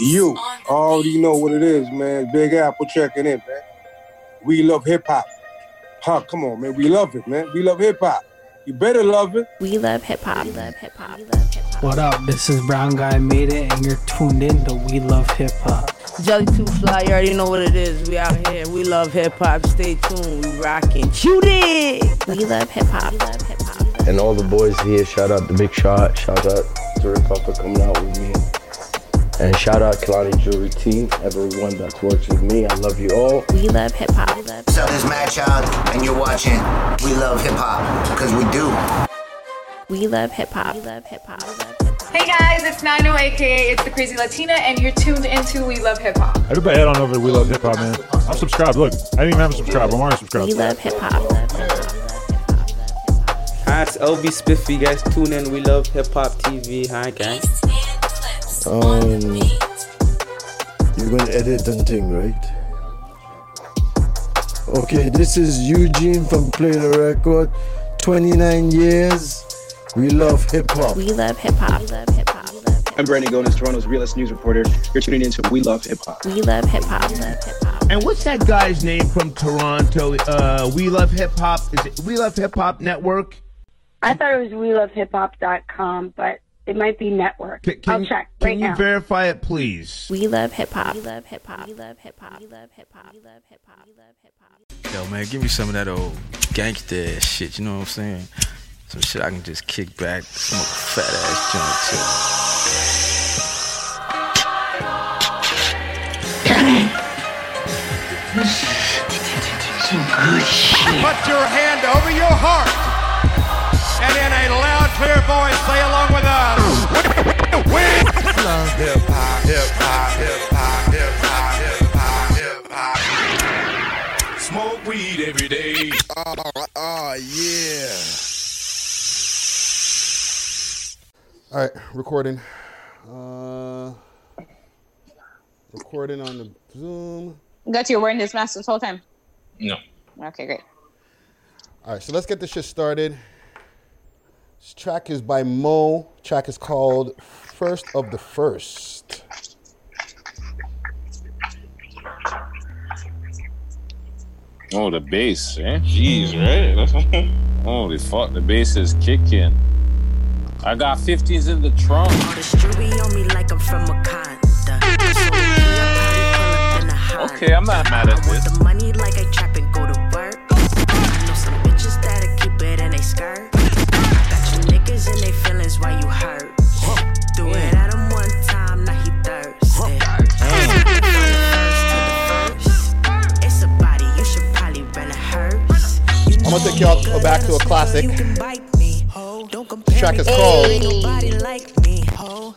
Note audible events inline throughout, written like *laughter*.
You already know what it is, man. Big Apple checking in, man. We love hip hop. Huh, come on, man. We love it, man. We love hip hop. You better love it. We love hip hop. We love hip hop. We love hip hop. What up? This is Brown Guy Made It, and you're tuned in to We Love Hip Hop. Jelly Too Fly, you already know what it is. We out here. We love hip hop. Stay tuned. We rocking. Shoot it. We love hip hop. We love hip hop. And all the boys here, shout out to Big Shot, shout out to Rick for coming out with me. And shout out Kalani Jewelry team, everyone that's works with me. I love you all. We love hip hop. We love What's up, this is Matt Child, and you're watching We Love Hip Hop, because we do. We love hip hop. We love hip hop. We love hip hop. Hey guys, it's Nino, aka It's the Crazy Latina, and you're tuned into We Love Hip Hop. Everybody head on over to We Love Hip Hop, man. I'm subscribed. Look, I didn't even have a subscribe. I'm already subscribed. We love hip hop. We hip hop. We love hip hop. We love hip hop. Hi, it's LB Spiffy. You guys tune in. We love hip hop TV. Hi, gang. Um, you're gonna edit and thing, right? Okay, this is Eugene from Play the Record. 29 years. We love hip hop. We love hip hop. We love hip hop. Love hip I'm Brandon Gonez, Toronto's realest news reporter. You're tuning in to We Love Hip Hop. We love hip hop. We love hip hop. And what's that guy's name from Toronto? Uh, we love hip hop. Is it We Love Hip Hop Network? I thought it was welovehiphop.com, but it might be network. Can, can, I'll check can right you now. verify it, please? We love hip hop. We love hip hop. We love hip hop. We love hip hop. We love hip hop. We love hip hop. Yo, man, give me some of that old gangster ass shit. You know what I'm saying? Some shit I can just kick back, smoke a fat ass joint Put your hand over your heart and in a loud, clear voice say along with us. We love hip hop, hip hop, hip hop, hip hop, hip hop, hip hop. Smoke weed every day. Oh, oh yeah. All right, recording. Uh, recording on the Zoom. Got you wearing this mask this whole time. No. Okay, great. All right, so let's get this shit started. This track is by Mo. Track is called First of the First. Oh, the bass, eh? Jeez, right? *laughs* Holy fuck, the bass is kicking. I got 15s in the trunk. Okay, I'm not mad at this. Niggas in they feelings while you hurt. Do it at him one time, now he thirsty. It's a body, you should probably rent a hearse. I'm gonna take y'all back to a classic. This track is called Nobody like me.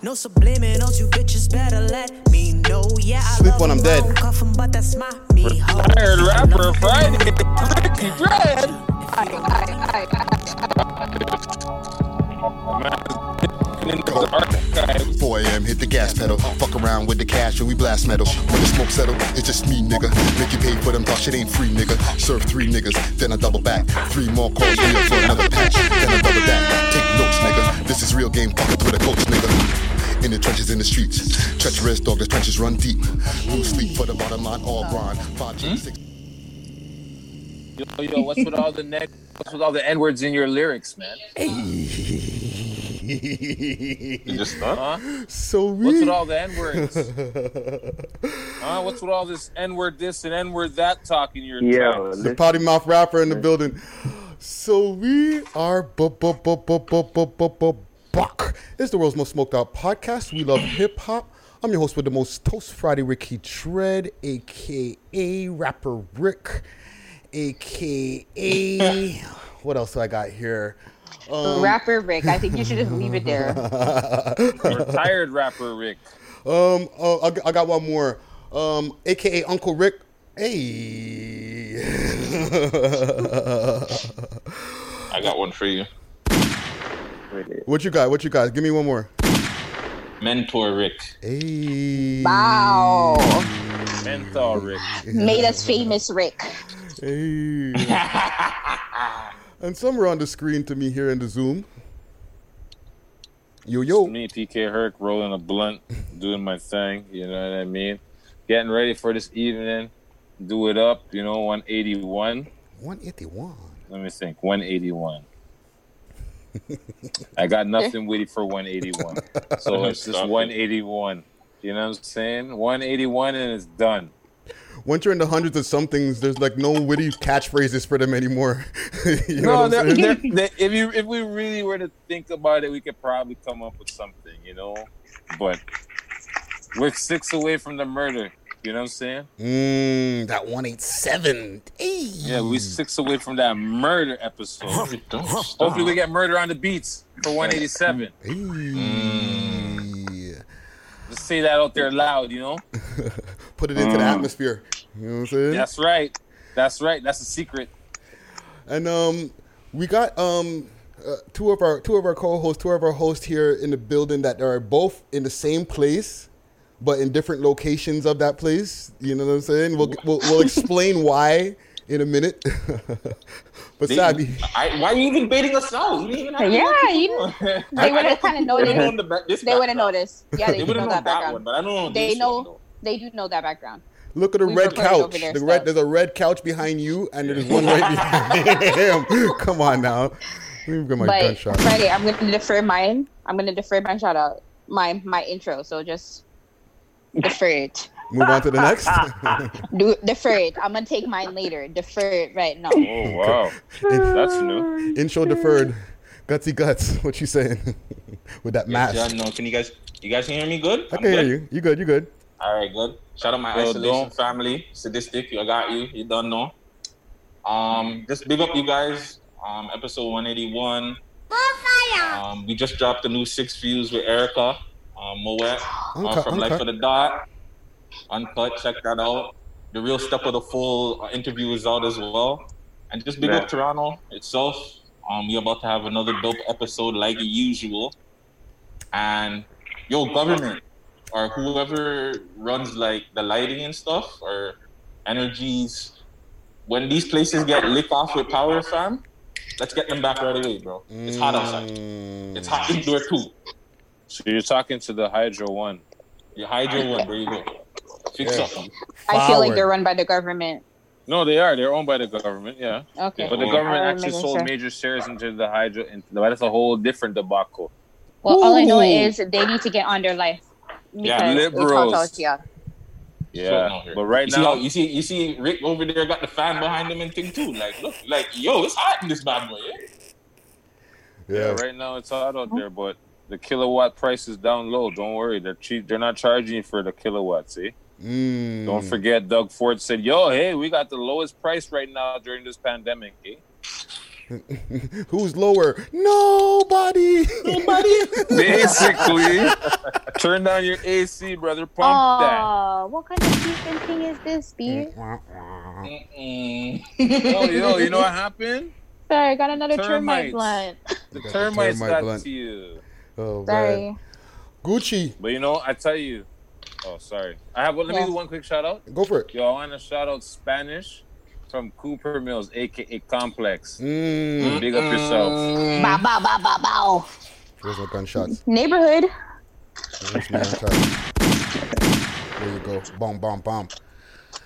No subliminals, you bitches better let me know. Yeah, I Sleep When I'm Dead. cuff 'em, but that's my me. Retired rapper Friday. Ricky Dread. Archive. 4 a.m. hit the gas pedal. Fuck around with the cash and we blast metal. When the smoke settle, it's just me, nigga. Make you pay for them thought shit ain't free, nigga. Serve three niggas, then I double back. Three more calls, me up for another patch. Then I double back. Take notes, nigga. This is real game, fuck it with a coach, nigga. In the trenches, in the streets. Treacherous dog, the trenches run deep. Lose sleep for the bottom line, all grind. 5G, 6 Yo, yo, what's with all the *laughs* neck? What's with all the N words in your lyrics, man? You just huh? So What's with all the N words? *laughs* huh? What's with all this N word this and N word that talk in your tracks? the potty mouth rapper in the building. So we are bu- bu- bu- bu- bu- bu- bu- bu- buck. It's the world's most smoked out podcast. We love hip hop. I'm your host with the most toast Friday, Ricky Dread, aka rapper Rick, aka *laughs* what else do I got here? Um, Rapper Rick. I think you should just *laughs* leave it there. Retired rapper Rick. Um, oh, I got- I got one more. Um, aka Uncle Rick. Hey. I got one for you. what you got? What you got? Give me one more. Mentor Rick. Hey. Wow. Mentor Rick. Made us famous, Rick. Hey. *laughs* and somewhere on the screen to me here in the Zoom. Yo yo. Me, PK Herc, rolling a blunt, doing my thing. You know what I mean? Getting ready for this evening. Do it up. You know, 181. 181. Let me think. 181. *laughs* I got nothing witty for 181. *laughs* So it's just 181. You know what I'm saying? 181 and it's done. *laughs* Once you're in the hundreds of somethings, there's like no witty catchphrases for them anymore. *laughs* you know no, what I'm they're- they're- if you if we really were to think about it, we could probably come up with something, you know. But we're six away from the murder. You know what I'm saying? Mm, that 187. Yeah, we six away from that murder episode. Hopefully, we get murder on the beats for 187. Just say that out there loud, you know. *laughs* Put it into the Mm. atmosphere. You know what I'm saying? That's right. That's right. That's a secret. And um, we got um uh, two of our two of our co-hosts, two of our hosts here in the building that are both in the same place, but in different locations of that place. You know what I'm saying? We'll we'll, we'll explain why in a minute. *laughs* but They- Sabi, I, why are you even baiting us out? You didn't even Yeah, let you- people know. *laughs* They would have kind of I don't noticed. the back- this They would have background. noticed. Yeah, they, They would've know known that that background. one, but I don't know They know. one, they do know that background. look at the We've red couch. their The red stuff. there's a red couch behind you, and there's one right *laughs* behind him. Come on now. Let me get my but gunshot. Friday, I'm gonna defer mine. I'm gonna defer my shout out, my my intro. So just defer it. Move on to the next. *laughs* Do defer it. I'm gonna take mine later. Defer it right now. Oh wow, that's new. Intro deferred. Gutsy guts. What you saying? *laughs* With that mask. Yeah, no, can you guys you guys can hear me good? I can hear you. You good? You good? All right, good. Shout out my Yo, isolation don't- family, sadistic. I got you. You don't know. Um, just big up you guys. Um, episode one eighty one. Um, we just dropped the new six views with Erica, um, Moet, uh, Uncut, from Life uncut. of the Dot. Uncut, check that out. The real step of the full uh, interview is out as well. And just big Yeah. up Toronto itself. Um, we're about to have another dope episode like usual. And yo, government or whoever runs like the lighting and stuff or energies, when these places get lit off with power, fam, let's get them back right away, bro. It's hot outside. It's hot indoor too. So you're talking to the Hydro one. Your Hydro one, there you go. Fix Yeah. something. I feel like they're run by the government. No, they are. They're owned by the government. Yeah. Okay. But the government actually sold sure. major shares into the hydro. Into, that's a whole different debacle. Well, all I know is they need to get on their life. Yeah, Because it's hot liberals. out here. Yeah, but right you See now, how, you see, you see, Rick over there got the fan behind him and thing too. Like, look, like, yo, it's hot in this bad boy. Eh? Yeah? yeah, right now it's hot out there, but the kilowatt price is down low. Don't worry, they're cheap. They're not charging you for the kilowatts. See. Mm. Don't forget, Doug Ford said, "Yo, hey, we got the lowest price right now during this pandemic." Eh? *laughs* Who's lower? Nobody. Nobody. *laughs* Basically, turn down your AC, brother. Pump that. Oh, what kind of stupid thing is this, B? Oh, yo, you know what happened? Sorry, I got another termite Termites. blunt. The got the termites termite got blunt. to you. Oh Sorry. man. Gucci. But you know, I tell you. Oh, sorry. I have. Let me do one quick shout out. Go for it. Yo, I want to shout out Spanish from Cooper Mills, aka Complex. Mm. Big up yourself. Bow, bow, bow, bow, bow. Where's my gunshots? Neighborhood. Where's my gunshots? There you go. Bomb, bomb, bomb.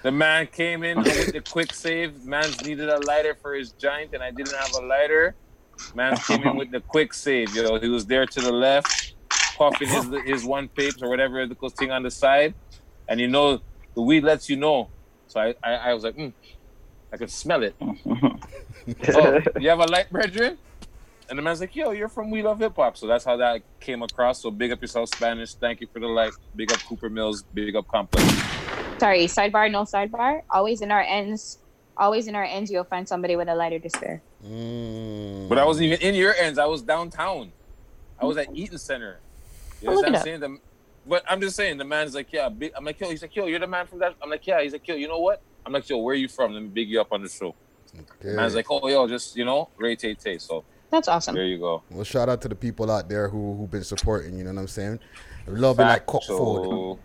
The man came in with the quick save. Man's needed a lighter for his giant, and I didn't have a lighter. Man came in with the quick save. Yo, he was there to the left, puffing his his one papes or whatever the thing on the side, and you know the weed lets you know. So I I, I was like, mm, I could smell it. *laughs* oh, you have a light, brethren? And the man's like, yo, you're from We Love Hip Hop. So that's how that came across. So big up yourself, Spanish. Thank you for the light. Big up Cooper Mills. Big up Complex. Sorry, sidebar, no sidebar. Always in our ends, always in our ends, you'll find somebody with a lighter to spare. Mm. But I wasn't even in your ends. I was downtown. I was at Eaton Center. You know what I'm it up. saying? The, but I'm just saying, the man's like, yeah, big. I'm like, yo, he's like, yo, you're the man from that. I'm like, yeah. He's like, yo, you know what? I'm like, yo, where are you from? Let me big you up on the show. The man's like, oh, yo, just, you know, Ray Tay Tay. So That's awesome. there you go. Well, shout out to the people out there who who've been supporting. You know what I'm saying? Loving that cook food.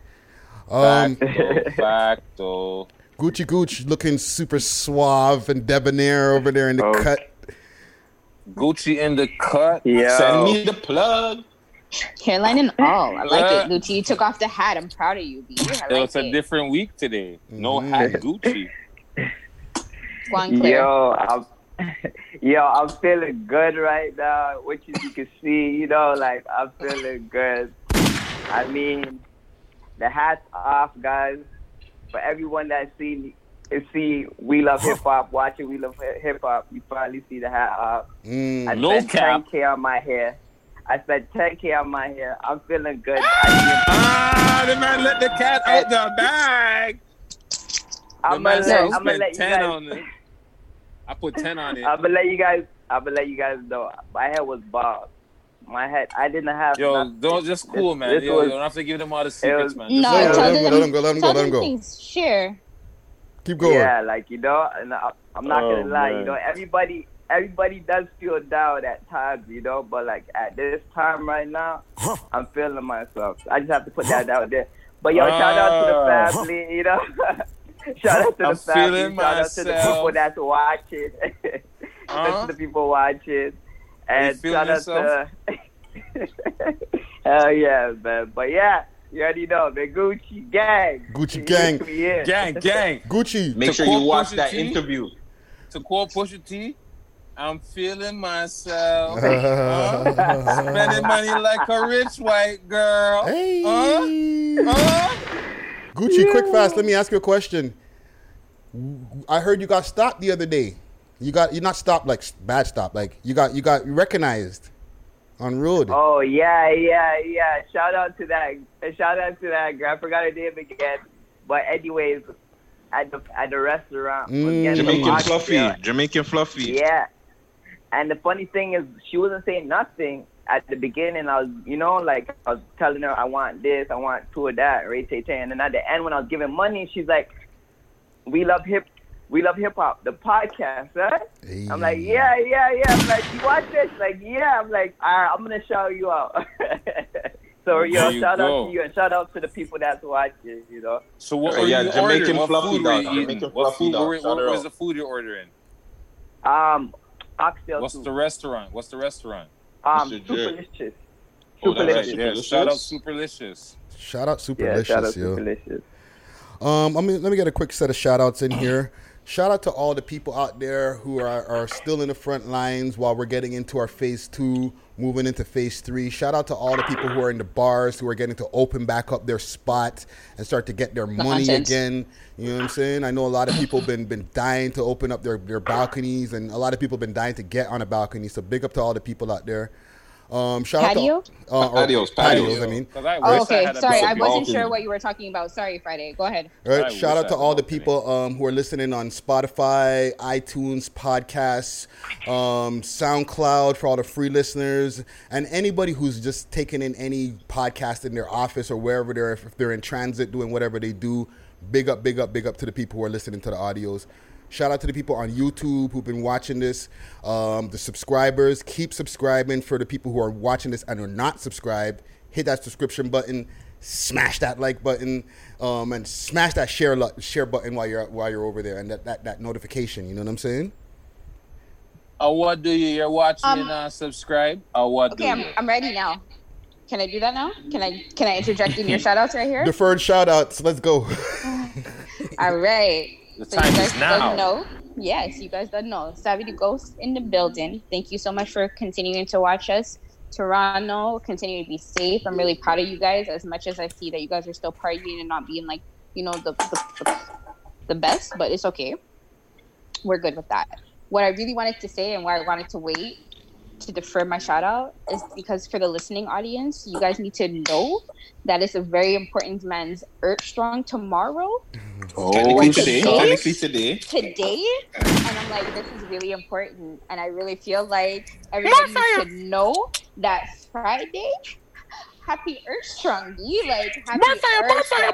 Um, Facto. Facto. Gucci Gooch looking super suave and debonair over there in the Oh. cut. Gucci in the cut. Yeah. Send me the plug. Hairline and *laughs* all. I like Yeah. it. *laughs* Gucci, you took off the hat. I'm proud of you, B. I Yo, like it's a it. different week today. No hat Gucci. Juan Claire. Yo, I'm, *laughs* yo, I'm feeling good right now. Which is you can see, you know, like I'm feeling good. I mean, the hat's off, guys. For everyone that see see we love hip hop, watching we love hip hop, you finally see the hat off. Mm. I No spent cap. 10k on my hair. I spent 10k on my hair. I'm feeling good. Ah, the man let the cat out the bag. I'm the man gonna said let, I'm gonna spent let you 10 guys. on it. I put 10 on it. I'm gonna let you guys. I'm gonna let you guys know. My hair was bald. My head. I didn't have. Yo, nothing. don't just cool, This- man. this Yo, was- you don't have to give them all the secrets, was- man. No, Just let tell go, them, let him go, let him go, tell let them go. things. Share. Keep going. Yeah, like you know, and I, I'm not Oh, gonna lie. man. You know, everybody, everybody does feel down at times. You know, but like at this time right now, I'm feeling myself. I just have to put that out there. But yo, shout out to the Ah. family. You know, shout out to I'm the family. feeling Shout out to the people that's watching. Huh? Shout out to the people watching. And *laughs* feeling shout out to. *laughs* Hell yeah, man. But yeah, you already know the Gucci gang. Gucci gang. Yeah. Gang, gang. Gucci. Make To sure you watch that T, interview. To quote Pusha T, I'm feeling myself. huh? *laughs* Spending money like a rich white girl. Hey. Huh? Huh? Gucci, quick fast. Let me ask you a question. I heard you got stopped the other day. You got you're not stopped like bad stop. Like you got you got recognized on road. Oh yeah, yeah, yeah. Shout out to that. Shout out to that girl. I forgot her name again. But anyways, at the at the restaurant, Mm. Jamaican Fluffy. Jamaican Fluffy. Yeah. And the funny thing is, she wasn't saying nothing at the beginning. I was, you know, like I was telling her I want this, I want two of that, Ray Tay Tay. And then at the end, when I was giving money, she's like, "We love hip, we love hip hop, the podcast, right?" I'm like, "Yeah, yeah, yeah." I'm like, "You watch this?" Like, "Yeah." I'm like, "All right, I'm gonna shout you out." *laughs* so yo, There you shout go. out to you and shout out to the people that's watching. You know. So what were yeah, you Jamaican ordering? What fluffy food were dog, you eating? Jamaican What fluffy food? dog, what her was the food you're ordering? Um, oxtail What's soup. the restaurant? What's the restaurant? Um, Mr. J. Superlicious. Oh, that's Right, Superlicious? yeah. Shout out Superlicious. Shout out Yeah, Superlicious, shout out yo. Superlicious. Um, I mean, let me get a quick set of shout outs in here. Shout out to all the people out there who are, are still in the front lines while we're getting into our phase two, moving into phase three. Shout out to all the people who are in the bars who are getting to open back up their spot and start to get their money Content. again. You know what I'm saying? I know a lot of people been been dying to open up their, their balconies, and a lot of people been dying to get on a balcony. So big up to all the people out there. Um, shout Patio? out to uh, or- Patios, patios. I mean, 'Cause I Oh, wish I okay. had Sorry, I wasn't sure what you were talking about. Sorry, Friday. Go ahead. All right, I shout out to all the people um, who are listening on Spotify, iTunes, podcasts, um, SoundCloud for all the free listeners, and anybody who's just taking in any podcast in their office or wherever they're if they're in transit doing whatever they do. Big up, big up, big up to the people who are listening to the audios. Shout out to the people on YouTube who've been watching this. Um, the subscribers, keep subscribing. For the people who are watching this and are not subscribed, hit that subscription button, smash that like button, um, and smash that share lu- share button while you're while you're over there, and that, that, that notification. You know what I'm saying? Oh, what do you? You're watching Um, and uh, subscribe. Oh, what Okay, do I'm, you? I'm ready now. Can I do that now? Can I can I interject in your *laughs* shout outs right here? Deferred shout outs. Let's go. *sighs* All right. The So time you is guys now. don't know. Yes, you guys don't know. Savvy the Ghost in the building. Thank you so much for continuing to watch us. Toronto, continue to be safe. I'm really proud of you guys. As much as I see that you guys are still partying and not being like, you know, the the, the, the best, but it's okay. We're good with that. What I really wanted to say and why I wanted to wait to defer my shout out is because for the listening audience, you guys need to know that it's a very important man's Earth Strong tomorrow oh, Technically today. Technically today. today and i'm like this is really important and i really feel like everybody should know that friday happy earth strong D. like happy earth strong.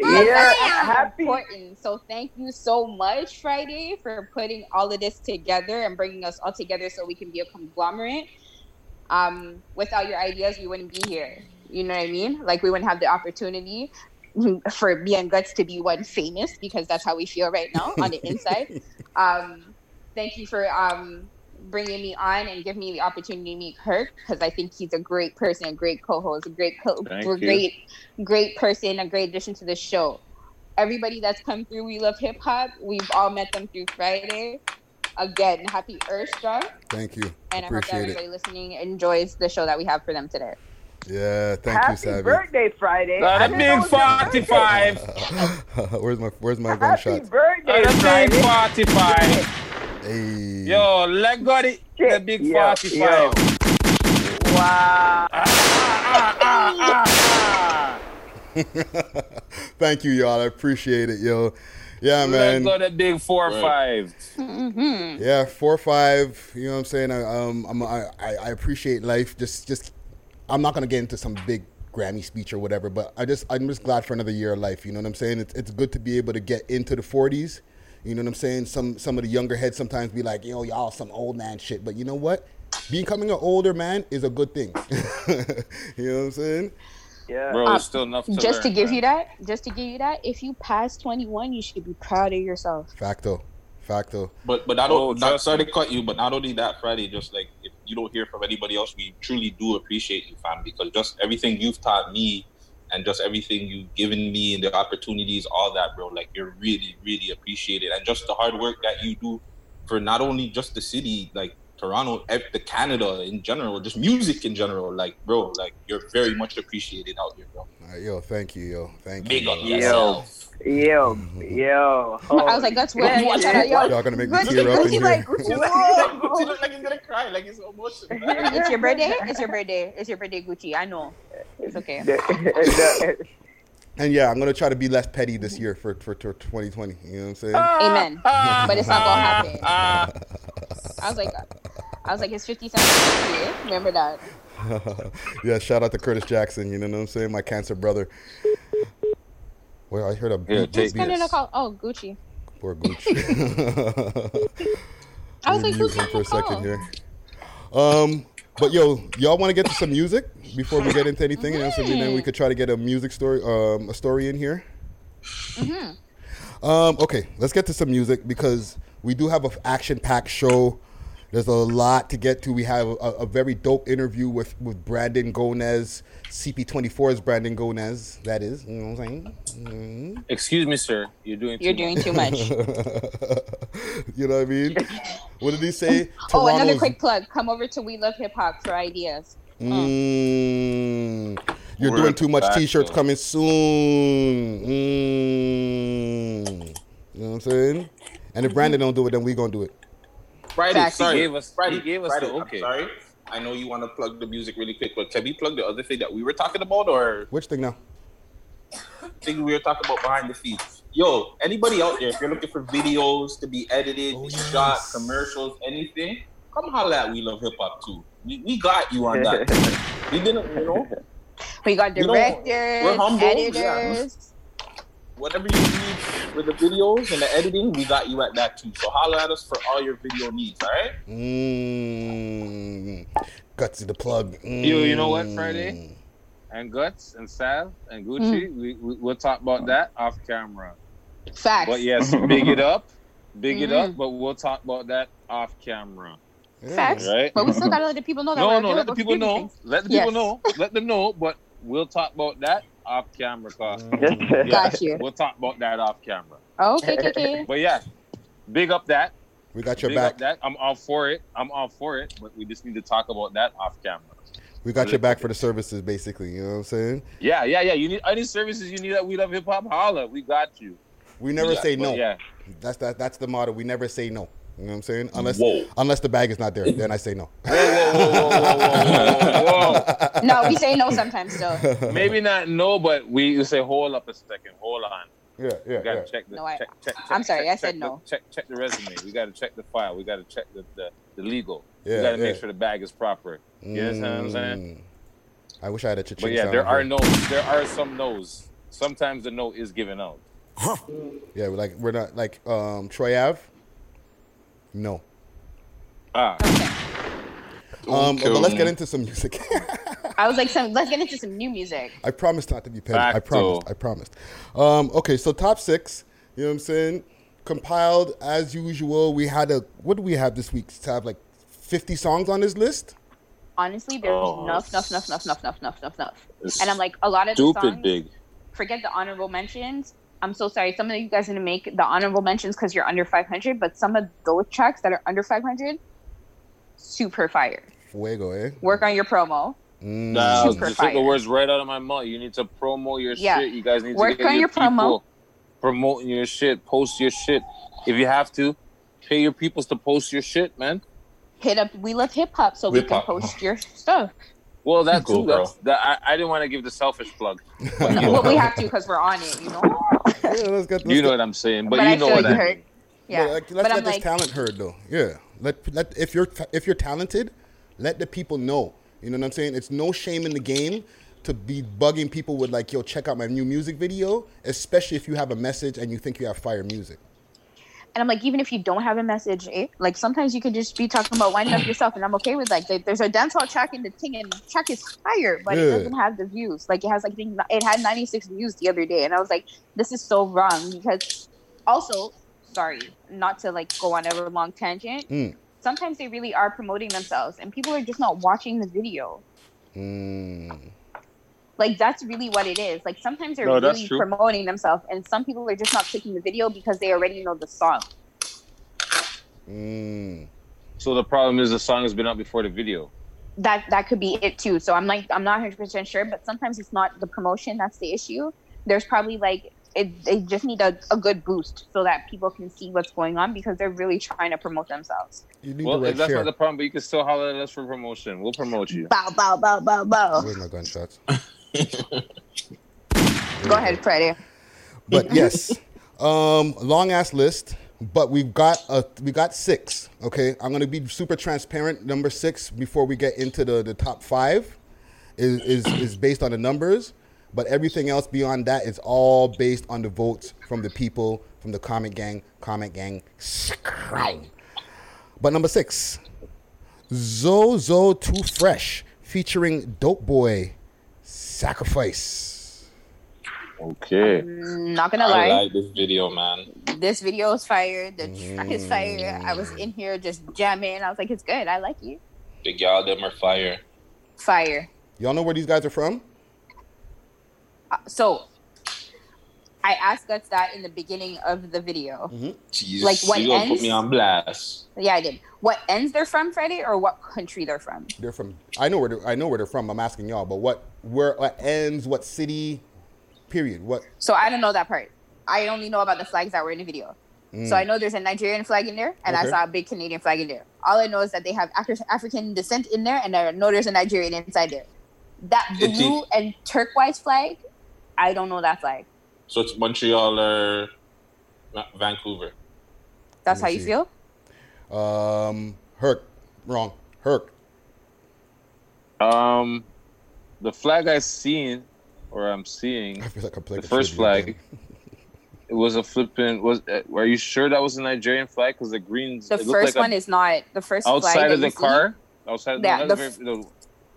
Yeah, happy. important. So thank you so much friday for putting all of this together and bringing us all together so we can be a conglomerate. Um without your ideas we wouldn't be here. You know what i mean? Like we wouldn't have the opportunity *laughs* for me and guts to be one famous because that's how we feel right now on the inside. *laughs* Um thank you for um bringing me on and giving me the opportunity to meet Kirk because I think he's a great person, a great co-host, a great co, Thank a you. great, great person, a great addition to the show. Everybody that's come through, we love hip hop. We've all met them through Friday. Again, happy Earth Strong, Thank you. and I hope Appreciate everybody it. listening enjoys the show that we have for them today. Yeah, thank Happy you, Savvy. birthday, Friday. Got I a didn't big know it was your birthday. where's my Where's my Happy gunshot? birthday, Got a Friday. big 45. Hey. Yo, let go the, the big Yo, 45. yo. Wow. *laughs* Thank you, y'all. I appreciate it, yo. Yeah, man. Let man. go the big four five. Mm-hmm. Yeah, four five. You know what I'm saying? I, um, I'm, I, I I appreciate life. Just, just, I'm not gonna get into some big Grammy speech or whatever, but I just, I'm just glad for another year of life. You know what I'm saying? It's, it's good to be able to get into the 40s. You know what I'm saying? Some, some of the younger heads sometimes be like, yo, y'all some old man shit. But you know what? Becoming an older man is a good thing. *laughs* you know what I'm saying? Yeah. Bro, Uh, still enough to just to give man. you that, just to give you that, if you pass 21, you should be proud of yourself. Facto, facto. But but I Oh, don't. not, sorry to cut you, but not only that, Friday. Just like if you don't hear from anybody else, we truly do appreciate you, fam. Because just everything you've taught me, and just everything you've given me, and the opportunities, all that, bro. Like you're really, really appreciated, and just the hard work that you do for not only just the city, like Toronto, ev- the Canada in general, just music in general. Like, bro, like you're very much appreciated out here, bro. All right, yo, thank you, yo, thank Big you. up yo. yourself. Yo, mm-hmm. yo. I was like, that's where you watch out, yo. Y'all gonna make me Gucci, tear up in Gucci, here. *laughs* like, Gucci, Gucci look like he's gonna cry, like he's emotional. *laughs* it's your birthday. It's your birthday. It's your birthday, Gucci. I know. It's okay. *laughs* And yeah, I'm gonna try to be less petty this year for for, for 2020. You know what I'm saying? Ah, Amen. Ah, but it's not gonna happen. Ah, I was like, I was like, it's 50 cents. birthday. Remember that? *laughs* yeah, shout out to Curtis Jackson. You know what I'm saying? My cancer brother. Well, I heard a Here, beat, take beat, No, no, no. Call. Oh, Gucci. Poor Gucci. *laughs* I was like, mute who's for a call? second oh. here. Um, but yo, y'all want to get to some music before we get into anything, and then we could try to get a music story, um, a story in here. Mm-hmm. Um, okay, let's get to some music because we do have an action-packed show. There's a lot to get to. We have a, a very dope interview with, with Brandon Gonez, CP24's Brandon Gonez. That is, you know what I'm saying? Mhm. Excuse me, sir. You're doing. You're too doing much. too much. *laughs* you know what I mean? What did he say? *laughs* Oh, another quick plug. Come over to We Love Hip Hop for ideas. Mm, you're Word. doing too much t-shirts coming soon. Mm. You know what I'm saying? And if Brandon don't do it, then we gonna do it. Friday, Facts. He sorry. gave us- Friday, he gave us Friday, the I'm okay. sorry. I know you want to plug the music really quick, but can we plug the other thing that we were talking about, or Which thing now? thing we were talking about behind the scenes? Yo, anybody out there, if you're looking for videos to be edited, Oh, shot, commercials, anything, come holla at We Love Hip Hop too. We, we got you on that. *laughs* we didn't, you know, We got directors, we're humble, yeah. Editors. whatever you need with the videos and the editing, we got you at that too. So holla at us for all your video needs, all right? Mm. Gutsy the plug. You, you know what, Mm. Friday? And Guts and Sav and Gucci, we, we, we'll talk about that off camera. Facts. But yes, big it up. Big it Mhm. up, but we'll talk about that off camera. Facts. Right? But we still *laughs* gotta let the people know that No, we're no, let the people know. things. Let the Yes. people know. Let them know, but we'll talk about that off camera. Cause mm. Got you. We'll talk about that off camera. Oh, okay, okay, okay. *laughs* But yeah, big up that. We got your big back. up that. I'm all for it. I'm all for it, but we just need to talk about that off camera. We got your back for the services, basically. You know what I'm saying? Yeah, yeah, yeah. You need any services you need that we love hip hop, holla. We got you. We never Yeah, say no. yeah. That's that. That's the motto. We never say no. You know what I'm saying? Unless Whoa. unless the bag is not there, then I say no. *laughs* Whoa, whoa, whoa, whoa, whoa, whoa, whoa. No, we say no sometimes still. Maybe not no, but we say hold up a second, hold on. Yeah, yeah, We gotta yeah. check the No, I- check, check, check, I'm sorry, check, I said check no. The, check check the resume. We gotta check the file. We gotta check the, the, the legal. Yeah, we gotta make sure the bag is proper. You understand what I'm saying? Mm. I wish I had a cha-ching But yeah, there are here. no's. There are some no's. Sometimes the no is given out. Yeah, we're like we're not like um Troy Ave. No. Ah, Um, but let's get into some music. *laughs* I was like, some, let's get into some new music. I promised not to be petty. I promised. I promised. Um, okay, so top six. You know what I'm saying? Compiled as usual. We had a what do we have this week? To have like 50 songs on this list? Honestly, there's Oh, enough, enough, enough, enough, enough, enough, enough, enough, enough. And I'm like, a lot of the Stupid songs. big. Forget the honorable mentions. I'm so sorry. Some of you guys didn't make the honorable mentions because you're under 500, but some of those tracks that are under 500, super fire. Fuego, eh? Work on your promo. Mm. Nah, Super you took the words right out of my mouth. You need to promo your Yeah. shit. You guys need Work to get on your, your promo. promoting your shit. Post your shit if you have to. Pay your peoples to post your shit, man. Hit up We Love Hip Hop so we can post your stuff. Well, that Cool, too. bro. That's, that, I, I didn't want to give the selfish plug. But you, Well, we have to because we're on it, you know? Yeah, let's get, let's you know get- what I'm saying. But, But you I know feel what you I heard. mean. Yeah. But, like, let's but let I'm this like, talent heard though. Yeah. Let let if you're if you're talented, let the people know. You know what I'm saying? It's no shame in the game to be bugging people with like, yo, check out my new music video, especially if you have a message and you think you have fire music. And I'm like, even if you don't have a message, eh, like sometimes you could just be talking about winding up yourself, and I'm okay with like, there- there's a dancehall track in the thing, and the track is fire, but it doesn't have the views. Like it has like I think it had 96 views the other day, and I was like, this is so wrong because also, sorry, not to like go on a long tangent. Mm. Sometimes they really are promoting themselves, and people are just not watching the video. Mm. Like that's really what it is. Like sometimes they're No, really promoting themselves, and some people are just not clicking the video because they already know the song. Mm. So the problem is the song has been out before the video. that that could be it too. So I'm like I'm not 100 percent sure, but sometimes it's not the promotion that's the issue. There's probably like it, they just need a, a good boost so that people can see what's going on because they're really trying to promote themselves. You need Well, the if right that's share. not the problem, but you can still holler at us for promotion. We'll promote you. Bow bow bow bow bow. Where's my gunshots? *laughs* Go ahead, Freddie. But yes, um, long ass list. But we've got a we got six. Okay, I'm gonna be super transparent. Number six before we get into the, the top five is, is is based on the numbers. But everything else beyond that is all based on the votes from the people from the comment gang. Comment gang. But number six, Zozo Too Fresh featuring Dope Boy Sacrifice. Okay. Not gonna I lie, like this video, man. this video is fire. The track is fire. I was in here just jamming. I was like, it's good. I like you. Big y'all, them are fire. Fire. Y'all know where these guys are from? Uh, so I asked Guts that in the beginning of the video. Jeez, Like, what you gonna put ends? me on blast. Yeah, I did. What ends they're from, Freddie, or what country they're from? They're from. I know where. They're, I know where they're from. I'm asking y'all, but what? Where? What ends? What city? Period. What? So I don't know that part. I only know about the flags that were in the video. Mm. So I know there's a Nigerian flag in there, and I saw a big Canadian flag in there. All I know is that they have Afri- African descent in there, and I know there's a Nigerian inside there. That blue and turquoise flag, I don't know that flag. So it's Montreal or Vancouver. That's how you see. feel? Um. Herc. Wrong. Herc. Um, the flag I seen, or I'm seeing, I feel like I'm playing the first flag. It was a flipping. Was uh, are you sure that was a Nigerian flag? Because the greens. The first like one a, is not the first flag outside of the you see- car. Outside. Yeah, no, the not f- the-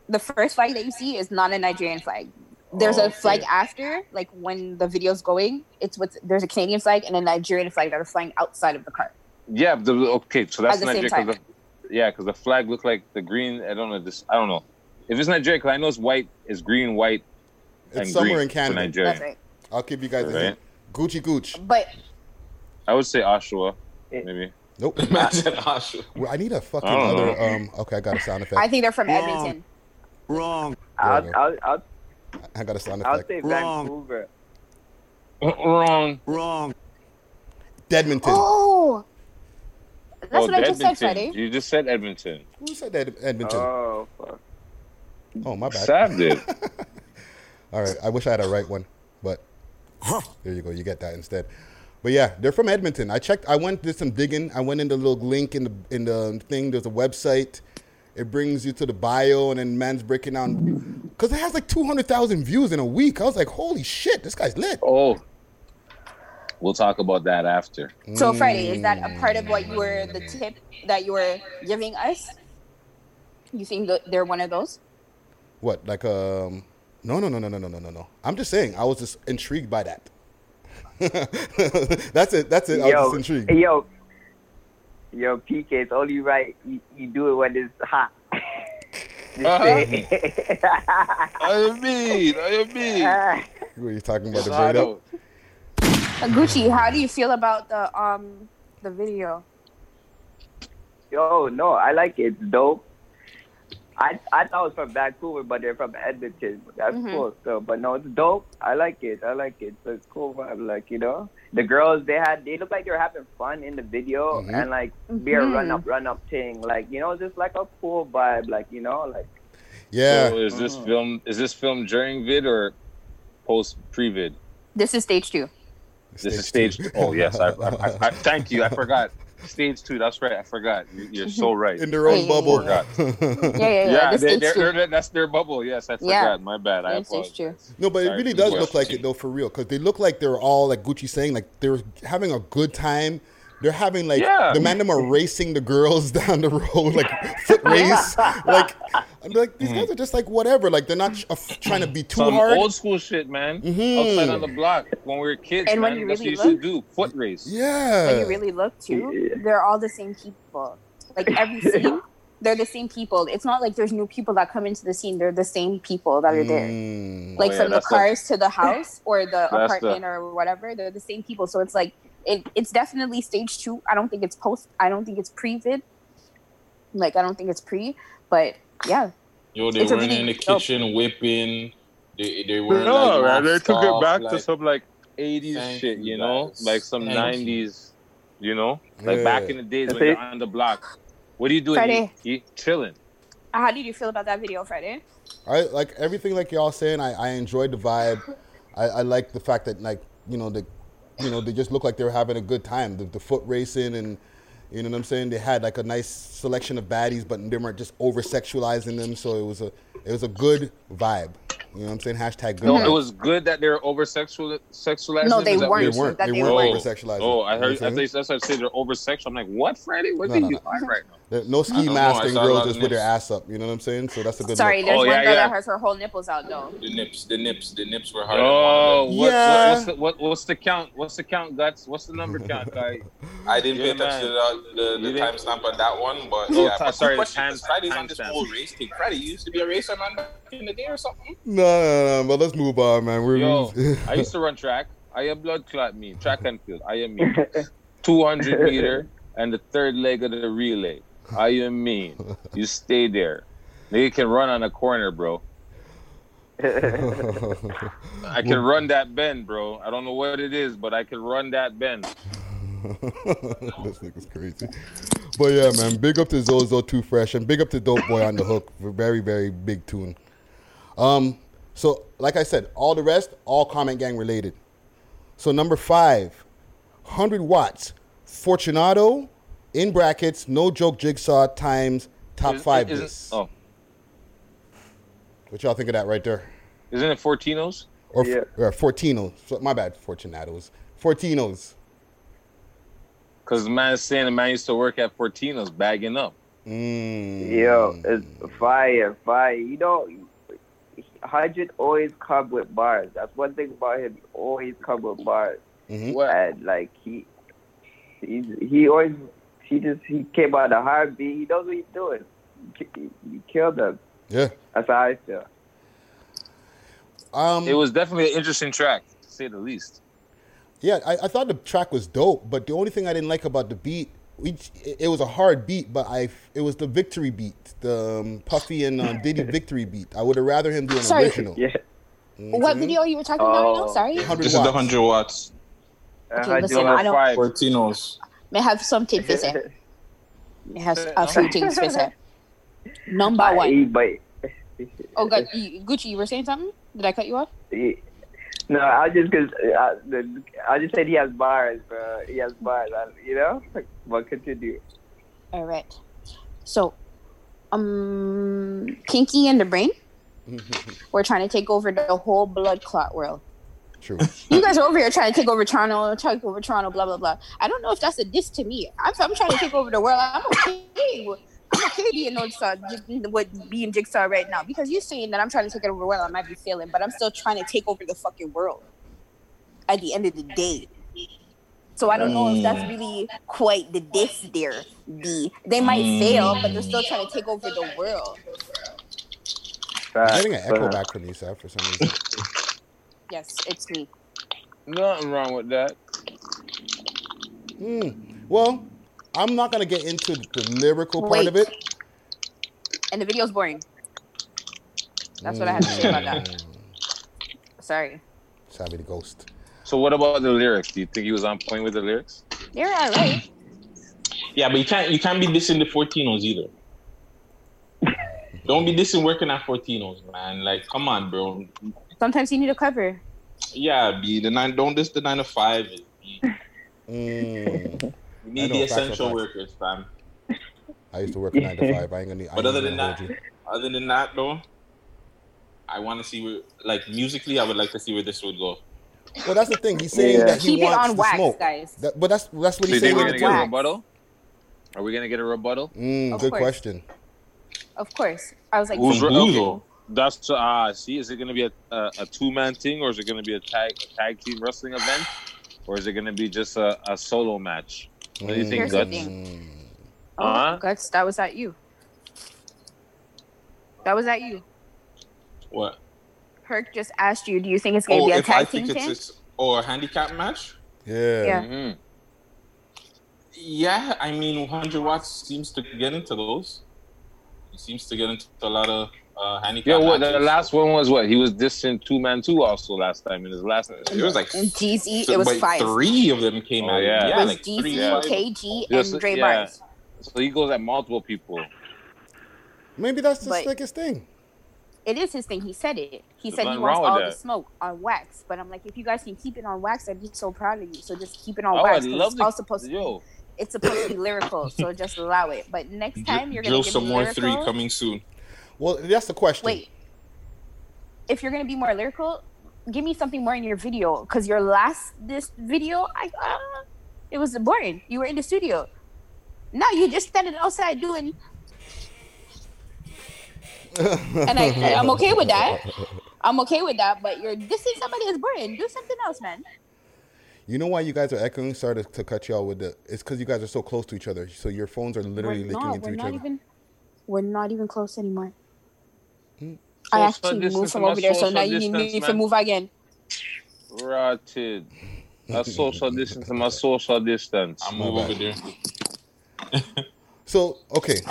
the first flag that you see is not a Nigerian flag. There's Oh, a flag okay. after, like when the video's going. It's with there's a Canadian flag and a Nigerian flag that are flying outside of the car. yeah. The, okay, so that's At the same The, yeah, because the flag looked like the green. I don't know this. I don't know if it's Nigeria. Because I know it's white. It's green, white, It's and somewhere green in Canada. Nigeria. That's right. I'll give you guys a Right. hint. Gucci Gooch. But I would say Oshawa, maybe. Nope. *laughs* Imagine Oshawa. Well, I need a fucking other. know. Um. Okay, I got a sound effect. I think they're from Edmonton. Wrong. I'll, There we go. I'll, I'll, I got a sound I'll effect. say Wrong. Vancouver. Uh, wrong. Wrong. Deadmonton. Oh, that's oh, what I just said, Edmonton. Freddie. You just said Edmonton. Who said Ed- Edmonton? Oh, fuck. oh, my bad. Sav did. *laughs* All right. I wish I had a right one, but there you go. You get that instead. But yeah, they're from Edmonton. I checked. I went did some digging. I went in the little link in the in the thing. There's a website. It brings you to the bio, and then man's breaking down because it has like two hundred thousand views in a week. I was like, holy shit, this guy's lit. Oh, we'll talk about that after. So Freddie, is that a part of what you were the tip that you were giving us? You think that they're one of those? What like um? No, no, no, no, no, no, no, no, no. I'm just saying. I was just intrigued by that. *laughs* that's it. That's it. I was Yo, just intrigued. yo, Yo, PK, it's only right you, you do it when it's hot. *laughs* Just Uh-huh. say- *laughs* I mean, I mean. What are you talking about? The Shout braid up? Uh, Gucci, how do you feel about the um the video? Yo, no, I like it. It's dope. I I thought it was from Vancouver, but they're from Edmonton. That's Mhm. cool. So, but no, it's dope. I like it. I like it. So it's cool vibe. Like you know, the girls they had they look like they were having fun in the video Mhm. and like be a run up run up thing. Like you know, just like a cool vibe. Like you know, like Yeah. So is this film is this film during vid or post pre vid? This is stage two. This is stage. Two. Oh yes, I, I, I, I thank you. I forgot stage two. That's right. I forgot. You- You're so *laughs* right. In their own Hey. bubble. Forgot. *laughs* Yeah, yeah, yeah. this they, stage they're, they're- that's their bubble. Yes, I forgot. Yeah. My bad. I Yeah, stage apologize. No, but it really does look like it though, for real, because they look like they're all like Gucci saying, like they're having a good time. They're having like Yeah. the man them are racing the girls *laughs* down the road, like foot *laughs* race. like I'm like these guys are just like whatever. Like they're not tr- uh, trying to be too Some hard. old school shit, man. Mhm. Outside on the block when we were kids, And when man. you That's really what you used look- to do. Foot race. Yeah. When you really look too, they're all the same people. Like every *laughs* scene, they're the same people. It's not like there's new people that come into the scene. They're the same people that are there. Mm. Like Oh, yeah, from the that's the- cars to the house or the That's the- apartment or whatever, they're the same people. So it's like it, it's definitely stage two. I don't think it's post. I don't think it's pre vid. Like I don't think it's pre, but yeah, Yo, they It's a weren't really in the dope- kitchen whipping. They they weren't No, like man. They masked took it off, back to some like 80s shit, you, you know? guys. Like some Thank 90s, you know? Like back in the days That's when it. you're on the block. What are you doing? Friday. You, you chilling. Uh, how did you feel about that video, Friday? I like everything like y'all saying. I, I enjoyed the vibe. I, I like the fact that like you know the you know they just look like they were having a good time. The, the foot racing and you know what I'm saying. They had like a nice selection of baddies, but they weren't just over sexualizing them. So it was a it was a good vibe. You know what I'm saying? Hashtag good. No, vibe. it was good that they're over sexual sexualizing. No, they that weren't. you're They weren't. That They they weren't oh. weren't. over sexualizing. Oh, I heard. I think that's what I say. They're over sexual. I'm like, what, Freddie? What No, are no, you no. on right now? There- No ski don't mask and saw a lot girls just with their ass up. You know what I'm saying? So that's a good. Sorry, look. there's Oh, one yeah, girl yeah. that has her whole nipples out though. The nips, the nips, the nips were hard. Oh, than what, Yeah. what, what's the what, what's the count? What's the count, guts? What's the number count, *laughs* guy? I didn't Yeah, pay attention to the, the, You the timestamp on that one, but Oh, yeah. ti- But sorry, sorry, question, time- is Friday's on this timestamp. whole race thing. Friday you used to be a racer man back in the day or something. No, no, no, but let's move on, man. We're Yo, *laughs* I used to run track. I am blood clot me, track and field. I am mean. *laughs* 200 meter and the third leg of the relay. I am mean. You stay there. Nigga can run on a corner, bro. *laughs* I can run that bend, bro. I don't know what it is, but I can run that bend. this nigga's crazy. But yeah, man, big up to Zozo Too Fresh and big up to Dope Boy on the hook. Very, very big tune. Um, so like I said, all the rest, all comment gang related. So number five, 100 watts, Fortunato, in brackets, no joke jigsaw times top Is- five isn't- this. Oh, What y'all think of that right there? isn't it Fortinos? Or, Yeah. or Fortino. So, my bad, Fortunatos. Fortinos. Because the man is saying the man used to work at Fortinos bagging up. Mm. Yo, it's fire, fire. You know, Hundred always come with bars. That's one thing about him. He always come with bars. Mhm. And like he, he, he always, he just he came out of the heartbeat. He knows what he's doing. He, he killed them. Yeah. That's how I feel. Um, It was definitely an interesting track, to say the least. Yeah, I, I thought the track was dope, but the only thing I didn't like about the beat, we, it, it was a hard beat, but I it was the victory beat, the um, Puffy and uh, Diddy *laughs* victory beat. I would have rather him do an Sorry. original. Yeah. You know What I'm saying? video you were talking about right now? Sorry. 100 This is the hundred watts. Okay, listen, I don't. Five. Fortinos. May have something to say. May have a few things to say. Number one. But Oh, God, *laughs* you- Gucci, you were saying something? Did I cut you off? No, I just cause uh, the, I just said he has bars, bro. He has bars. I, you know. But continue. All right. So, um, Pinky and the Brain, *laughs* we're trying to take over the whole blood clot world. True. You guys are over here trying to take over Toronto, take over Toronto, blah blah blah. I don't know if that's a diss to me. I'm, I'm trying to take over the world. I'm okay. With- I'm okay being no jigsaw, jig- with being jigsaw right now because you're saying that I'm trying to take over the world. I might be failing, but I'm still trying to take over the fucking world. At the end of the day, So I don't know if that's Mm. really quite the diss there. D. They might Mm. fail, but they're still trying to take over the world. I'm getting an echo back from you, Seth, for some reason. Yes, it's me. Nothing wrong with that. Hmm. Well, I'm not gonna get into the lyrical part of it. And the video's boring. That's what I have to say about that. Mm. Sorry. Savvy the ghost. So what about the lyrics? Do you think he was on point with the lyrics? They're alright. Yeah, but you can't you can't be dissing the Fortinos either. Don't be dissing working at Fortinos, man. Like, come on, bro. Sometimes you need a cover. Yeah, be the nine. Don't diss the nine to five. Be, Mm. *laughs* we need the essential workers, fam. I used to work a nine to five. I ain't gonna. I But ain't other gonna than that, you. other than that, though, I want to see where, like, musically, I would like to see where this would go. Well, that's the thing. He's saying Yeah. that he Keep it wants on the wax, smoke. guys. That, but that's that's what Do he's you saying. think we're gonna get a rebuttal? Are we gonna get a rebuttal? Mm, good course. question. Of course. I was like, Who's From re- who, okay. though? That's uh see, is it gonna be a, a, a two man thing or is it gonna be a tag a tag team wrestling event? Or is it gonna be just a, a solo match? What do you think, Here's Guts? Thing. oh, Uh-huh. Guts, that was at you. That was at you. What? Herc just asked you, do you think it's going to Oh, be a if I tag team think it's a, or a handicap match? Yeah. Yeah. Mhm. Yeah, I mean, 100 watts seems to get into those. He seems to get into a lot of uh, handicap Yeah, what the last one was what? He was dissing two man two also last time in his last It was like And GZ, so, it was five. three of them came Oh, out. yeah. It Yeah, was like GZ, three. yeah. KG, and Dre yeah. Bars. So he goes at multiple people. Maybe that's just But- like his thing. It is his thing. He said it. He There's said he wants wrong with all the smoke on wax. But I'm like, if you guys can keep it on wax, I'd be so proud of you. So just keep it on Oh, wax. I'd 'cause love it's all to. supposed to Yo, it's supposed to be lyrical. So just allow it. But next time you're gonna Drill give some me more lyrical. three coming soon. Well, that's the question. Wait. If you're gonna be more lyrical, give me something more in your video. Cause your last this video, I uh, it was boring. You were in the studio. Now you just standing outside doing. and I, I'm okay with that. I'm okay with that. But you're dissing somebody that's boring. Do something else, man. You know why you guys are echoing? Sorry to, to cut you out with the. It's because you guys are so close to each other. So your phones are literally we're licking not. into We're each not other. even. We're not even close anymore. Hmm. I Social actually distance moved from over there, so social now you need me to move again. rotted. A social distance and my social distance. *laughs* I'll move over there. *laughs* So okay,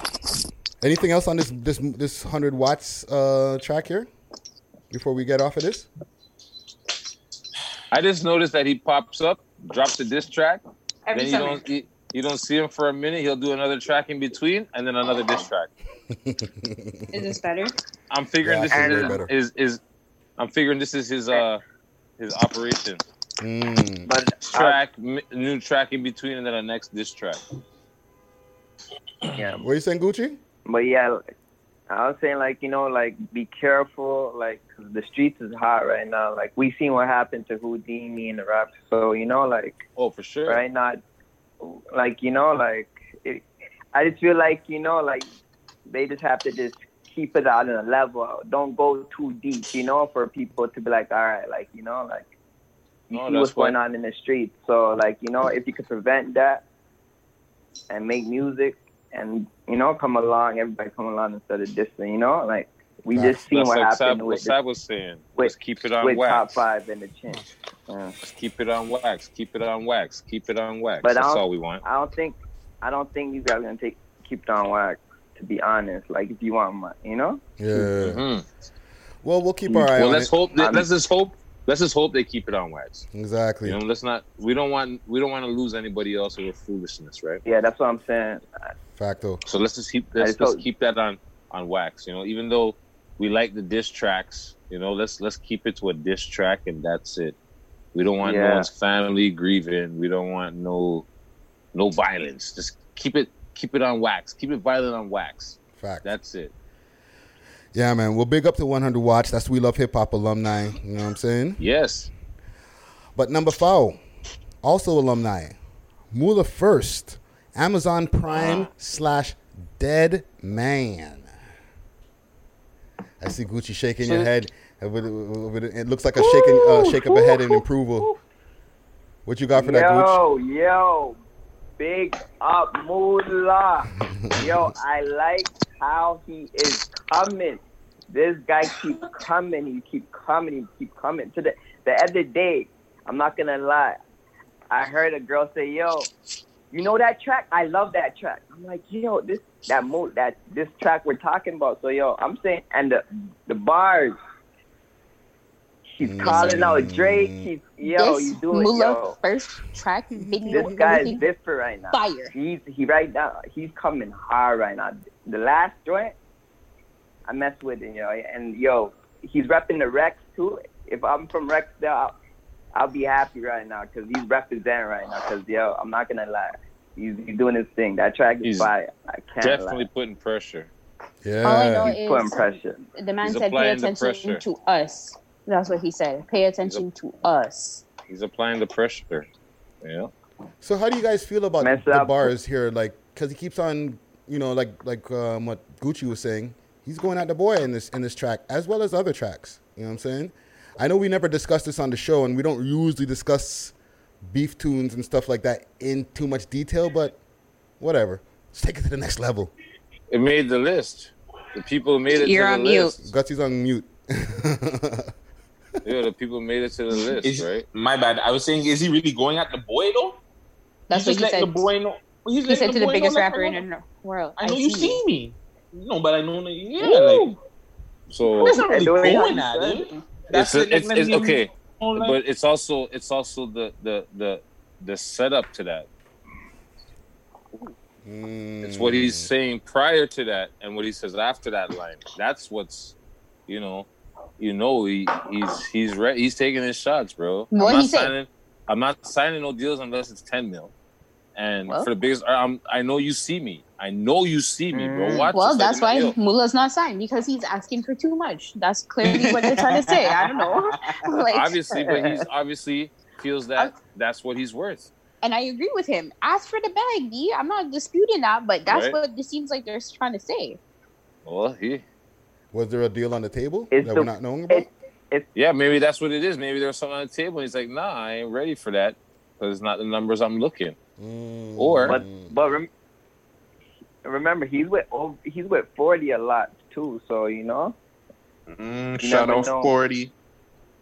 anything else on this this this hundred watts uh, track here before we get off of this? I just noticed that he pops up, drops the diss track, Every then you don't you, you don't see him for a minute. He'll do another track in between, and then another diss track. *laughs* Is this better? I'm figuring Yeah, this is, better. is is I'm figuring this is his uh his operation. Mm. But Track, mi- new track in between, and then the next diss track. Yeah, What are you saying, Gucci? but yeah, I was saying like you know like be careful like 'cause the streets is hot right now. Like we seen what happened to Houdini and the rap. So you know like Oh, for sure. right now, like you know like it, I just feel like you know like they just have to just keep it out on a level. Don't go too deep. You know for people to be like all right like you know like you No, see that's what's going on in the streets. So like you know if you could prevent that and make music and you know come along, everybody come along instead of dissing. You know like we just seen That's what like happened Sab, what with the, was saying. with- Let's keep it on with top five in the chin. Yeah. Just keep it on wax. Keep it on wax. Keep it on wax. But That's all we want. I don't think I don't think you guys are gonna take keep it on wax. To be honest, like if you want my, you know. Yeah. Mhm. Well, we'll keep our eye Well, on let's it. hope. That, let's just hope. Let's just hope they keep it on wax. Exactly. You know, let's not. We don't want. We don't want to lose anybody else over foolishness, right? Yeah, that's what I'm saying. Facto. So let's just keep. Let's just just keep that on on wax. You know, even though we like the diss tracks, you know, let's let's keep it to a diss track and that's it. We don't want no one's family grieving. We don't want no no violence. Just keep it keep it on wax. Keep it violent on wax. Fact. That's it. Yeah, man. Well, big up to 100 Watts. That's We Love Hip Hop alumni. You know what I'm saying? Yes. But number four, also alumni, Mula First, Amazon Prime slash Dead Man. I see Gucci shaking your head. With- with- It looks like a shaking uh, shake of a head in approval. What you got for that, Gucci? Yo, yo, big up Mula. *laughs* yo, I like how he is coming. This guy keep *laughs* coming. He keep coming. He keep coming. To the the other day, I'm not gonna lie. I heard a girl say, "Yo, you know that track? I love that track." I'm like, "Yo, this that mo that this track we're talking about." So, yo, I'm saying, and the the bars. He's mm. calling out Drake. He's yo, this you doing Mula yo. first track video. This guy is different right now. Fire. He's he right now. He's coming hard right now. The last joint, I mess with it, yo, and yo, he's repping the Rex too. If I'm from Rex, I'll, I'll be happy right now because he's representing right now. Because yo, I'm not gonna lie, he's, he's doing his thing. That track is He's fire. I can't Definitely lie. putting pressure. Yeah. All I know He's is putting pressure. the man He's said, "Pay attention to us." That's what he said. Pay attention to us. He's applying the pressure. Yeah. So how do you guys feel about Mess the up. bars here? Like, cause he keeps on, you know, like like um, what Gucci was saying. He's going at the boy in this in this track as well as other tracks. You know what I'm saying? I know we never discussed this on the show, and we don't usually discuss beef tunes and stuff like that in too much detail. But whatever, let's take it to the next level. It made the list. The people made it You're to on the mute. list. Gutsy's on mute. Yeah, the people made it to the list, Is- right? My bad. I was saying, is he really going at the boy though? That's He's what he just letting said. the boy know. He's He letting said to the boy biggest rapper in the world. I know you see me. No, but I know that. Yeah, Woo. like So that's not really the going at he him. it's, That's it's, it's okay, know, but it's also it's also the the the the setup to that. It's what he's hmm. saying prior to that and what he says after that line. That's what's, you know, you know he he's he's re- he's taking his shots, bro. What I'm not he say? signing. I'm not signing no deals unless it's ten mil. And Well. for the biggest, I'm, I know you see me. I know you see me, bro. Watch Well, that's like, why yo. Mula's not signed because he's asking for too much. That's clearly what they're trying to say. I don't know. *laughs* like, obviously, but he's obviously feels that that's what he's worth. and I agree with him. Ask for the bag, D. I'm not disputing that, but that's Right. what it seems like they're trying to say. Well, he. Was there a deal on the table It's that the- we're not knowing about? Yeah, maybe that's what it is. Maybe there's something on the table. And he's like, nah, I ain't ready for that because it's not the numbers I'm looking. Mm. Or But but rem- remember, he's with oh, he's with forty a lot too. So you know. Mm, You shout out know. forty.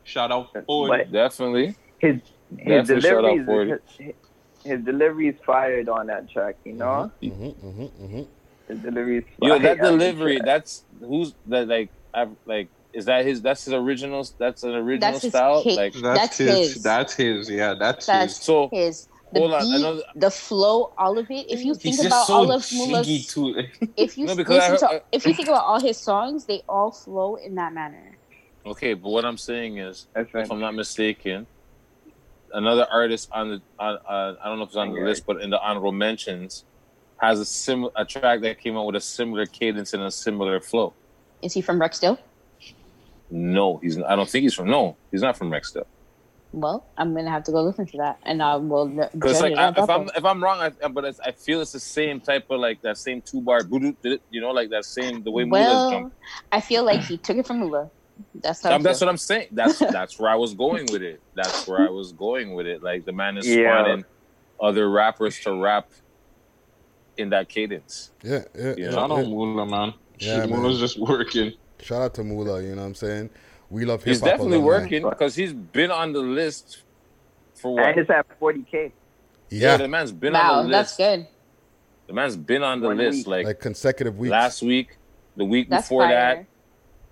Shout out forty. But definitely, his his Definitely shout out delivery 40. his, his delivery is fired on that track. You know. Mm-hmm, mm-hmm, mm-hmm. His delivery is yo, that delivery. That's who's that? Like, I've like, is that his? That's his original. That's an original That's style. hit. Like, That's, That's his. his. That's his. Yeah, that's, That's his. so his. The Hold on, beat, another- the flow, all of it. If you think about so all of jiggy Mula's, too. *laughs* if you No, because listen heard- to, if you think about all his songs, they all flow in that manner. okay, but what I'm saying is, right. if I'm not mistaken, another artist on the on, uh, I don't know if it's on the list, but in the honorable mentions, has a sim a track that came out with a similar cadence and a similar flow. Is he from Rexdale? No, he's. I don't think he's from. No, he's not from Rexdale. Well, I'm gonna have to go listen to that, and I will judge Because like, I, if I'm if I'm wrong, I, but it's, I feel it's the same type of like that same two bar, you know, like that same the way Mula's Well, jump. I feel like he took it from Mula. That's how. Um, that's what I'm saying. That's that's where I was going with it. That's where I was going with it. Like the man is Yeah. spawning other rappers to rap in that cadence. Yeah, yeah. You yeah, Shout yeah. out Mula, man. Yeah, Shit, man. Mula's just working. Shout out to Mula, you know what I'm saying? We love hip He's hop. definitely alumni. working because he's been on the list for what? And it's at forty k. Yeah, Yeah, the man's been wow, on the list. that's list. good. The man's been on the One list week. like, like consecutive weeks. last week, the week That's before fire. that.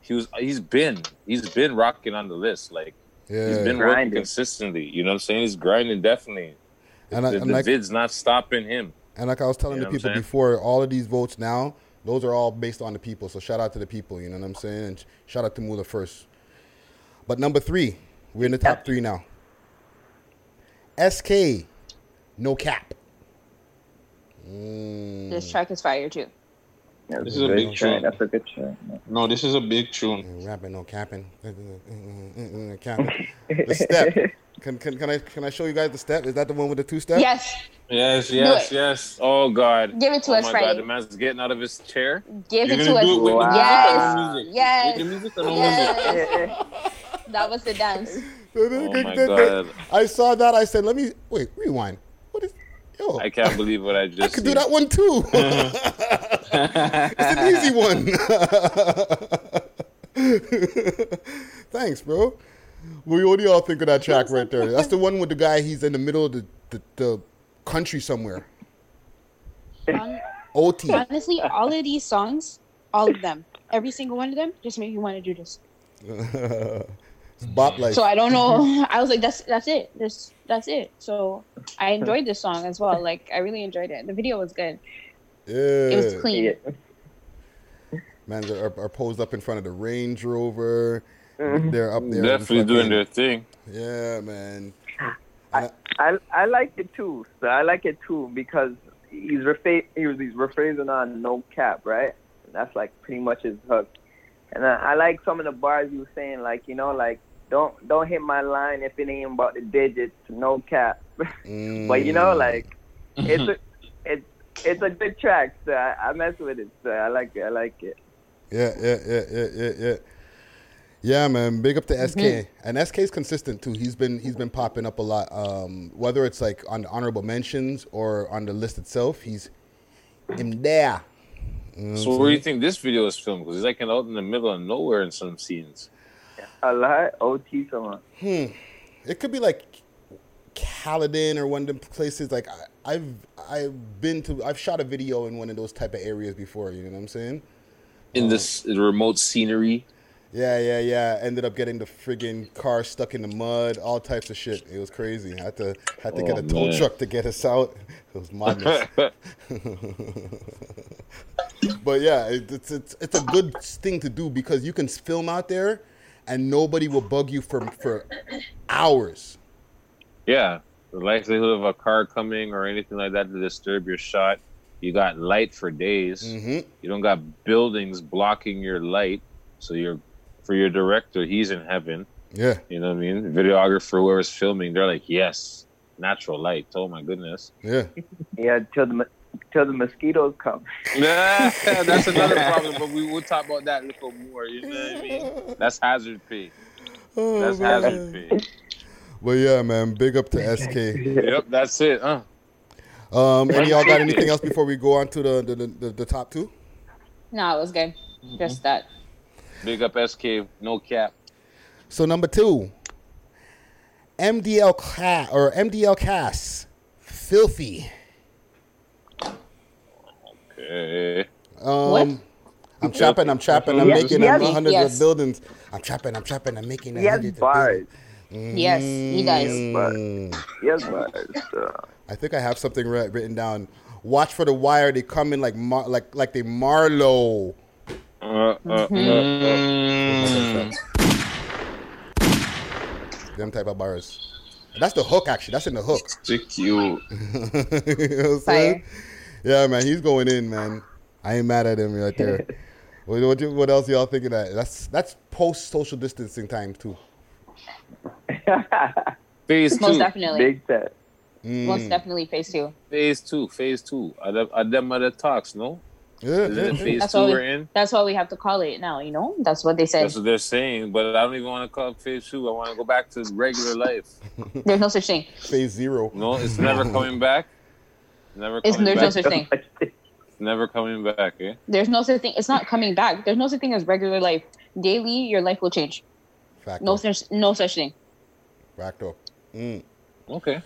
He was. He's been. He's been rocking on the list. Like yeah. he's been working Grinding. consistently. You know what I'm saying? He's grinding definitely. and, I, the and, the like, vid's not stopping him. and like I was telling You the know what people before, all of these votes now, those are all based on the people. So shout out to the people, you know what I'm saying? And shout out to Mula first. But number three, we're in the top three now. SK, no cap. Mm, This track is fire too. That's This is a big track. tune. That's a good track. No, this is a big tune. rapping, no capping. capping. *laughs* The step. Can, can, can I can I show you guys the step? Is that the one with the two steps? Yes, Yes, yes, yes. Oh God! Give it to oh us, my Friday. God! The man's getting out of his chair. give You're it to gonna us. do it with Wow. the music Yes, music? yes, With the music or no music? *laughs* yes. That was the dance. *laughs* Oh my God. I saw that. I said, let me wait. Rewind. What is? Yo, I can't believe what I just *laughs* I just could do that one too. *laughs* it's an easy one. Thanks, bro. Well, what do y'all think of that track right there? That's the one with the guy. He's in the middle of the, the, the country somewhere. Hon- OT. Honestly, all of these songs, all of them, every single one of them, just make me want to do this. It's bop like. So I don't know. *laughs* I was like, that's that's it. This that's it. So I enjoyed this song as well. *laughs* Like I really enjoyed it. The video was good. Yeah. It was clean. Man, are, are posed up in front of the Range Rover. Mhm. They're up there. Definitely in doing their thing. Yeah, man. I, I I like it too. So I like it too because he's refa- he was he's rephrasing on no cap, right? That's like pretty much his hook. And I, I like some of the bars he was saying, like you know, like don't don't hit my line if it ain't about the digits, no cap. *laughs* but you know, like it's a *laughs* it's it's a good track. So I, I mess with it. So I like it. I like it. Yeah, yeah, yeah, yeah, yeah, yeah. Yeah, man. Big up to SK, Mhm. and SK's consistent too. He's been he's been popping up a lot. Um, whether it's like on the honorable mentions or on the list itself, he's in there. You know So where do you think this video is filmed? Because it's like out in the middle of nowhere in some scenes. A lot. OT someone. Hmm. It could be like Caledon or one of them places. Like I, I've I've been to. I've shot a video in one of those type of areas before. You know what I'm saying? In this remote scenery. Yeah, yeah, yeah. Ended up getting the friggin' car stuck in the mud, all types of shit. It was crazy. I had to had to get Oh, a tow man. truck to get us out. *laughs* It was madness. *laughs* but yeah, it, it's it's it's a good thing to do because you can film out there, and nobody will bug you for for hours. Yeah, the likelihood of a car coming or anything like that to disturb your shot. You got light for days. Mm-hmm. You don't got buildings blocking your light. So you're for your director, he's in heaven. Yeah. You know what I mean? Videographer, whoever's filming, they're like, yes, natural light. Oh my goodness. Yeah. *laughs* Yeah, till the till the mosquitoes come. *laughs* Nah, that's another *laughs* problem, but we will talk about that a little more. You know what I mean? That's hazard pay. Oh, That's man. hazard pay. But yeah, man, big up to SK. Yep, that's it. Huh? Um, any y'all got anything else before we go on to the the, the, the top two? No, it was good. Just that. Big up SK, no cap. So number two, MDL Ca- or MDL Cass, filthy. Okay. Um, What? I'm trapping. I'm trapping. I'm Yes, making yes, hundreds yes. of buildings. I'm trapping. I'm trapping. I'm making He has hundreds of bars. buildings. Yes, he does. Mm. He has bars. uh, I think I have something written down. Watch for the wire. They come in like Mar- like like they Marlo. Uh, uh, uh, Mm. Them type of bars. That's the hook. Actually, that's in the hook. Stick you. *laughs* you know what I'm saying? Yeah, man, he's going in, man. I ain't mad at him right there. *laughs* what, what, you- what else y'all thinking that? That's that's post social distancing time too. *laughs* Phase Most two. definitely. Big set. Mm. Most definitely phase two. Phase two. Phase two. Are them, are them other talks? No. Yeah, Isn't phase That's two what, we're in? that's what we have to call it now, you know? That's what they said. That's what they're saying. But I don't even want to call it phase two. I want to go back to regular life. *laughs* There's no such thing. Phase zero. No, it's never *laughs* coming back. Never It's, coming there's no back. such thing. It's never coming back. Eh? There's no such thing. It's not coming back. There's no such thing as regular life. Daily, your life will change. Fact. No such, no such thing. Back up. Mm. Okay.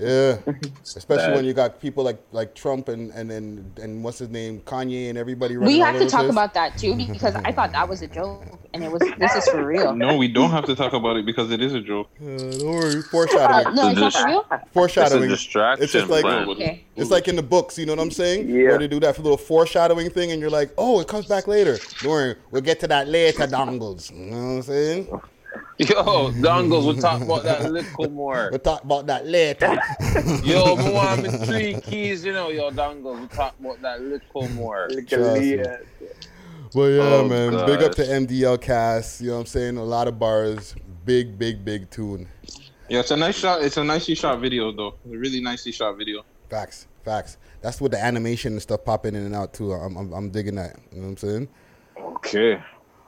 Yeah, *laughs* especially when you got people like like Trump and and and, and what's his name, Kanye and everybody. We have to talk place. about that too because I thought that was a joke and it was. This is for real. No, we don't have to talk about it because it is a joke. Uh, don't worry, foreshadowing. Uh, no, it's not for real. foreshadowing. It's a distraction, It's just like. Okay. it's like in the books. You know what I'm saying? Yeah. Where they do that little foreshadowing thing, and you're like, oh, it comes back later. Don't worry, we'll get to that later, dongles. You know what I'm saying? *laughs* Yo, dongles, we'll talk about that a little more. We'll talk about that later. *laughs* Yo, me want me three keys, you know, yo, dongles, we'll talk about that a little more. Trust me. Yeah. Yeah, Oh, man, big up to. MDL Cass. You know what I'm saying? A lot of bars, big, big, big tune. Yeah, it's a nice shot. It's a nicely shot video, though. A really nicely shot video. Facts, facts. That's with the animation and stuff popping in and out too. I'm, I'm, I'm digging that. You know what I'm saying? Okay.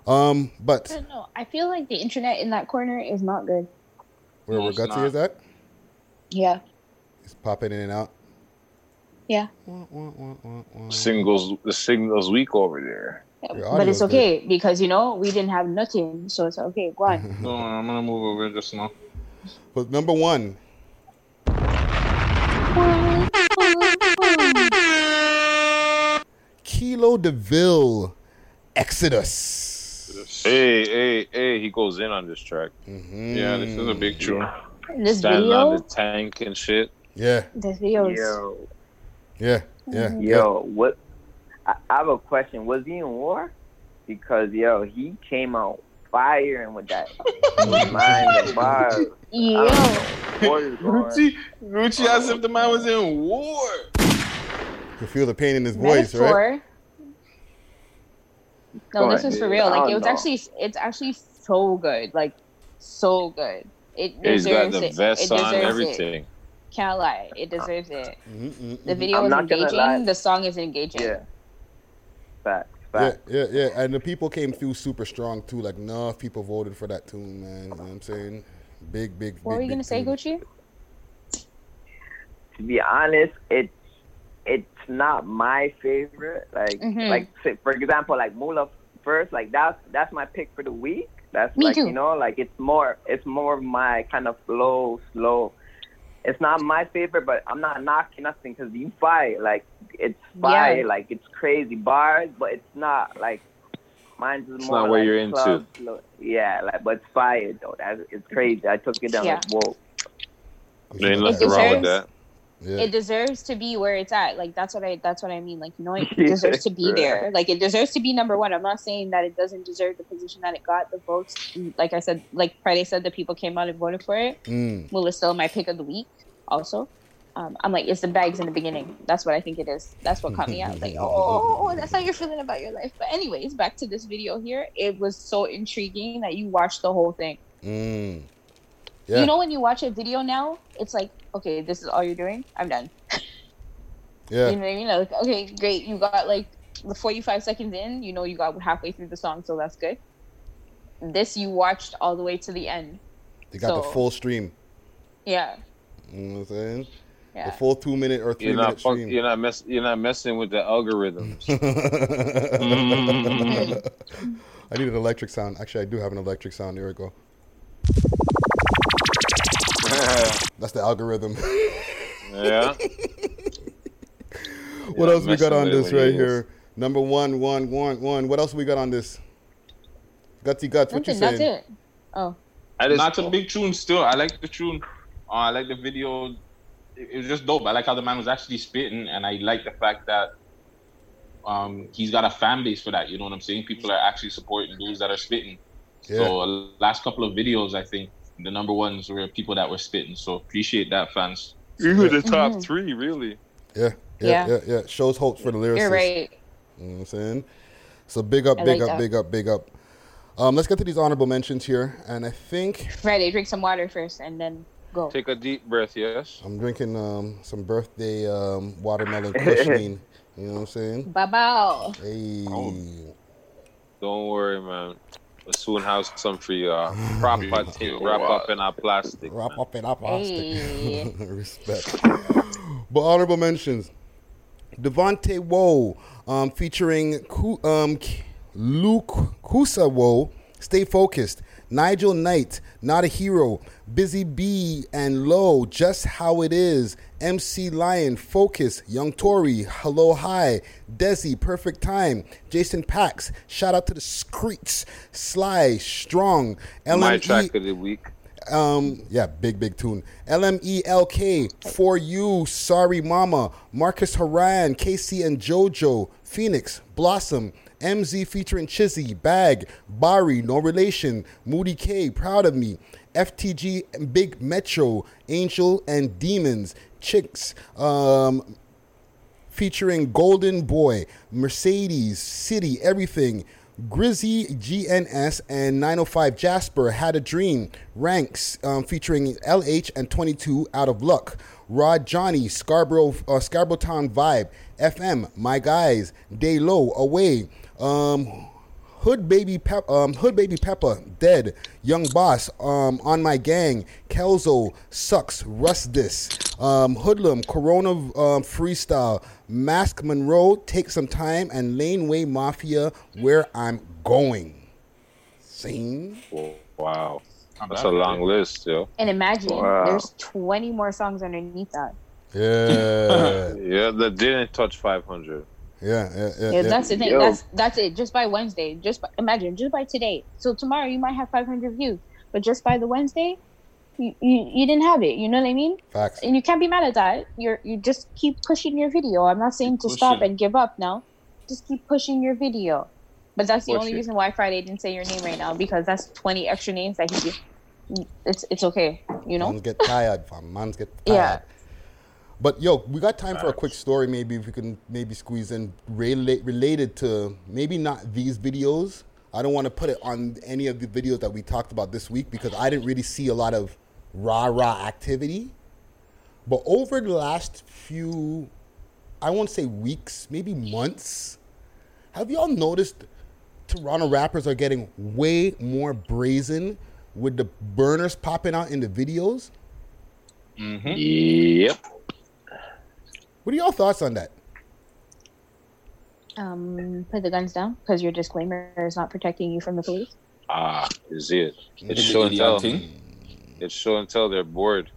Um, but I don't know. I feel like the internet in that corner is not good. where No, where it's Gutsy not. is at? Yeah. It's popping in and out. Yeah. Singles, the signals weak over there. But it's okay because you know we didn't have nothing, so it's okay. Go on. *laughs* No, I'm gonna move over just now. But number one, Kilo Deville, Exodus. Hey, hey, hey! He goes in on this track. Mm-hmm. Yeah, this is a big tune. This Standing video, on the tank and shit. Yeah, this video is Yo, yeah, yeah. Mm-hmm. yo, what? I, I have a question. Was he in war? Because yo, he came out firing with that *laughs* mind and bars. Yo. What is going *laughs* on? Gucci, Gucci oh. as if the man was in war. You feel the pain in his voice, right? Metaphor. No, this Going, is for real. Like it was know. actually, it's actually so good. Like so good. It He's got deserves the it. vest it on, deserves everything. It. Can't lie. It deserves it. Mm-hmm, The video I'm is engaging. The song is engaging. Yeah. Facts. Yeah, yeah, yeah. And the people came through super strong too. Like enough people voted for that tune, man. You know what I'm saying? Big, big, What big, were you gonna say. Gucci? To be honest, it's it's not my favorite. Like Mhm. like say, for example, like Mula first, like that's that's my pick for the week. That's Me like too. you know, like it's more it's more of my kind of flow, slow. It's not my favorite, but I'm not knocking nothing because you fight like it's fire, Yeah. like it's crazy bars, but it's not like mine's is It's more not what like you're into. slow. Yeah, like but it's fire though. That's it's crazy. I took it down Yeah. like whoa. There ain't It nothing wrong with that. Yeah. It deserves to be where it's at. Like that's what I that's what I mean. Like you know, *laughs* it deserves to be there. Like it deserves to be number one. I'm not saying that it doesn't deserve the position that it got. The votes, like I said, like Friday said, the people came out and voted for it. Mm. Well, it's still my pick of the week. Also, um, I'm like, it's the bags in the beginning. That's what I think it is. That's what caught me out. Like, *laughs* oh, that's how you're feeling about your life. But anyways, back to this video here. It was so intriguing that you watched the whole thing. Mm. Yeah. You know, when you watch a video now, it's like, okay, this is all you're doing. I'm done. yeah. You know what I mean? Like, okay, great. You got like the 45 seconds in. You know, you got halfway through the song, so that's good. This you watched all the way to the end. They got the full stream. Yeah. You know what I'm saying? Yeah. The full two minute or 3 You're minute not fuck, stream. you're not mess, you're not messing with the algorithms. *laughs* I need an electric sound. Actually, I do have an electric sound. There we go. *laughs* That's the algorithm. yeah. *laughs* what Yeah, else we got on this right here? Number one, one, one, one. What else we got on this? Gutsy guts. What you Nothing, saying? that's it. Oh. Not a big tune still. I like the tune. Uh, I like the video. It, it was just dope. I like how the man was actually spitting, and I like the fact that um, he's got a fan base for that. You know what I'm saying? People are actually supporting dudes that are spitting. Yeah. So uh, last couple of videos, I think the number ones were people that were spitting. So appreciate that, fans. You were the top Mhm. three, really. Yeah, yeah, yeah, Yeah. yeah. Shows hope for the lyricists. You're right. You know what I'm saying? So big up, big like up, that. big up, big up. Um, let's get to these honorable mentions here, and I think Friday, drink some water first and then go. Take a deep breath, yes. I'm drinking um, some birthday um, watermelon cushioning. *laughs* You know what I'm saying? Bye bye. Hey, Don't worry, man. We'll soon have some for you. Uh, *laughs* proper thing, wrap up in our plastic. wrap up in our plastic. Hey. *laughs* Respect. But honorable mentions: Devonte Woe, um, featuring Ku, um, Luke Kusa Woe. Stay focused. Nigel Knight, not a hero. Busy B and Low, just how it is. MC Lion, focus. Young Tory, hello hi. Desi, perfect time. Jason Pax, shout out to the Screets. Sly, strong. My LME track of the week. um, yeah, big, big tune. LMELK, For You, Sorry Mama, Marcus Haran, Casey and JoJo, Phoenix, Blossom, MZ featuring Chizzy, Bag, Bari, No Relation, Moody K, Proud of Me, FTG, Big Metro, Angel and Demons, Chicks, um, featuring Golden Boy, Mercedes, City, Everything, Grizzy GNS and 905 Jasper Had a Dream, Ranks um, featuring LH and 22 Out of Luck, Rod Johnny, Scarborough, uh, Scarborough Town Vibe, FM, My Guys, Day Low, Away, um, Hood baby Pep, um, Hood baby Peppa, dead. Young boss, um, on my gang. Kelzo sucks. Rust this. Um, Hoodlum, Corona um, freestyle. Mask Monroe, take some time, and Laneway Mafia, where I'm going. Sing. Wow. That's a long list, yo. And imagine Wow. there's 20 more songs underneath that. Yeah. *laughs* yeah, that didn't touch 500. Yeah, yeah, yeah. Yeah, that's the thing. Yo. That's that's it. Just by Wednesday, just by, imagine just by today. So tomorrow you might have 500 views, but just by the Wednesday, you, you you didn't have it. You know what I mean? Facts. And you can't be mad at that. You're you just keep pushing your video. I'm not saying to Keep stop and give up now. Just keep pushing your video. But that's the Push only it. reason why Friday didn't say your name right now because that's 20 extra names that he. It's it's okay. You know. Mans get tired, fam. Mans get tired. Yeah. But yo, we got time for a quick story. Maybe if we can maybe squeeze in relate related to maybe not these videos. I don't want to put it on any of the videos that we talked about this week because I didn't really see a lot of rah rah activity. But over the last few, I won't say weeks, maybe months, have y'all noticed Toronto rappers are getting way more brazen with the burners popping out in the videos? Mm-hmm. Yep. What are y'all thoughts on that? Um, put the guns down because your disclaimer is not protecting you from the police. Ah, is it? It's Is it show and tell. idioting? It's show and tell. They're bored.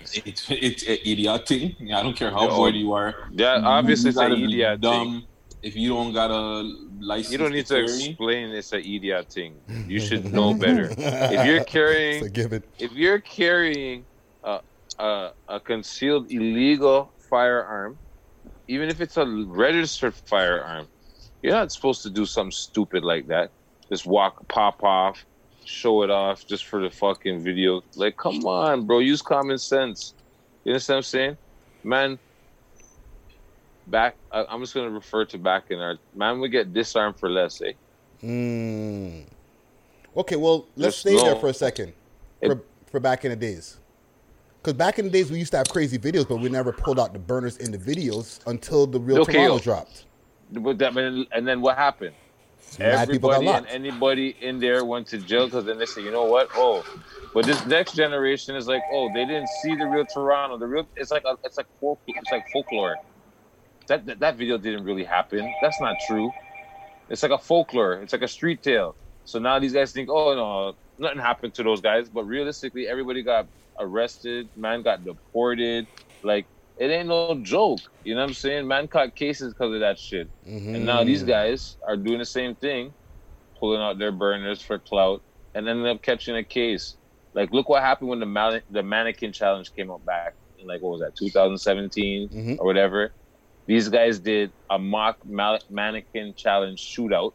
It's it's an idiot thing. I don't care how Yeah, bored you are. yeah, obviously it's an gotta idiot dumb if you don't got a license. You don't need to carry. explain it's an idiot thing. You should *laughs* know better. if you're carrying, It's a given. if you're carrying a, a a concealed illegal firearm, even if it's a registered firearm, you're not supposed to do something stupid like that. Just walk, pop off, show it off just for the fucking video. Like, come on, bro, use common sense. You understand what I'm saying, man? Back, I, I'm just gonna refer to back in our man. We get disarmed for less, eh? Mm. Okay, well, let's stay there for a second. For, for back in the days. Because back in the days, we used to have crazy videos, but we never pulled out the burners in the videos until the real Okay, Toronto yo. dropped. But that, and then what happened? Mad people got Everybody and anybody in there went to jail because then they say, you know what? Oh, but this next generation is like, oh, they didn't see the real Toronto. The real, it's like a, it's like folk, it's like folklore. That, that that video didn't really happen. That's not true. It's like a folklore. It's like a street tale. So now these guys think, oh no, nothing happened to those guys. But realistically, everybody got arrested. Man got deported. Like it ain't no joke. You know what I'm saying? Man caught cases because of that shit. And now these Mm. guys are doing the same thing, pulling out their burners for clout, and ended up catching a case. Like, look what happened when the man- the mannequin challenge came out back in like what was that, 2017 Mm-hmm. or whatever. These guys did a mock ma- mannequin challenge shootout,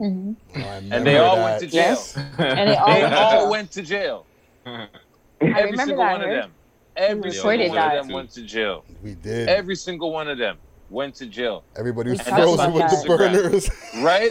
Mm-hmm. and they all went to jail. Yes. And they all *laughs* They all went to jail. *laughs* I Every remember single that, one of them. Every We single reported one that. of them went to jail. We did. Every single one of them went to jail. Everybody was And that's frozen on with the burners. right?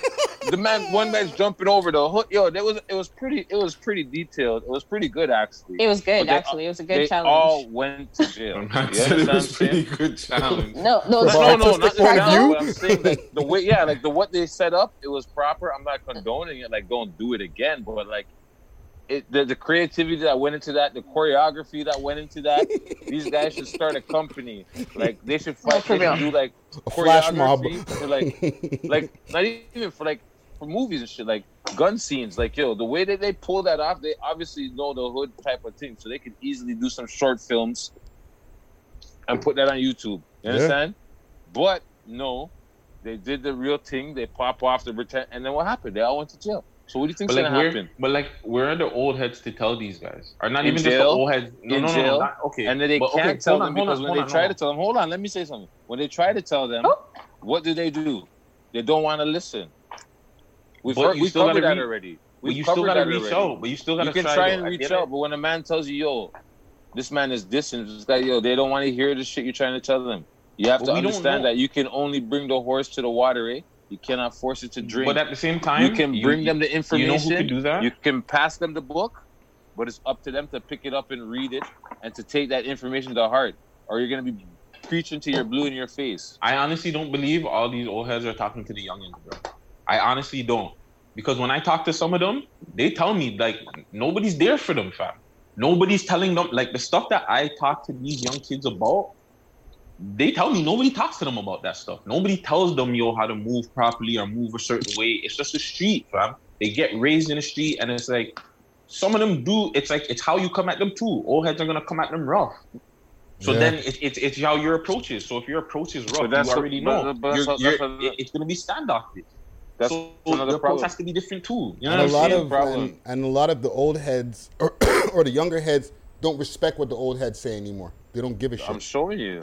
The man, one man's *laughs* jumping over the hood. Yo, that was it was pretty. It was pretty detailed. It was pretty good actually. It was good, they- actually. It was a good they challenge. all went to jail. *laughs* You it was what pretty good challenge. No, no, no, no, not. no, not the challenge, I'm saying like the way, yeah, like the what they set up, it was proper. I'm not condoning it. Like, don't do it again. But like, it the, the creativity that went into that, the choreography that went into that. *laughs* these guys should start a company. Like, they should fight. they should do like A flash mob. choreography for like like not even for like for movies and shit, like gun scenes. Like yo, the way that they pull that off, they obviously know the hood type of thing, so they could easily do some short films and put that on YouTube. You Yeah. understand? But no, they did the real thing. They pop off the pretend, and then what happened? They all went to jail. So what do you think's But like, gonna happen? but like, where are the old heads to tell these guys? Or not In even just the old heads? No, in no, no, jail, no, not, okay. and then they But, can't tell hold them because on, when they on, try to tell them, hold on, let me say something. When they try to tell them, what do they do? They don't want to listen. We've But heard, we still covered that re- already. We've you still gotta reach already. out, but you still gotta You can try try and reach out, but when a man tells you, "Yo, this man is dissing," this guy, yo, they don't want to hear the shit you're trying to tell them. You have But to understand that you can only bring the horse to the water, eh? You cannot force it to drink. But at the same time, you can you- bring them the information. you know who could do that? You can pass them the book, but it's up to them to pick it up and read it and to take that information to heart, or you're gonna be preaching to your blue in your face. I honestly don't believe all these old heads are talking to the youngins, bro. I honestly don't. Because when I talk to some of them, they tell me like nobody's there for them, fam. Nobody's telling them like the stuff that I talk to these young kids about. They tell me nobody talks to them about that stuff. Nobody tells them yo how to move properly or move a certain way. It's just a street, fam. They get raised in the street, and it's like some of them do. It's like it's how you come at them too. Old heads are gonna come at them rough. So Yeah. then it, it, it's how your approach is. So if your approach is rough, But that's you what- already but- know but that's you're- what- you're- that's what- it- it's gonna be standoffish. That's so another the approach problem. has to be different too. You know and a what I'm lot saying? of and, and a lot of the old heads or, *clears throat* or the younger heads don't respect what the old heads say anymore. They don't give a shit. I'm showing you.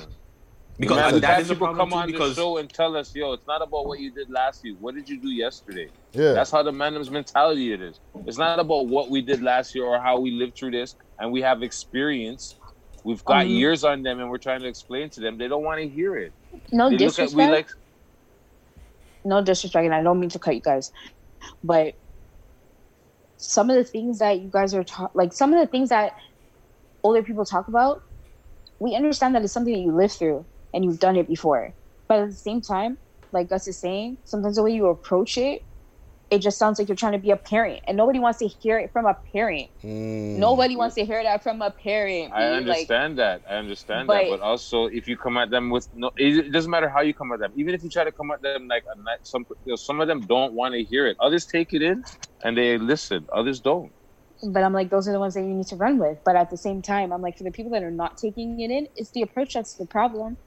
Because Man, that- we've that had is a people problem come on because- the show and tell us, yo, it's not about what you did last week. What did you do yesterday? Yeah. That's how the man's mentality it is. It's not about what we did last year or how we lived through this and we have experience. We've got Um, years on them and we're trying to explain to them. They don't want to hear it. No they look at we disrespect. like no disrespect, and I don't mean to cut you guys, but some of the things that you guys are ta- like some of the things that older people talk about, we understand that it's something that you live through and you've done it before. But at the same time, like Gus is saying, sometimes the way you approach it, it just sounds like you're trying to be a parent, and nobody wants to hear it from a parent. Mm. Nobody wants to hear that from a parent. I Like, understand that. I understand But- that. But also, if you come at them with no, it it doesn't matter how you come at them. Even if you try to come at them like a nice, some, you know, some of them don't want to hear it. Others take it in and they listen. Others don't. but I'm like, those are the ones that you need to run with. But at the same time, I'm like, for the people that are not taking it in, it's the approach that's the problem.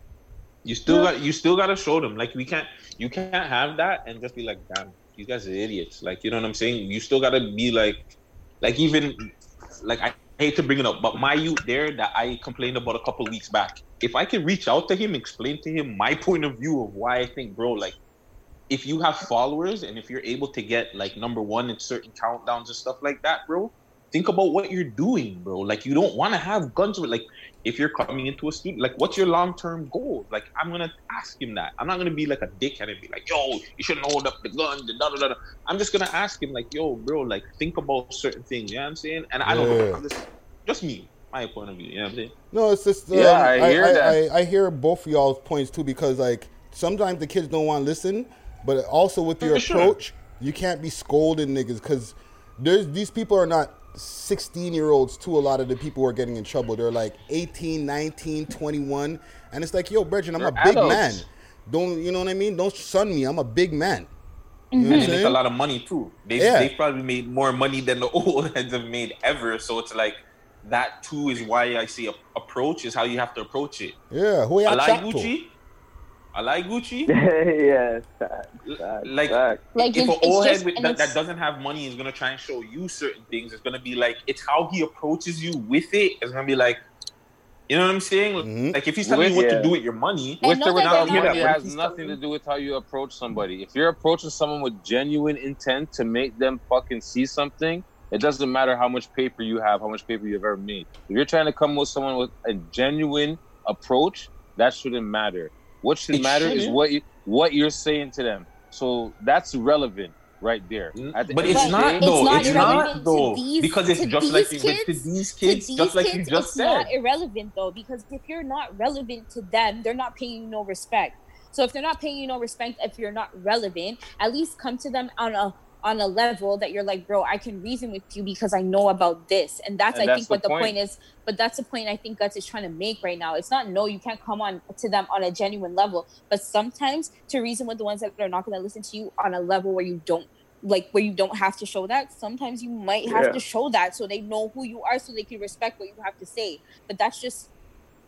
You still got you still gotta show them. Like we can't you can't have that and just be like, damn, these guys are idiots. Like you know what I'm saying? You still gotta be like like even like I hate to bring it up, but my youth there that I complained about a couple weeks back. If I can reach out to him, explain to him my point of view of why I think, bro, like if you have followers and if you're able to get like number one in certain countdowns and stuff like that, bro, think about what you're doing, bro. Like you don't want to have guns with like if you're coming into a student, like what's your long term goal? Like I'm gonna ask him that. I'm not gonna be like a dickhead and be like, yo, you shouldn't hold up the gun, da da da. da. I'm just gonna ask him like, yo, bro, like think about certain things. You know what I'm saying? And I don't know, Yeah. I'm just just me, my point of view. You know what I'm saying? No, it's just um, Yeah, I I, hear I, that. I, I hear both of y'all's points too because like sometimes the kids don't want to listen, but also with your For sure. approach, you can't be scolding niggas because there's these people are not 16 year olds to a lot of the people who are getting in trouble. They're like 18, 19, 21, and it's like, yo, Brethren, I'm They're a big adults. man. Don't you know what I mean? Don't son me. I'm a big man. You know And what they make a lot of money too. They Yeah. they probably made more money than the *laughs* old heads have made ever. So it's like that too is why I see a- approach is how you have to approach it. Yeah, who I like chat to? Gucci. I like Gucci. *laughs* like, Like, if it's- an old just- head with, that, that doesn't have money is gonna try and show you certain things, it's gonna be like it's how he approaches you with it. It's gonna be like, you know what I'm saying? Mm-hmm. Like if he's telling you what yeah. to do with your money, With or without hear money, it has nothing to do with how you approach somebody. If you're approaching someone with genuine intent to make them fucking see something, it doesn't matter how much paper you have, how much paper you've ever made. If you're trying to come with someone with a genuine approach, that shouldn't matter. What should It matter is shouldn't. what you, what you're saying to them. So that's relevant right there. At the But it's of not day- though. not It's irrelevant not though. these- Because it's just like these but to kids- these to kids, these just like you kids, just it's said. not irrelevant though because if you're not relevant to them they're not paying you no respect so if they're not paying you no respect if you're not relevant at least come to them on a on a level that you're like bro i can reason with you because i know about this and that's And i that's think the what the point. point is but that's the point i think guts is trying to make right now it's not no you can't come on to them on a genuine level but sometimes to reason with the ones that are not going to listen to you on a level where you don't like where you don't have to show that sometimes you might have Yeah. to show that so they know who you are so they can respect what you have to say but that's just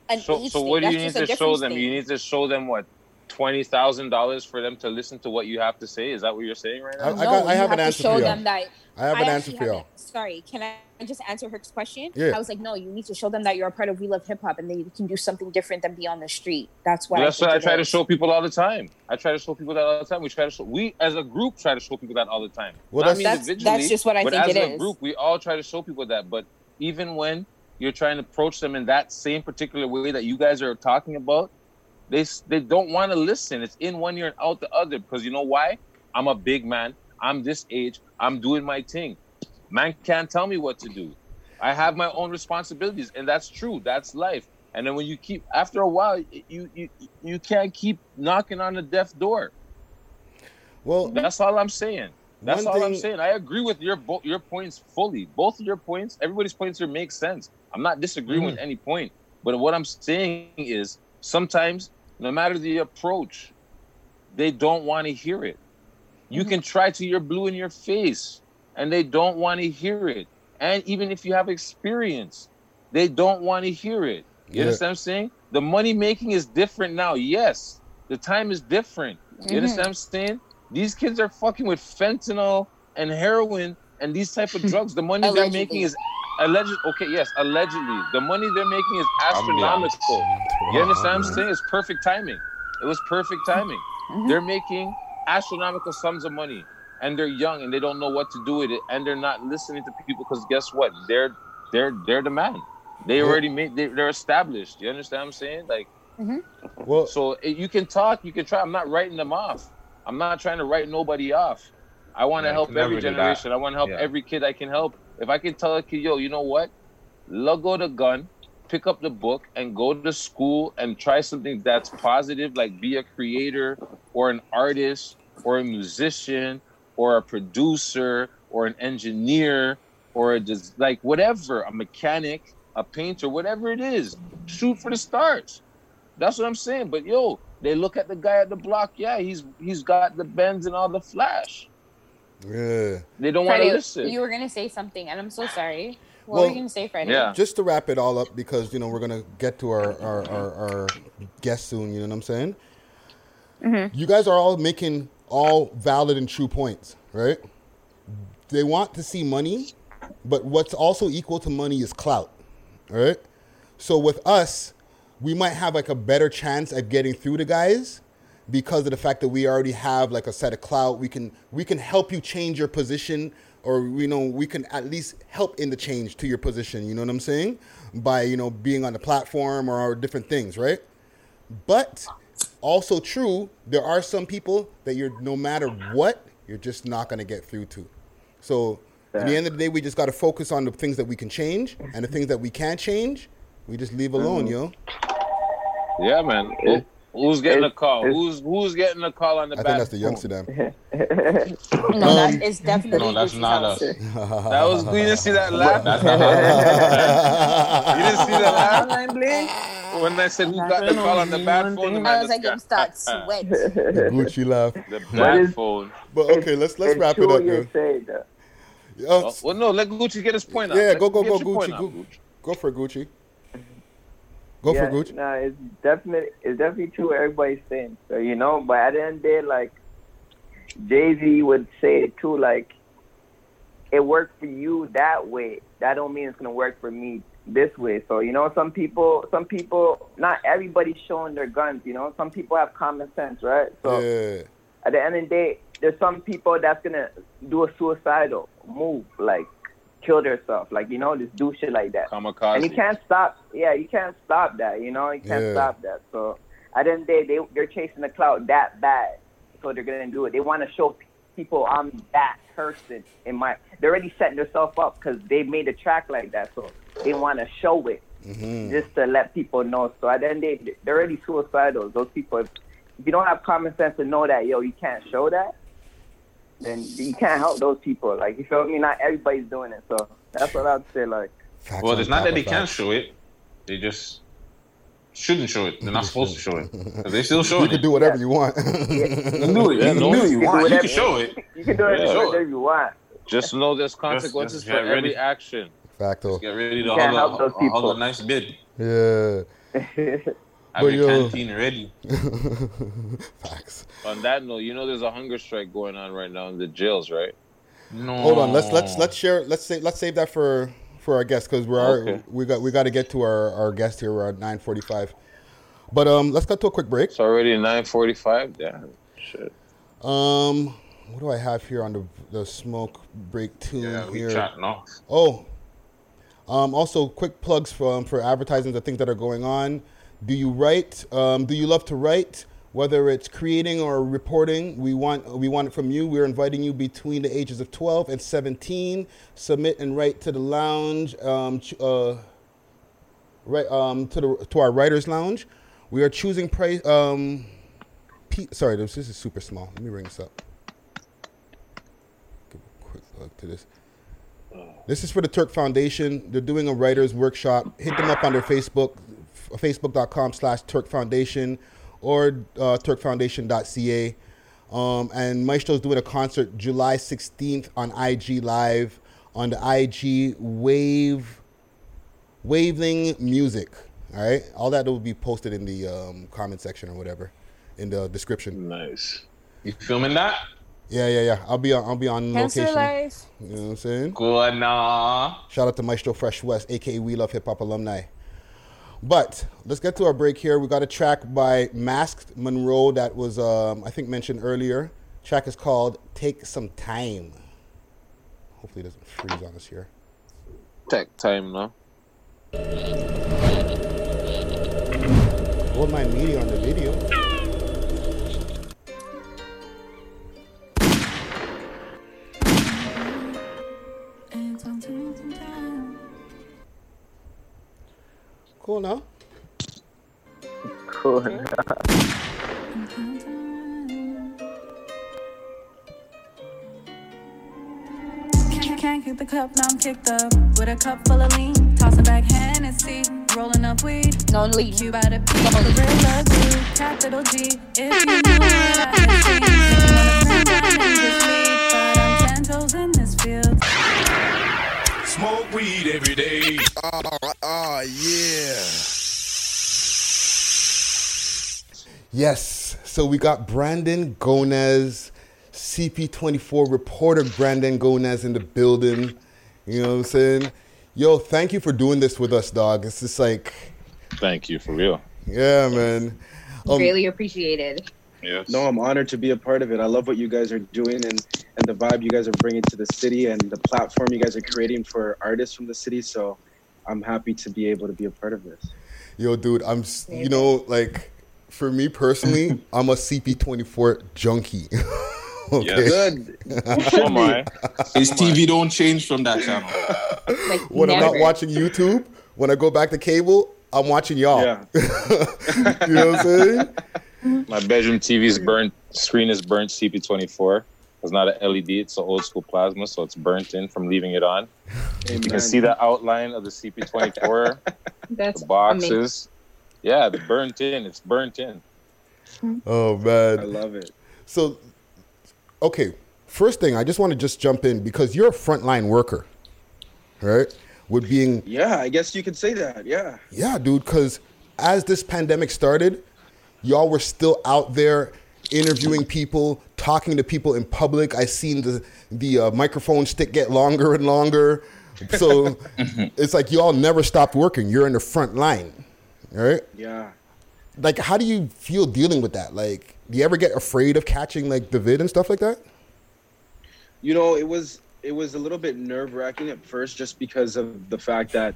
an So, so what do you need to show them? thing. You need to show them what twenty thousand dollars for them to listen to what you have to say. Is that what you're saying right now? I- I got- I you have an to answer show for y'all. them that I have an answer for y'all. Sorry, can I just answer her question? Yeah. I was like, no, you need to show them that you're a part of We Love Hip Hop and that you can do something different than be on the street. That's why. That's I what I think it try to show people all the time. I try to show people that all the time. We try to show. We as a group try to show people that all the time. Well, Not that's- That's- that's just what I but think as it a is. group, we all try to show people that. But even when you're trying to approach them in that same particular way that you guys are talking about, they they don't want to listen. It's in one ear and out the other because you know why? I'm a big man. I'm this age. I'm doing my thing. Man can't tell me what to do. I have my own responsibilities, and that's true. That's life. And then when you keep, after a while, you you you can't keep knocking on the deaf door. Well, that's all I'm saying. That's all I'm saying. I agree with your bo- your points fully. Both of your points, everybody's points here make sense. I'm not disagreeing with Mhm. any point. But what I'm saying is sometimes, no matter the approach, they don't want to hear it. You can try to your blue in your face, and they don't want to hear it. And even if you have experience, they don't want to hear it. You Yeah. understand what I'm saying? The money making is different now. Yes, the time is different. You Mhm. understand what I'm saying? These kids are fucking with fentanyl and heroin and these type of *laughs* drugs. The money they're making is alleged. Okay, yes, allegedly. The money they're making is astronomical. You understand what I'm saying? It's perfect timing. It was perfect timing. They're making astronomical sums of money, and they're young and they don't know what to do with it, and they're not listening to people because guess what? They're they're they're the man. They Yeah. already made. They, they're established. You understand what I'm saying? Like, mm-hmm. well, so eh, you can talk, you can try. I'm not writing them off. I'm not trying to write nobody off. I want to Yeah, help every generation. I want to help Yeah. every kid I can help. If I can tell a kid, yo, you know what? Let go the gun, pick up the book, and go to school and try something that's positive, like be a creator or an artist or a musician or a producer or an engineer or a just like whatever, a mechanic, a painter, whatever it is. Shoot for the stars. That's what I'm saying. But yo, they look at the guy at the block. Yeah, he's he's got the bends and all the flash. Yeah. They don't want to listen. you were gonna say something, and I'm so sorry. What Well, were you gonna say, Freddie? Yeah. Just to wrap it all up, because you know we're gonna get to our our, our, our guest soon. You know what I'm saying? Mm-hmm. You guys are all making all valid and true points, right? They want to see money, but what's also equal to money is clout, right? So with us, we might have like a better chance at getting through to guys because of the fact that we already have like a set of clout. We can we can help you change your position, or you know we can at least help in the change to your position. You know what I'm saying? By you know being on the platform or different things, right? But also true, there are some people that you're no matter what, you're just not gonna get through to. So at the end of the day, we just gotta focus on the things that we can change and the things that we can't change, we just leave alone, Mhm. yo. Yeah, man. Who- who's getting a call? Who's who's getting a call on the I back? I think that's the youngster them. *laughs* No, that Um, is definitely. No, that's Gucci's not us. That was *laughs* you didn't see that laugh. That's not us. you didn't see the laugh when I said who got the call on the bad phone. the I man was like, just him got- start *laughs* sweat. the Gucci laugh. The bad phone. But okay, let's let's it's wrap it up, what yo. you say. Oh, Well, no, let Gucci get his point out. yeah, Let- go go go your point Gucci, go, go for Gucci. Go yeah, for Gucci. No, it's definitely it's definitely true what everybody's saying. So you know, but at the end of the day, like Jay Z would say it too, like it worked for you that way. That don't mean it's gonna work for me this way. So you know, some people, some people, not everybody's showing their guns. You know, some people have common sense, right? So Yeah. at the end of the day, there's some people that's gonna do a suicidal move, like kill themselves, like you know, just do shit like that. Kamikaze. And you can't stop. Yeah, you can't stop that. You know, you can't Yeah. stop that. So at the end of the day, they they're chasing the clout that bad, so they're gonna do it. They want to show people I'm that person in my. They're already setting themselves up because they made a track like that, so they want to show it Mm-hmm. just to let people know. So at the end of the day, they're already suicidal. Those people, if, if you don't have common sense to know that, yo, you can't show that, then you can't help those people. Like you feel me? Not everybody's doing it. So that's what I'd say. Like. Well, it's not that they can't show it; they just shouldn't show it. They're not supposed to show it *laughs* they still showing You can do whatever you want. *laughs* You can do it. Yeah, You no, can do it. you You can show it. You can do it Yeah. whatever you want. Just know there's consequences just for ready. every action. Facto. Get ready to You help a, those hug people. a nice bid. Yeah. *laughs* Have But your yo- canteen ready. *laughs* Facts. On that note, you know there's a hunger strike going on right now in the jails, right? No. Hold on, let's let's let's share. Let's say let's save that for for our guest because we're our- we got we got to get to our our guest here. We're at nine forty five. But um, let's cut to a quick break. It's already 9:45. Yeah, shit. Um, what do I have here on the the smoke break tune Yeah, here? chatting off. Oh, um, also quick plugs for for advertisements and things that are going on. Do you write? Um, do you love to write? Whether it's creating or reporting, we want we want it from you. We're inviting you between the ages of 12 and 17. Submit and write to the lounge. Um, uh, right um, to the to our writers lounge. We are choosing price. Um, P- sorry, this, is super small. Let me bring this up. Give a quick look to this. This is for the Turk Foundation. They're doing a writers workshop. Hit them up on their Facebook, facebook.com slash Turk Foundation or uh, turkfoundation.ca. Um, and Maestro's doing a concert July 16th on IG Live on the IG Wave Waving Music. All right, all that will be posted in the um, comment section or whatever in the description. Nice. You filming that? Yeah, yeah, yeah. I'll be on. I'll be on Cancer location. life. You know what I'm saying? Good nah. Shout out to Maestro Fresh Wes, aka We Love Hip Hop alumni. But let's get to our break here. We got a track by Masked Monroe that was, um, I think, mentioned earlier. Track is called "Take Some Time." Hopefully, it doesn't freeze on us here. Take time now. Hold my media on the video. Cool now. Cool. Can't, can't keep the cup, now I'm kicked up with a cup full of lean. Tossing back Hennessy, rolling up weed. No lead. You by the P, real ugly, capital G. If you knew what I had seen, if you wanna bring down and just lead, Smoke weed every day. Oh, yeah. Yes. So we got Brandon Gonez, CP24 reporter Brandon Gonez in the building. You know what I'm saying? Yo, thank you for doing this with us, dog. It's just like, Thank you for real. yeah, man. Um, Greatly appreciated. Yes. No, I'm honored to be a part of it. I love what you guys are doing and, and the vibe you guys are bringing to the city and the platform you guys are creating for artists from the city. So I'm happy to be able to be a part of this. Yo, dude, I'm, you know, like, for me personally, *laughs* I'm a CP24 junkie. *laughs* okay. Good. *laughs* Oh my. His TV don't change from that channel. when I'm not watching YouTube, when I go back to cable, I'm watching y'all. Yeah. you know what I'm saying? Mm-hmm. My bedroom TV's burnt. Screen is burnt. CP24. It's not an LED. It's an old school plasma, so it's burnt in from leaving it on. You can see the outline of the CP24. *laughs* That's the boxes. Yeah, the burnt in. It's burnt in. Mm-hmm. Oh man, I love it. So, okay, first thing I just want to just jump in because you're a frontline worker, right? With being Yeah, I guess you could say that. Yeah. yeah, dude. Because as this pandemic started, y'all were still out there interviewing people, talking to people in public. I seen the the uh, microphone stick get longer and longer. So *laughs* it's like y'all never stopped working. You're in the front line, right? Yeah. Like, how do you feel dealing with that? Like, do you ever get afraid of catching like the vid and stuff like that? You know, it was it was a little bit nerve wracking at first, just because of the fact that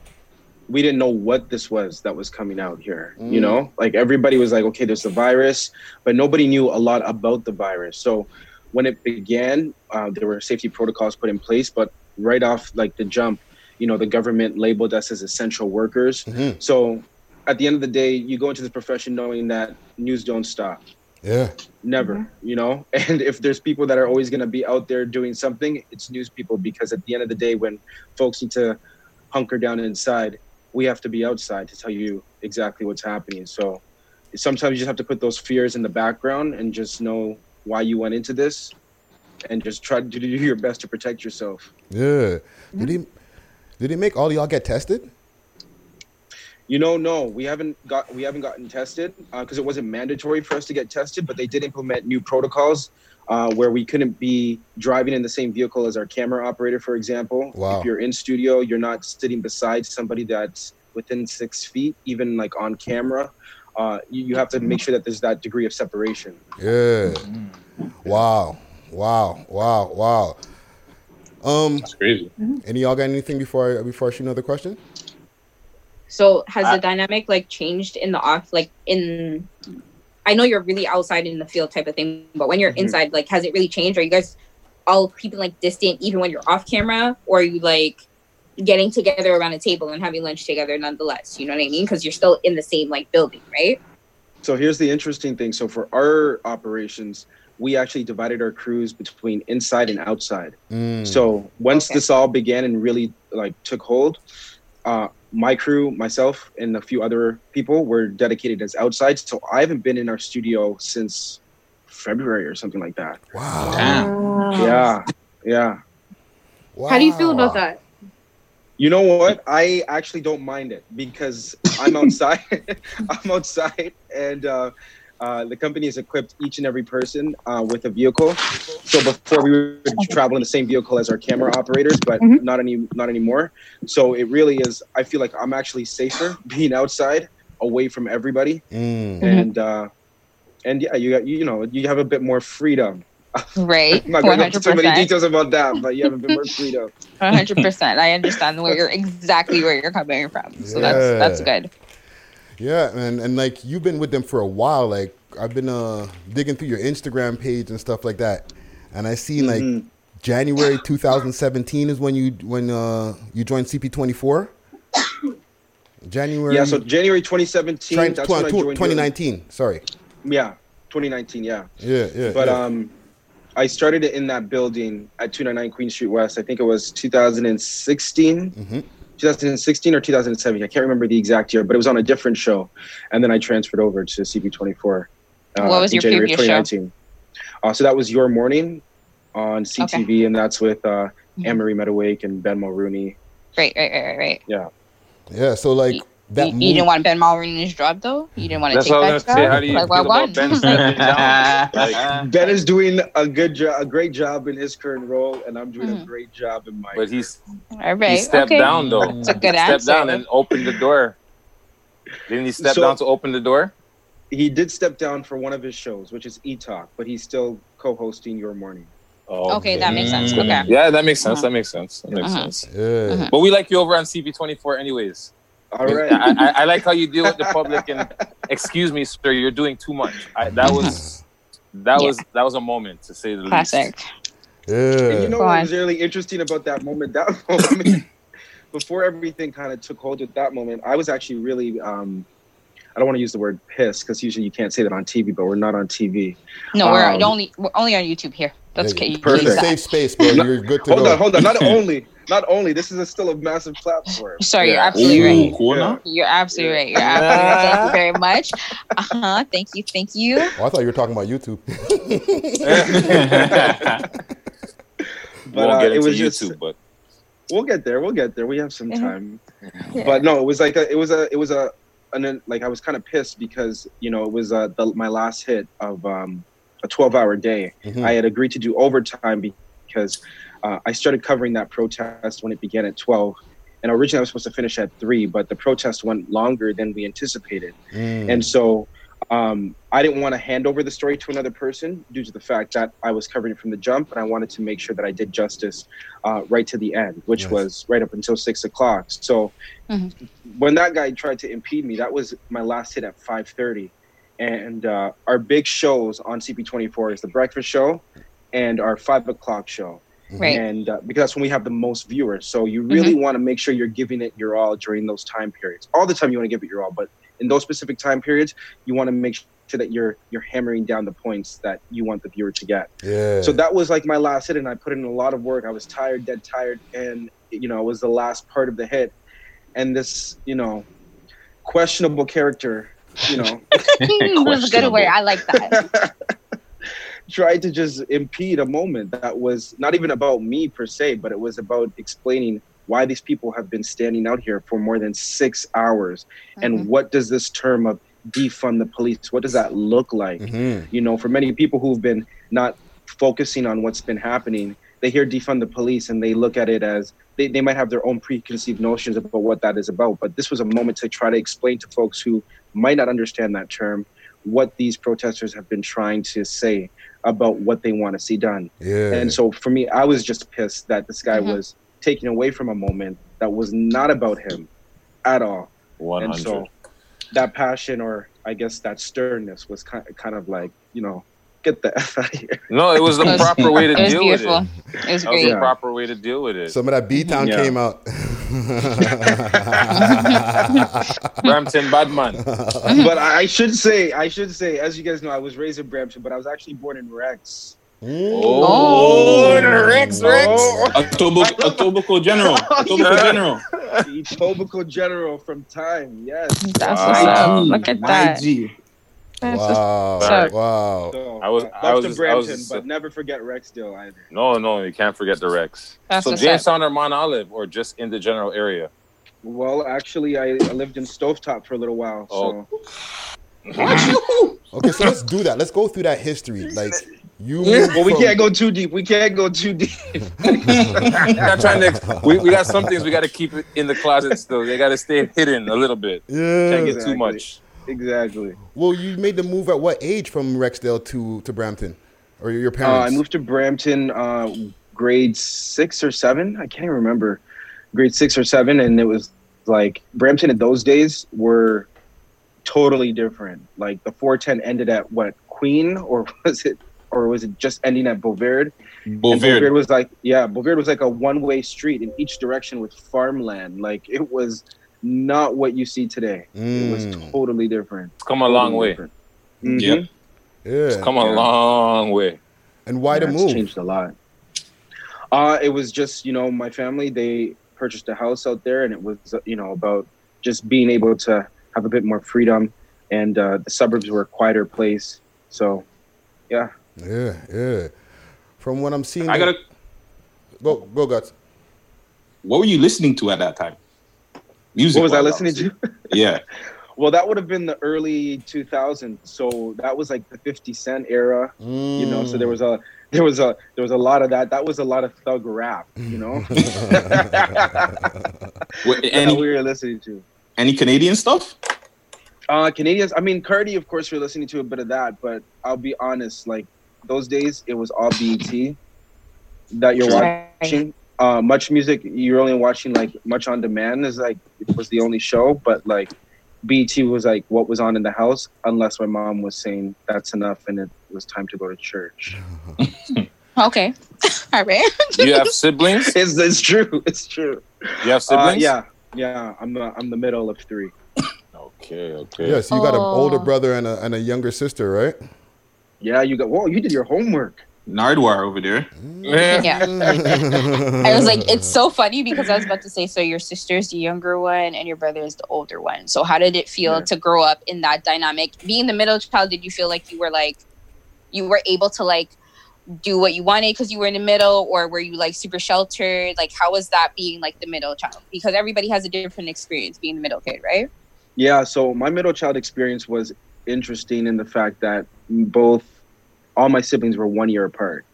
we didn't know what this was that was coming out here. You Mm. know, like everybody was like, okay, there's a virus, but nobody knew a lot about the virus. So when it began, uh, there were safety protocols put in place, but right off like the jump, you know, the government labeled us as essential workers. So at the end of the day, you go into this profession knowing that news don't stop Yeah. never you know *laughs* and if there's people that are always going to be out there doing something it's news people because at the end of the day when folks need to hunker down inside we have to be outside to tell you exactly what's happening so sometimes you just have to put those fears in the background and just know why you went into this and just try to do your best to protect yourself Yeah. Did he did he make all y'all get tested? You know, no, we haven't got we haven't gotten tested uh, because it wasn't mandatory for us to get tested, but they did implement new protocols uh, where we couldn't be driving in the same vehicle as our camera operator, for example. Wow. If you're in studio, you're not sitting beside somebody that's within six feet, even like on camera. Uh, you, you have to make sure that there's that degree of separation. Yeah. Wow. Wow. Wow. Wow. Um That's crazy. Any of y'all got anything before I before I shoot another question? So has the dynamic like changed in the off like in I know you're really outside in the field type of thing, but when you're Mhm. inside, like has it really changed? Are you guys all keeping like distant even when you're off camera? Or are you like getting together around a table and having lunch together nonetheless? You know what I mean? Because you're still in the same like building, right? So here's the interesting thing. So for our operations, we actually divided our crews between inside and outside. Mm. So once this all began and really like took hold, uh, my crew, myself, and a few other people were dedicated as outside. So I haven't been in our studio since February or something like that. Wow. Yeah, yeah. How do you feel about that? You know what? I actually don't mind it because I'm outside. *laughs* I'm outside, and uh, uh, the company has equipped each and every person uh, with a vehicle. So before we would travel in the same vehicle as our camera operators, but not any not anymore. So it really is. I feel like I'm actually safer *laughs* being outside, away from everybody, Mm. and uh, and yeah, you got you know you have a bit more freedom. Right. *laughs* I'm not going into too many *laughs* 100%. details about that, but you have a bit more freedom. One hundred percent. I understand where you're exactly where you're coming from. So that's that's good. Yeah, man, and like you've been with them for a while. Like I've been uh digging through your Instagram page and stuff like that, and I seen like Mm-hmm. January 2017 is when you when uh you joined CP24. January. Yeah, so January 2017. Twen- that's twen- when I tw- joined your- 2019. Sorry. Yeah, 2019. Yeah. Yeah, yeah. But yeah. um, I started it in that building at 299 Queen Street West. I think it was 2016. Mm-hmm. 2016 or 2017. I can't remember the exact year, but it was on a different show. And then I transferred over to CP24. Uh, What was in your January previous show? 2019. Uh, so that was Your Morning on CTV, and that's with uh, Mm-hmm. Anne-Marie Mediwake and Ben Mulroney. Right, right, right, right, right. Yeah. Yeah, so like that You, move- you didn't want Ben Mulroney's job though. You didn't want to That's take what I that was job. gonna say. How do you like, why feel about? Ben? *laughs* Like, ben is doing a good job, a great job in his current role, and I'm doing Mm-hmm. a great job in mine. But he's All right. he stepped okay. down though. That's a good he stepped answer. down and opened the door. Didn't he step So- down to open the door? He did step down for one of his shows, which is E Talk, but he's still co-hosting Your Morning. Oh, Okay, that makes sense. Okay. Yeah, that makes sense. That makes sense. That makes Uh-huh. sense. Yeah. But we like you over on CP24 anyways. All right. I, I, I like how you deal with the public and excuse me, sir, you're doing too much. I, that was that Yeah. was that was a moment to say the Classic. least. And you know Go what on. was really interesting about that moment? That *laughs* moment, before everything kind of took hold at that moment, I was actually really, um, I don't want to use the word pissed because usually you can't say that on TV, but we're not on TV. No, we're Um, only we're only on YouTube here. That's okay. You can Perfect. use safe space, bro. You're good to hold go. on, hold on. Not *laughs* only, not only. This is a, still a massive platform. Sorry, you're Yeah. absolutely right. cool Yeah. You're absolutely right. You're *laughs* absolutely right. Thank you very much. Uh huh. Thank you. Thank you. Oh, I thought you were talking about YouTube. *laughs* *laughs* But Won't uh, it into was just, YouTube, but we'll get there. We'll get there. We have some Mhm. time. Yeah. But no, it was like a, it was a, it was a, and then like I was kind of pissed because you know it was uh, the, my last hit of um, a 12-hour day. Mhm. I had agreed to do overtime because uh, I started covering that protest when it began at 12, and originally I was supposed to finish at three, but the protest went longer than we anticipated, Mm. and so um, I didn't want to hand over the story to another person due to the fact that I was covering it from the jump, and I wanted to make sure that I did justice uh, right to the end, which Nice. was right up until six o'clock. So Mhm. when that guy tried to impede me, that was my last hit at five thirty, and uh, our big shows on CP24 is the breakfast show and our five o'clock show. Right. And uh, because that's when we have the most viewers, so you really want to make sure you're giving it your all during those time periods. All the time you want to give it your all, but in those specific time periods, you want to make sure that you're you're hammering down the points that you want the viewer to get. Yeah. So that was like my last hit, and I put in a lot of work. I was tired, dead tired, and you know it was the last part of the hit. And this, you know, questionable character, you know, *laughs* *laughs* That's a good word. I like that. *laughs* tried to just impede a moment that was not even about me per se, but it was about explaining why these people have been standing out here for more than six hours, and what does this term of defund the police, what does that look like? Mhm. you know for many people who've been not focusing on what's been happening they hear defund the police and they look at it as they, they might have their own preconceived notions about what that is about but this was a moment to try to explain to folks who might not understand that term what these protesters have been trying to say about what they want to see done Yeah. and so for me i was just pissed that this guy Mhm. was taken away from a moment that was not about him at all one and so that passion or i guess that sternness was kind kind of like you know Get the *laughs* F out of here. No, it was the proper way to it deal beautiful. with it. It was That was great. the proper way to deal with it. Some of that B Town Yeah. came out. *laughs* Brampton Badman. *laughs* but I I should say, I should say, as you guys know, I was raised in Brampton, but I was actually born in Rex. Oh, oh. the Rex, Rex. Etobicoke Etobicoke General. Oh, Etobicoke General. Etobicoke General from time, yes. That's what's up. Look at that. That's wow. what's. Wow. So, I was- love I was- to I Brampton, was- but never forget Rexdale either. No, no, you can't forget the Rex. That's so what's Jamestown or Mount Olive, or just in the general area. Well, actually, I, I lived in Stovetop for a little while. So. Oh. Okay, so let's do that. Let's go through that history. Like you. well, we from- can't go too deep. We can't go too deep. *laughs* not trying to. We, we got some things we got to keep it in the closet still. They got to stay hidden a little bit. Yeah. Can't get Exactly. too much. Exactly. Well, you made the move at what age from Rexdale to to Brampton, or your Uh, I moved to Brampton, uh, grade six or seven. I can't even remember. Grade six or seven, and it was like Brampton in those days were totally different. Like the 410 ended at what Queen, or *laughs* was it, or was it just ending at Bovaird? And Bovaird. Bovaird was like, yeah, Bovaird was like a one-way street in each direction with farmland. Like it was not what you see today. It was Mm. totally different. It's come a long Totally way. different. Mhm. Yep. yeah. It's come a Yeah. long way. And why Yeah, the it's move? changed a lot. Uh, it was just you know my family they purchased a house out there, and it was uh, you know about just being able to have a bit more freedom, and uh, the suburbs were a quieter place. So, yeah. Yeah, yeah. From what I'm seeing, I gotta. go go guts. What were you listening to at that time? Music. What was I wise, listening to? *laughs* Yeah. Well, that would have been the early 2000s. So that was like the 50 Cent era, you know. So there was a there was a there was a lot of that. That was a lot of thug rap, you know. *laughs* What, *laughs* that any we were listening to. any Canadian stuff? Uh, Canadians. I mean, Cardi, of course, we're listening to a bit of that, but I'll be honest. Like those days, it was all BET that you're Right. watching. Uh, MuchMusic, you're only watching like much on demand is like it was the only show, but like BET was like what was on in the house, unless my mom was saying that's enough and it was time to go to church. *laughs* Okay. *laughs* All right. You have siblings? *laughs* It's, it's true. It's true. You have Uh, siblings? yeah, yeah. I'm the I'm the middle of three. Okay, okay. Yeah, so you got an older Oh. brother and a, and a younger sister, right? Yeah, you got. Whoa, you did your homework. Nardwuar over there. Yeah. *laughs* I was like, it's so funny because I was about to say, so your sister's the younger one and your brother is the older one. So how did it feel Yeah. to grow up in that dynamic? Being the middle child, did you feel like you were like, you were able to like do what you wanted because you were in the middle, or were you like super sheltered? Like, how was that being like the middle child? Because everybody has a different experience being the middle kid, right? Yeah, so my middle child experience was interesting in the fact that both all my siblings were one year apart.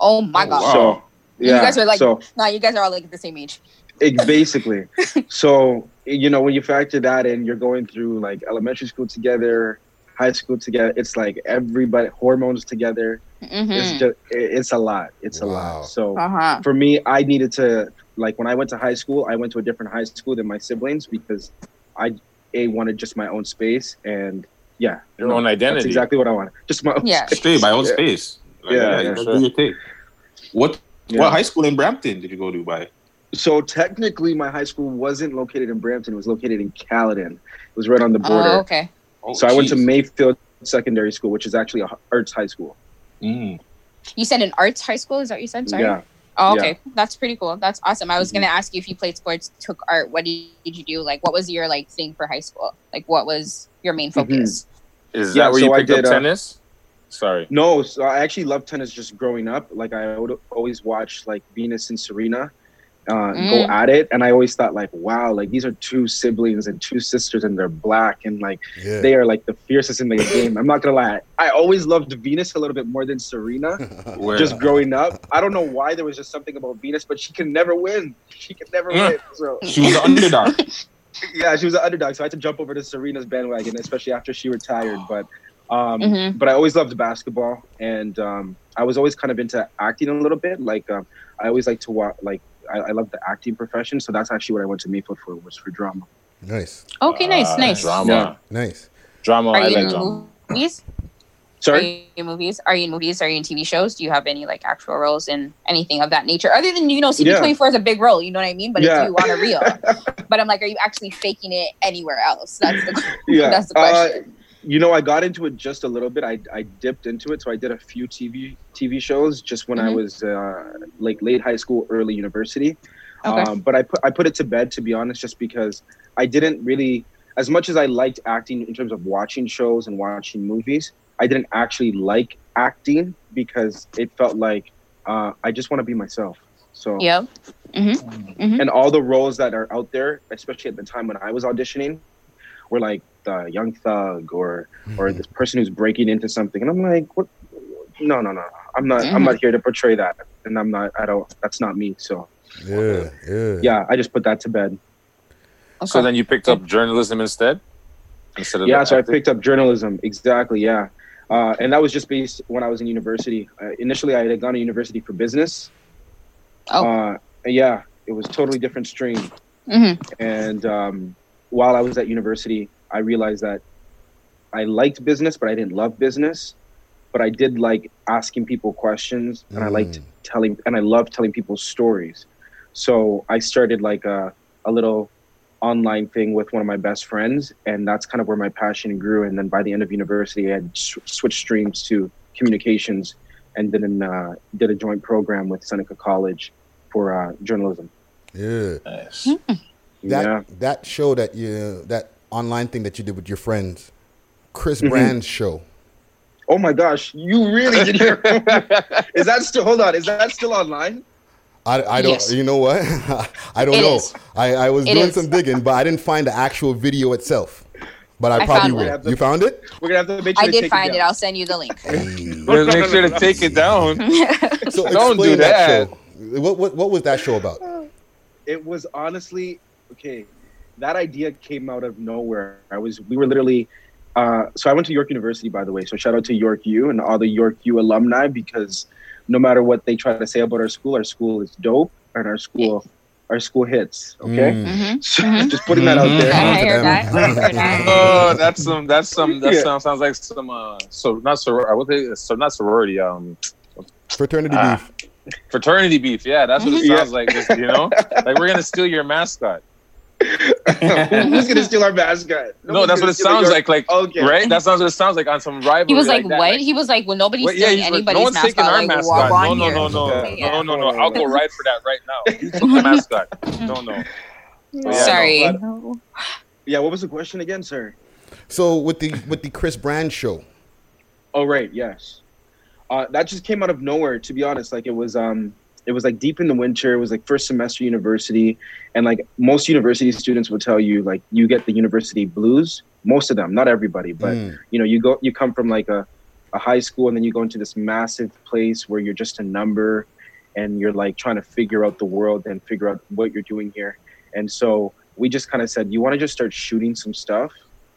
Oh my god! So yeah, you guys are like, so no, you guys are all like the same age. it, basically, *laughs* so you know when you factor that in, you're going through like elementary school together, high school together. It's like everybody hormones together. Mhm. It's just it's a lot. It's a lot. So Uh-huh. for me, I needed to like when I went to high school, I went to a different high school than my siblings because I a wanted just my own space and yeah, Your own identity. That's identity. exactly what I wanted. Just my own Yeah. space. Stay by own Yeah. space. Like, Yeah, yeah, yeah, you sure. do your thing. What Yeah. what high school in Brampton did you go to by? So technically, my high school wasn't located in Brampton. It was located in Caledon. It was right on the border. Oh, okay. Oh, so I went to. Mayfield Secondary School, which is actually a h- arts high school. Mm. You said an arts high school? Is that what you said? Sorry. Yeah. Oh, Yeah. okay. That's pretty cool. That's awesome. I was gonna ask you if you played sports, took art. What did you do? Like, what was your like thing for high school? Like, what was your main focus? Is Yeah, that where so you I picked up did, uh, tennis? Sorry. No, so I actually loved tennis just growing up. Like I would always watch like Venus and Serena uh, go Mm. at it, and I always thought like, wow, like these are two siblings and two sisters, and they're black, and like Yeah. they are like the fiercest in the game. I'm not gonna lie, I always loved Venus a little bit more than Serena. *laughs* Just growing up. I don't know why there was just something about Venus, but she can never win. She can never Yeah. win. So she was the underdog. *laughs* *laughs* yeah, she was an underdog, so I had to jump over to Serena's bandwagon, especially after she retired. But um, Mhm. but I always loved basketball, and um, I was always kind of into acting a little bit. Like um, I always like to watch. Like I, I love the acting profession, so that's actually what I went to Mayfield for was for drama. Nice, Okay, nice, Ah, nice. Drama. Yeah. nice. Drama. Are I you like in drama. movies? Are you in movies? Are you in movies? Are you in TV shows? Do you have any like actual roles in anything of that nature? Other than you know, CP24 is a big role. You know what I mean? But Yeah. if you want a real, *laughs* but I'm like, are you actually faking it anywhere else? That's the *laughs* Yeah. that's the Uh, you know, I got into it just a little bit. I, I dipped into it, so I did a few TV TV shows just when I Mhm. was uh, like late high school, early university. Okay. Um, but I put I put it to bed to be honest, just because I didn't really, as much as I liked acting in terms of watching shows and watching movies, I didn't actually like acting because it felt like uh, I just want to be myself. So yeah, Mm-hmm. and all the roles that are out there, especially at the time when I was auditioning, were like the young thug or or this person who's breaking into something, and I'm like, what? No, no, no. I'm not. I'm not here to portray that, and I'm not. I don't. That's not me. So Yeah, yeah. yeah, I just put that to bed. So then you picked up journalism instead, instead of Yeah, the so I picked up journalism. Exactly. Yeah, uh, and that was just based when I was in university. Uh, initially, I had gone to university for business. Oh. Uh, yeah, it was totally different stream. Mm-hmm. And um, while I was at university, I realized that I liked business, but I didn't love business. But I did like asking people questions, and I liked telling, and I loved telling people stories. So I started like a, a little online thing with one of my best friends, and that's kind of where my passion grew. And then by the end of university, I had sw- switched streams to communications, and then uh, did a joint program with Seneca College for uh, journalism. Yeah. Hmm. That Yeah. that show that you that online thing that you did with your friends, Chris Mhm. Brand's show. Oh my gosh, you really did hear. *laughs* *laughs* is that still? Hold on, is that still online? I, I don't. Yes. You know what? *laughs* I don't It know. is. I, I was It doing is. some digging, but I didn't find the actual video itself. But I, I probably found will. You found it? We're gonna have to make sure I to did take find it. down. I'll send you the link. *laughs* Let's make sure to take it down. So *laughs* Don't do explain that. show. What, what what was that show about? It was honestly okay. That idea came out of nowhere. I was we were literally. Uh, so I went to York University, by the way. So shout out to York U and all the York U alumni because no matter what they try to say about our school, our school is dope and our school our school hits. Okay, Mm. so *laughs* just putting that out Mhm. there. I heard that. I heard that. Oh, that's some. That's some. That Yeah. sounds, sounds like some. Uh, so not soror. What they? So not sorority. Um, Fraternity ah, beef. Fraternity beef. Yeah, that's what it *laughs* Yeah. sounds like. Just, you know, like we're gonna steal your mascot. Who's gonna steal our mascot? No, that's what it sounds like. Like, Okay. right? That sounds what it sounds like on some rivalry. He was like, that. "What?" He was like, "Well, nobody's Wait, yeah, stealing he's like, anybody's no one's taking mascot. our like, mascot. walk No, on no, here." no, no, Yeah. no, no, no. I'll go *laughs* ride for that right now. *laughs* You took the mascot. No, no. Yeah, Sorry. no, Yeah, what was the question again, sir? So with the with the Chris Brand show. Oh right, yes. Uh, that just came out of nowhere. To be honest, like it was, um, it was like deep in the winter. It was like first semester university, and like most university students will tell you, like you get the university blues. Most of them, not everybody, but Mm. you know, you go, you come from like a, a high school, and then you go into this massive place where you're just a number, and you're like trying to figure out the world and figure out what you're doing here. And so we just kind of said, you want to just start shooting some stuff,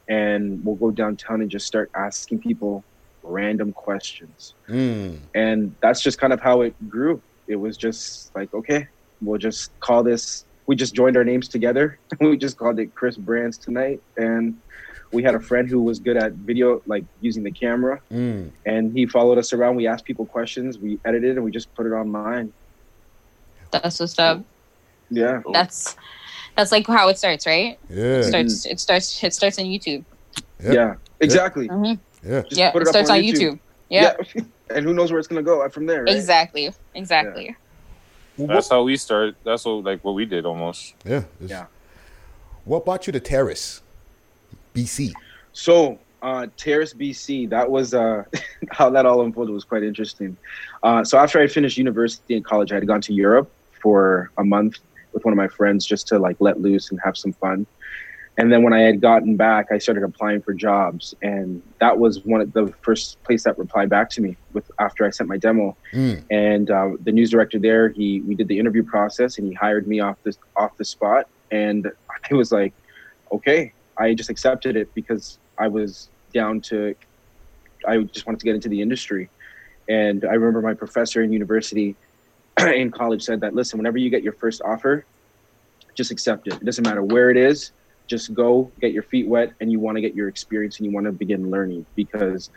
and we'll go downtown and just start asking people random questions. Mm. And that's just kind of how it grew. It was just like, okay, we'll just call this. We just joined our names together. *laughs* we just called it Chris Brands tonight. And we had a friend who was good at video, like using the camera, Mm. and he followed us around. We asked people questions, we edited, and we just put it online. That's what's up. Yeah. That's that's like how it starts, right? Yeah. It starts. It starts. It starts on YouTube. Yeah, exactly. Mhm. Yeah. Just Yeah, put it up starts on YouTube. Yeah. *laughs* and who knows where it's gonna go from there? Right? Exactly. Exactly. That's how we start. That's what like what we did almost. Yeah. Yeah. What brought you to Terrace, BC? So, uh, Terrace, BC, that was uh, *laughs* how that all unfolded was quite interesting. Uh, so, after I finished university and college, I had gone to Europe for a month with one of my friends just to like let loose and have some fun. And then when I had gotten back, I started applying for jobs, and that was one of the first place that replied back to me with after I sent my demo. Mm. And uh, the news director there, he we did the interview process, and he hired me off the off the spot. And *laughs* I was like, okay, I just accepted it because I was down to, I just wanted to get into the industry. And I remember my professor in university, *clears throat* in college, said that listen, whenever you get your first offer, just accept it. It doesn't matter where it is. Just go get your feet wet, and you want to get your experience, and you want to begin learning because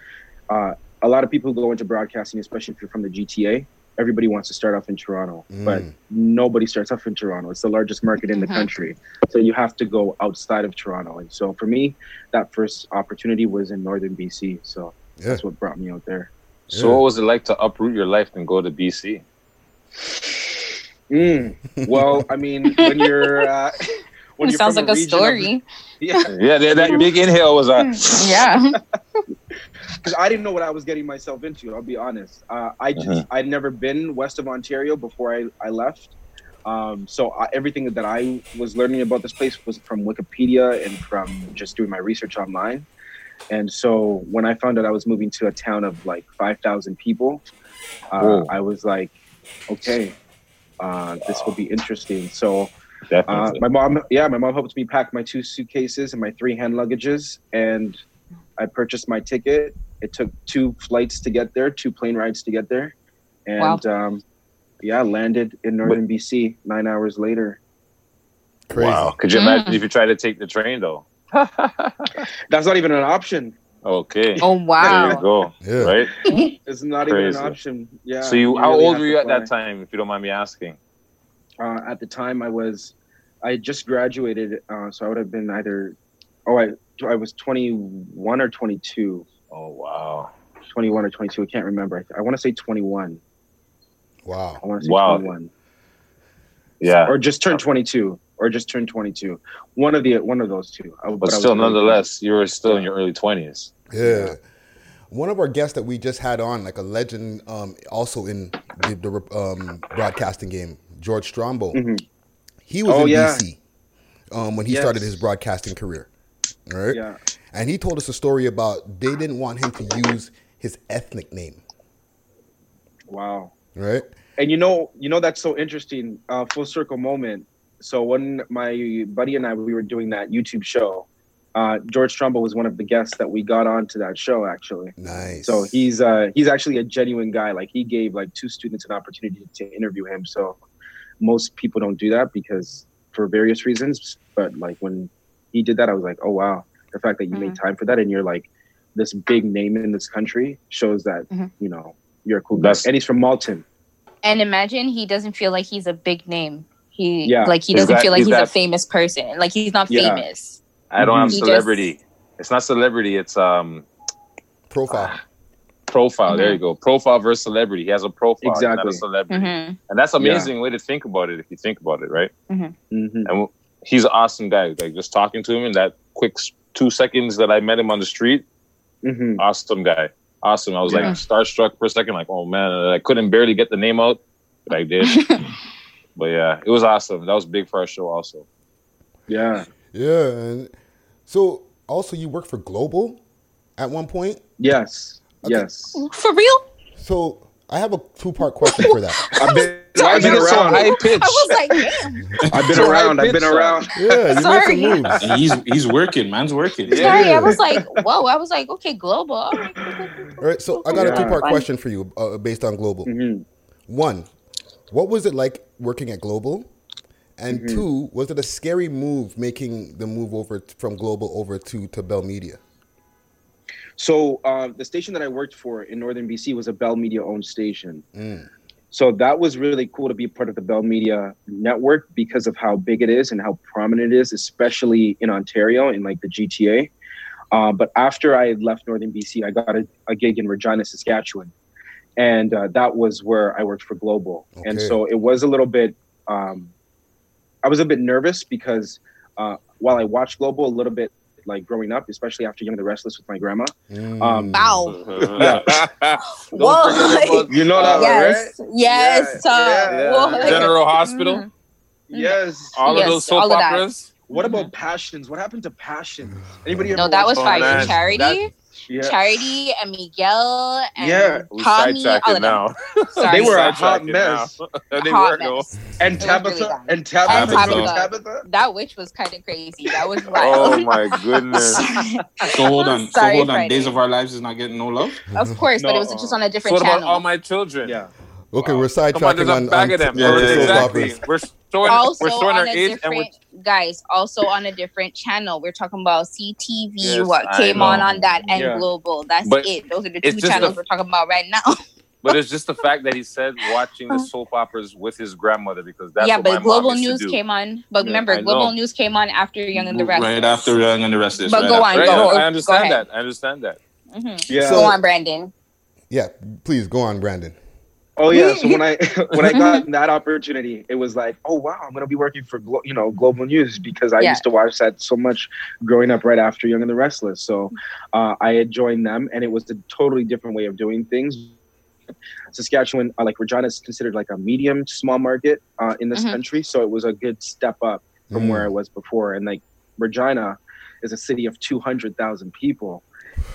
uh, a lot of people who go into broadcasting, especially if you're from the GTA, everybody wants to start off in Toronto, but Mm. nobody starts off in Toronto. It's the largest market in the Mhm. country, so you have to go outside of Toronto. And so for me, that first opportunity was in northern BC. So that's what brought me out there. So what was it like to uproot your life and go to BC? Mm. Well, I mean, when you're uh, *laughs* when It sounds like a region of- story. yeah, *laughs* Yeah, that, that big inhale was a. Yeah. *laughs* because I didn't know what I was getting myself into. I'll be honest. Uh, I just Mhm. I'd never been west of Ontario before I I left. Um, so I, everything that I was learning about this place was from Wikipedia and from just doing my research online. And so when I found out I was moving to a town of like five thousand people, uh, I was like, okay, uh, this will be interesting. So uh, my mom, yeah, my mom helped me pack my two suitcases and my three hand luggages, and I purchased my ticket. It took two flights to get there, two plane rides to get there, and um, yeah, landed in northern BC nine hours later. Wow. Could you imagine if you tried to take the train though? *laughs* That's not even an option. Okay. Oh, wow. There you go. Right. It's not Crazy. even an option. Yeah. so you, how really old were you at fly. that time, if you don't mind me asking? Uh, at the time, I was, I had just graduated, uh, so I would have been either, oh, I, I was 21 or 22. Oh wow. 21 or 22. I can't remember. I, I want to say 21. Wow. I want to say Wow. 21. Yeah. Or just turned 22. Or just turned 22. One of the one of those two. I- But I still, nonetheless, you were still in your early twenties. Yeah. One of our guests that we just had on, like a legend, um, also in the, the um, broadcasting game, George Strombo. He was Oh, in yeah. BC um, when he Yes. started his broadcasting career. All right. Yeah. And he told us a story about they didn't want him to use his ethnic name. Wow. Right. And you know, you know that's so interesting. Uh, full circle moment. So when my buddy and I we were doing that YouTube show, uh, George Trumbull was one of the guests that we got onto that show. Actually, nice. So he's uh, he's actually a genuine guy. Like he gave like two students an opportunity to interview him. So most people don't do that because for various reasons. But like when he did that, I was like, oh wow, the fact that you made time for that and you're like this big name in this country shows that you know you're a cool guy. And he's from Malton. And imagine he doesn't feel like he's a big name. He Yeah. like he doesn't that- feel like is he's a famous person. Like he's not Yeah. famous. I don't have He just- celebrity. It's not celebrity. It's um profile. Profile. There Mhm. you go. Profile versus celebrity. He has a profile. He's not Exactly. a celebrity. Mhm. And that's Yeah. amazing way to think about it. If you think about it, right? Mhm. Mm-hmm. And he's an awesome guy. Like just talking to him in that quick two seconds that I met him on the street. Mm-hmm. Awesome guy. Awesome. I was Yeah. like starstruck for a second. Like, oh man, I couldn't barely get the name out, but I did. *laughs* but yeah, it was awesome. That was big for our show, also. Yeah. Yeah. So also you worked for Global at one point? Yes. Yes. For real? So I have a two part question for that. *laughs* I've been, *laughs* Sorry, I've been you so around. high pitched. I was like, damn. *laughs* I've been So around. I've been around. Yeah, you Sorry. made some moves. He's he's working, man's working. Sorry, I was like, whoa. I was like, okay, global. All right. All right, so I got a two part question for you uh, based on Global. Mm-hmm. One, what was it like working at Global? And Mm-hmm. two, was it a scary move making the move over t- from Global over to to Bell Media? So uh, the station that I worked for in Northern BC was a Bell Media owned station. Mm. So that was really cool to be part of the Bell Media network because of how big it is and how prominent it is, especially in Ontario in like the GTA. Uh, but after I left Northern BC, I got a, a gig in Regina, Saskatchewan, and uh, that was where I worked for Global. And so it was a little bit. Um, I was a bit nervous because uh, while I watched Global a little bit, like growing up, especially after Young and the Restless with my grandma. Mm. Um, Wow. *laughs* yeah. *laughs* Whoa. You know that, yes. right? Yes. Yeah, uh, yeah. whoa. General Hospital. Mhm. Yes. All Yes, of those all soap of that. operas. What about Passions? What happened to Passions? Anybody? No, that was Oh, fire. man. Charity. That- yeah. Charity and Miguel and Yeah. We Tommy. sidetracked All of them. now. *laughs* Sorry. They were a hot mess. now. *laughs* they Hot were though. mess. And Tabitha really and Tabitha. And remember Tabitha. Tabitha? That witch was kind of crazy. That was *laughs* Oh my goodness. So hold on. Sorry, so hold on. Friday. Days of Our Lives is not getting no love. of course, but it was No. just on a So different what about channel. all my children? Yeah. Okay, we're Come on, sidetracking on, bag on, of them. on the soap exactly. operas. We're showing, also we're showing our on a age, and we're different guys also on a different channel we're talking about ctv Yes, what I came on know. on that and Yeah. global that's But it those are the two channels the- we're talking about right now *laughs* But it's just the fact that he said watching the soap operas with his grandmother because that's yeah what my but global mom used news came on but Yeah, remember I global know. news came on after young and the rest Right after Young and the rest. But right go after. on, Right? go. No, I understand ahead. that. I understand that. Mhm. Yeah. go on brandon Yeah, please go on, Brandon. Oh yeah. So when I *laughs* when I got *laughs* that opportunity, it was like, oh wow, I'm gonna be working for Glo- you know global news because I Yeah. used to watch that so much growing up right after Young and the Restless. So uh, I had joined them, and it was a totally different way of doing things. Saskatchewan, uh, like Regina, is considered like a medium small market uh, in this Mhm. country, so it was a good step up from Mm. where I was before. And like Regina is a city of two hundred thousand people,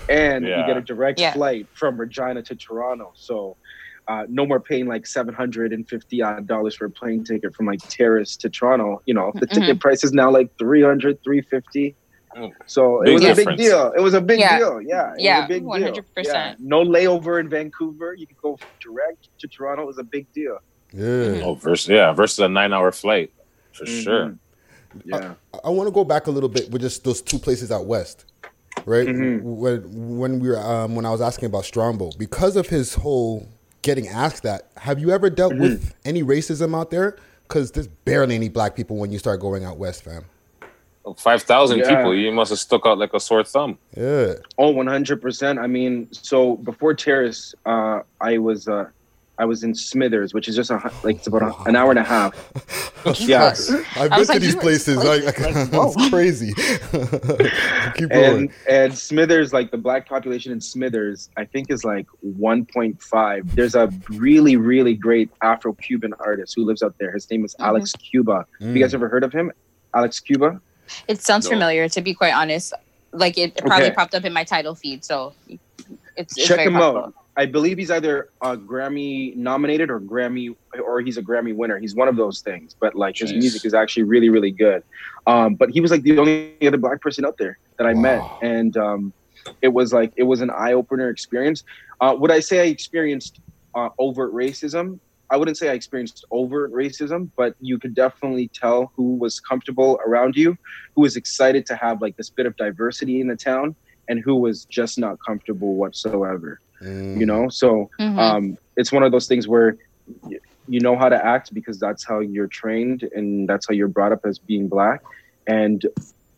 and you get a direct Yeah. flight from Regina to Toronto. So uh, no more paying like seven hundred and fifty odd dollars for a plane ticket from like Terrace to Toronto. You know, the ticket price is now like 300 350 So it Big was a big deal. It was a big Yeah. deal. Yeah. It Yeah, big 100%. Yeah. No layover in Vancouver. You could go direct to Toronto. It was a big deal. Yeah. Oh, versus yeah, versus a nine-hour flight for Mhm. sure. Yeah. I, want to go back a little bit with just those two places out west, right? Mhm. When when we were um, when I was asking about Strombo, because of his whole getting asked that, have you ever dealt with any racism out there? Because there's barely any black people when you start going out west, fam. Five thousand Yeah. people. You must have stuck out like a sore thumb. Yeah. Oh, 100%. I mean, so before Terrace, uh, I was uh, I was in Smithers, which is just a, like it's about a, an hour and a half. yeah. I've been to like, these places. like- Like, *laughs* like, it's crazy. *laughs* Keep going. and and Smithers, like the black population in Smithers, I think is like 1.5. There's a really really great Afro-Cuban artist who lives out there. His name is Alex Cuba. Have you guys Mm. ever heard of him? Alex Cuba. it sounds No. familiar to be quite honest like it probably Okay. popped up in my title feed so it's, it's Check very him possible. out. I believe he's either a Grammy nominated or Grammy or he's a Grammy winner. He's one of those things. But like his music is actually really really good. Um, but he was like the only other black person out there that I met, and um, it was like it was an eye opener experience. Uh, would I say I experienced uh, overt racism? I wouldn't say I experienced overt racism, but you could definitely tell who was comfortable around you, who was excited to have like this bit of diversity in the town, and who was just not comfortable whatsoever. You know, so Mhm. um, it's one of those things where y- you know how to act because that's how you're trained and that's how you're brought up as being black, and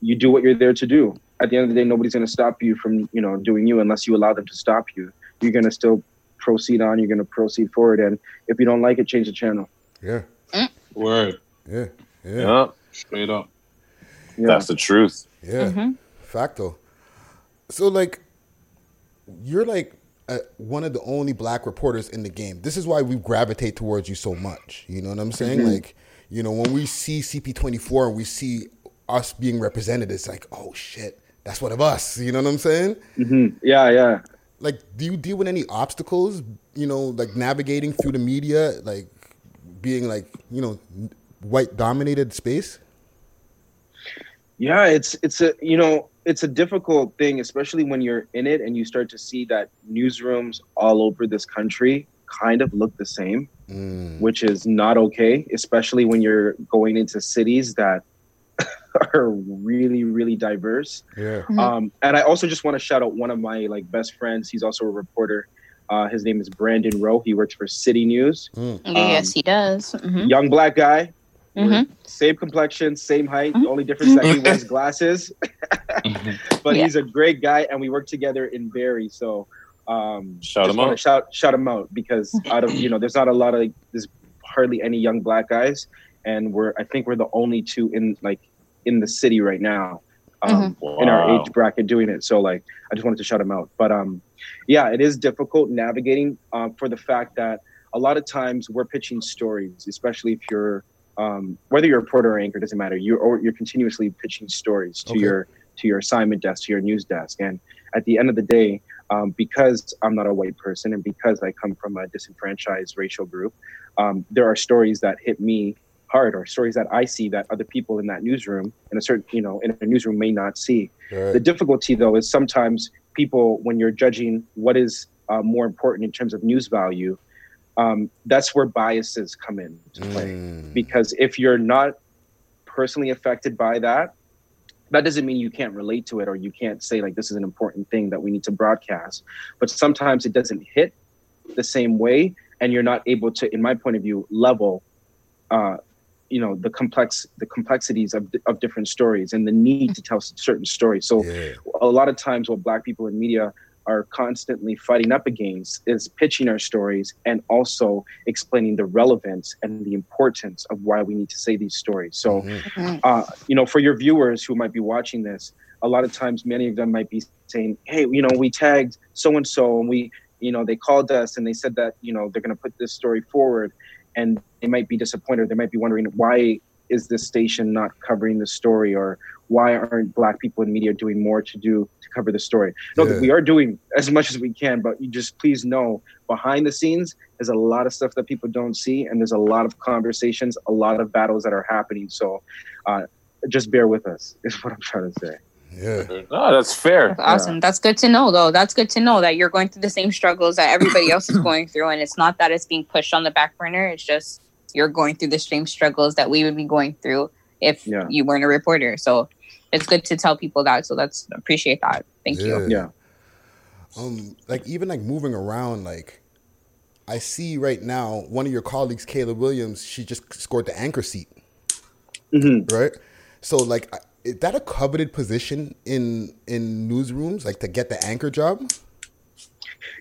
you do what you're there to do. At the end of the day, nobody's going to stop you from you know doing you unless you allow them to stop you. You're going to still proceed on. You're going to proceed forward, and if you don't like it, change the channel. Yeah. Word. Yeah. Yeah. Yeah, Straight up. Yeah. that's the truth. Yeah. Mm-hmm. Facto. So like, you're like uh, one of the only black reporters in the game. This is why we gravitate towards you so much. You know what I'm saying? Mhm. Like, you know, when we see CP24 and we see us being represented, it's like, oh shit, that's one of us. You know what I'm saying? hmm Yeah, yeah. Like, do you deal with any obstacles? You know, like navigating through the media, like being like, you know, white dominated space. Yeah, it's it's a you know it's a difficult thing, especially when you're in it and you start to see that newsrooms all over this country kind of look the same, Mm. which is not okay, especially when you're going into cities that *laughs* are really really diverse. Yeah. Um, and I also just want to shout out one of my like best friends. He's also a reporter. Uh, his name is Brandon Rowe. He works for City News. Mm. yes Um, he does Mhm. Young black guy, Mhm. same complexion, same height. The only difference is that he wears glasses. *laughs* but Yeah. he's a great guy, and we work together in Barrie. So um, Shout him out. Shout shout him out because out of you know, there's not a lot of there's hardly any young black guys, and we're I think we're the only two in like in the city right now. Um, in our age bracket doing it so like i just wanted to shout him out but um yeah it is difficult navigating um, for the fact that a lot of times we're pitching stories especially if you're um, whether you're a reporter or anchor doesn't matter you're or you're continuously pitching stories to Okay. your to your assignment desk to your news desk and at the end of the day um, because i'm not a white person and because i come from a disenfranchised racial group um, there are stories that hit me hard or stories that i see that other people in that newsroom in a certain you know in a newsroom may not see Right. the difficulty, though, is sometimes people, when you're judging what is uh, more important in terms of news value, um, that's where biases come into play. Because if you're not personally affected by that, that doesn't mean you can't relate to it or you can't say like this is an important thing that we need to broadcast. But sometimes it doesn't hit the same way, and you're not able to, in my point of view, level. Uh, you know the complex the complexities of, of different stories and the need to tell certain stories so a lot of times what black people in media are constantly fighting up against is pitching our stories and also explaining the relevance and the importance of why we need to say these stories. So uh, you know for your viewers who might be watching this a lot of times many of them might be saying hey you know we tagged so and so and we you know they called us and they said that you know they're going to put this story forward. And they might be disappointed they might be wondering why is this station not covering the story or why aren't black people in media doing more to do to cover the story no Yeah. we are doing as much as we can but you just please know behind the scenes there's a lot of stuff that people don't see and there's a lot of conversations a lot of battles that are happening so uh, just bear with us is what i'm trying to say yeah no that's fair That's awesome. That's good to know, though. That's good to know that you're going through the same struggles that everybody else is *laughs* going through, and it's not that it's being pushed on the back burner. It's just you're going through the same struggles that we would be going through if Yeah. you weren't a reporter. So it's good to tell people that. So that's appreciate that. Thank you. yeah um like even like moving around like i see right now one of your colleagues kayla williams she just scored the anchor seat right so like is that a coveted position in in newsrooms like to get the anchor job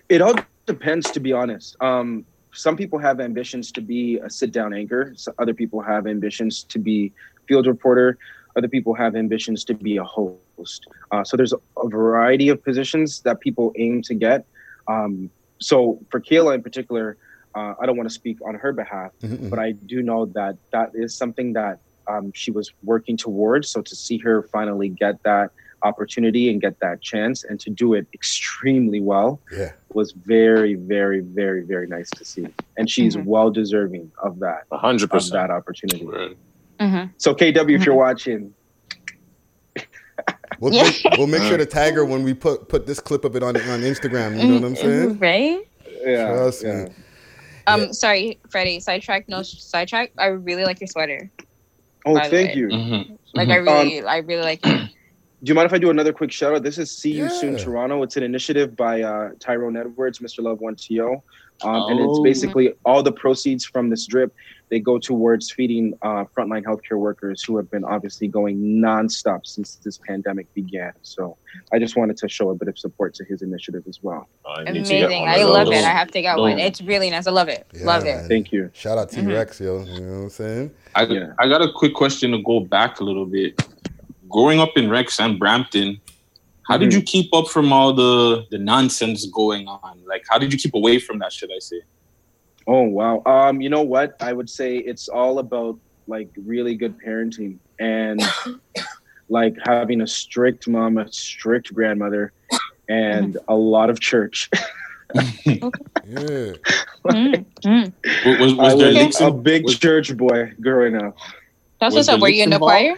It all depends, to be honest. Um, some people have ambitions to be a sit-down anchor. So other people have ambitions to be field reporter. Other people have ambitions to be a host. Uh, so there's a variety of positions that people aim to get. Um, so for Kayla in particular, uh, I don't want to speak on her behalf, but I do know that that is something that um, she was working towards. So to see her finally get that opportunity and get that chance and to do it extremely well yeah was very, very, very, very nice to see. And she's Mhm. well deserving of that. A hundred of percent. that opportunity. Mm-hmm. So KW, if you're watching, *laughs* we'll, Yeah. make, we'll make sure to tag her *laughs* when we put put this clip of it on on instagram you know what i'm saying Right? yeah, Trust yeah. me. Um, sorry, Freddie. Sidetrack. No sidetrack. I really like your sweater. Oh, by the thank way. you. Like I Um, really, I really like it. *clears throat* Do you mind if I do another quick shout out? This is See You Soon Toronto. It's an initiative by uh, Tyrone Edwards, Mr. Love One TO. Um, And it's Oh. basically all the proceeds from this drip, they go towards feeding uh, frontline healthcare workers who have been obviously going nonstop since this pandemic began. So I just wanted to show a bit of support to his initiative as well. Amazing. I love it. I have to get one. It's really nice. I love it. love Yeah, it. man. Thank you. shout out Mhm. t-rex yo you know what i'm saying I, I got a quick question to go back a little bit. Growing up in Rex and Brampton, how did you keep up from all the the nonsense going on? Like, how did you keep away from that? Should I say? Oh wow. Um, you know what? I would say it's all about like really good parenting and *coughs* like having a strict mom, a strict grandmother, and a lot of church. yeah *laughs* Mm-hmm. Was, was, was there was a big was- church boy growing up. That's what's up. the Were you in the choir?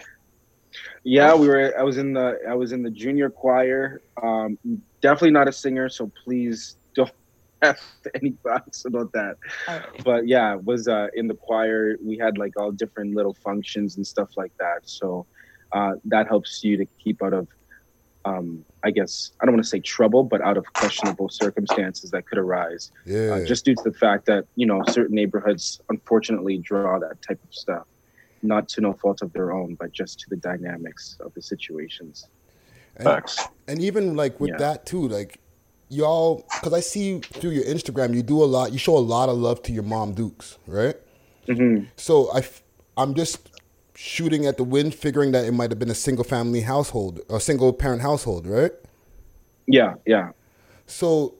Yeah, we were. I was in the. I was in the junior choir. Um, definitely not a singer, so please don't *laughs* have any thoughts about that. But yeah, was uh, in the choir. We had like all different little functions and stuff like that. So uh, that helps you to keep out of, um, I guess I don't want to say trouble, but out of questionable circumstances that could arise. yeah Uh, just due to the fact that you know certain neighborhoods unfortunately draw that type of stuff, not to no fault of their own, but just to the dynamics of the situations. and, and even like with Yeah. that too like y'all because i see through your instagram you do a lot you show a lot of love to your mom dukes right Mm-hmm. so i i'm just shooting at the wind figuring that it might have been a single family household a single parent household right Yeah, yeah. so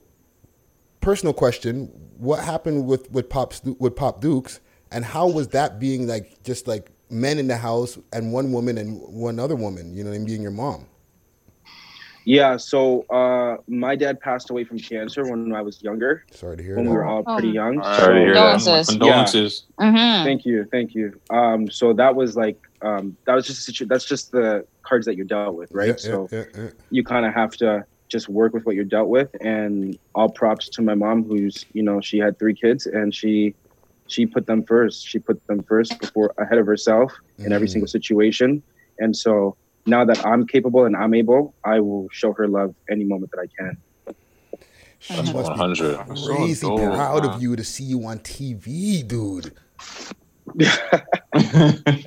personal question what happened with with pop Stu- with pop dukes and how was that being like just like men in the house and one woman and one other woman you know and being your mom Yeah, so uh, my dad passed away from cancer when I was younger. Sorry to hear when that. we were all pretty Oh. young. Sorry to hear that. Condolences. Condolences. Mhm. Thank you, thank you. Um, so that was like um, that was just a situ- that's just the cards that you're dealt with, right? Yeah, so yeah, yeah, yeah. you kind of have to just work with what you're dealt with. And all props to my mom, who's you know she had three kids and she she put them first. She put them first before ahead of herself in every Mm. single situation. And so now that I'm capable and I'm able, I will show her love any moment that I can. She must be crazy So dope, proud man. of you to see you on TV, dude. *laughs*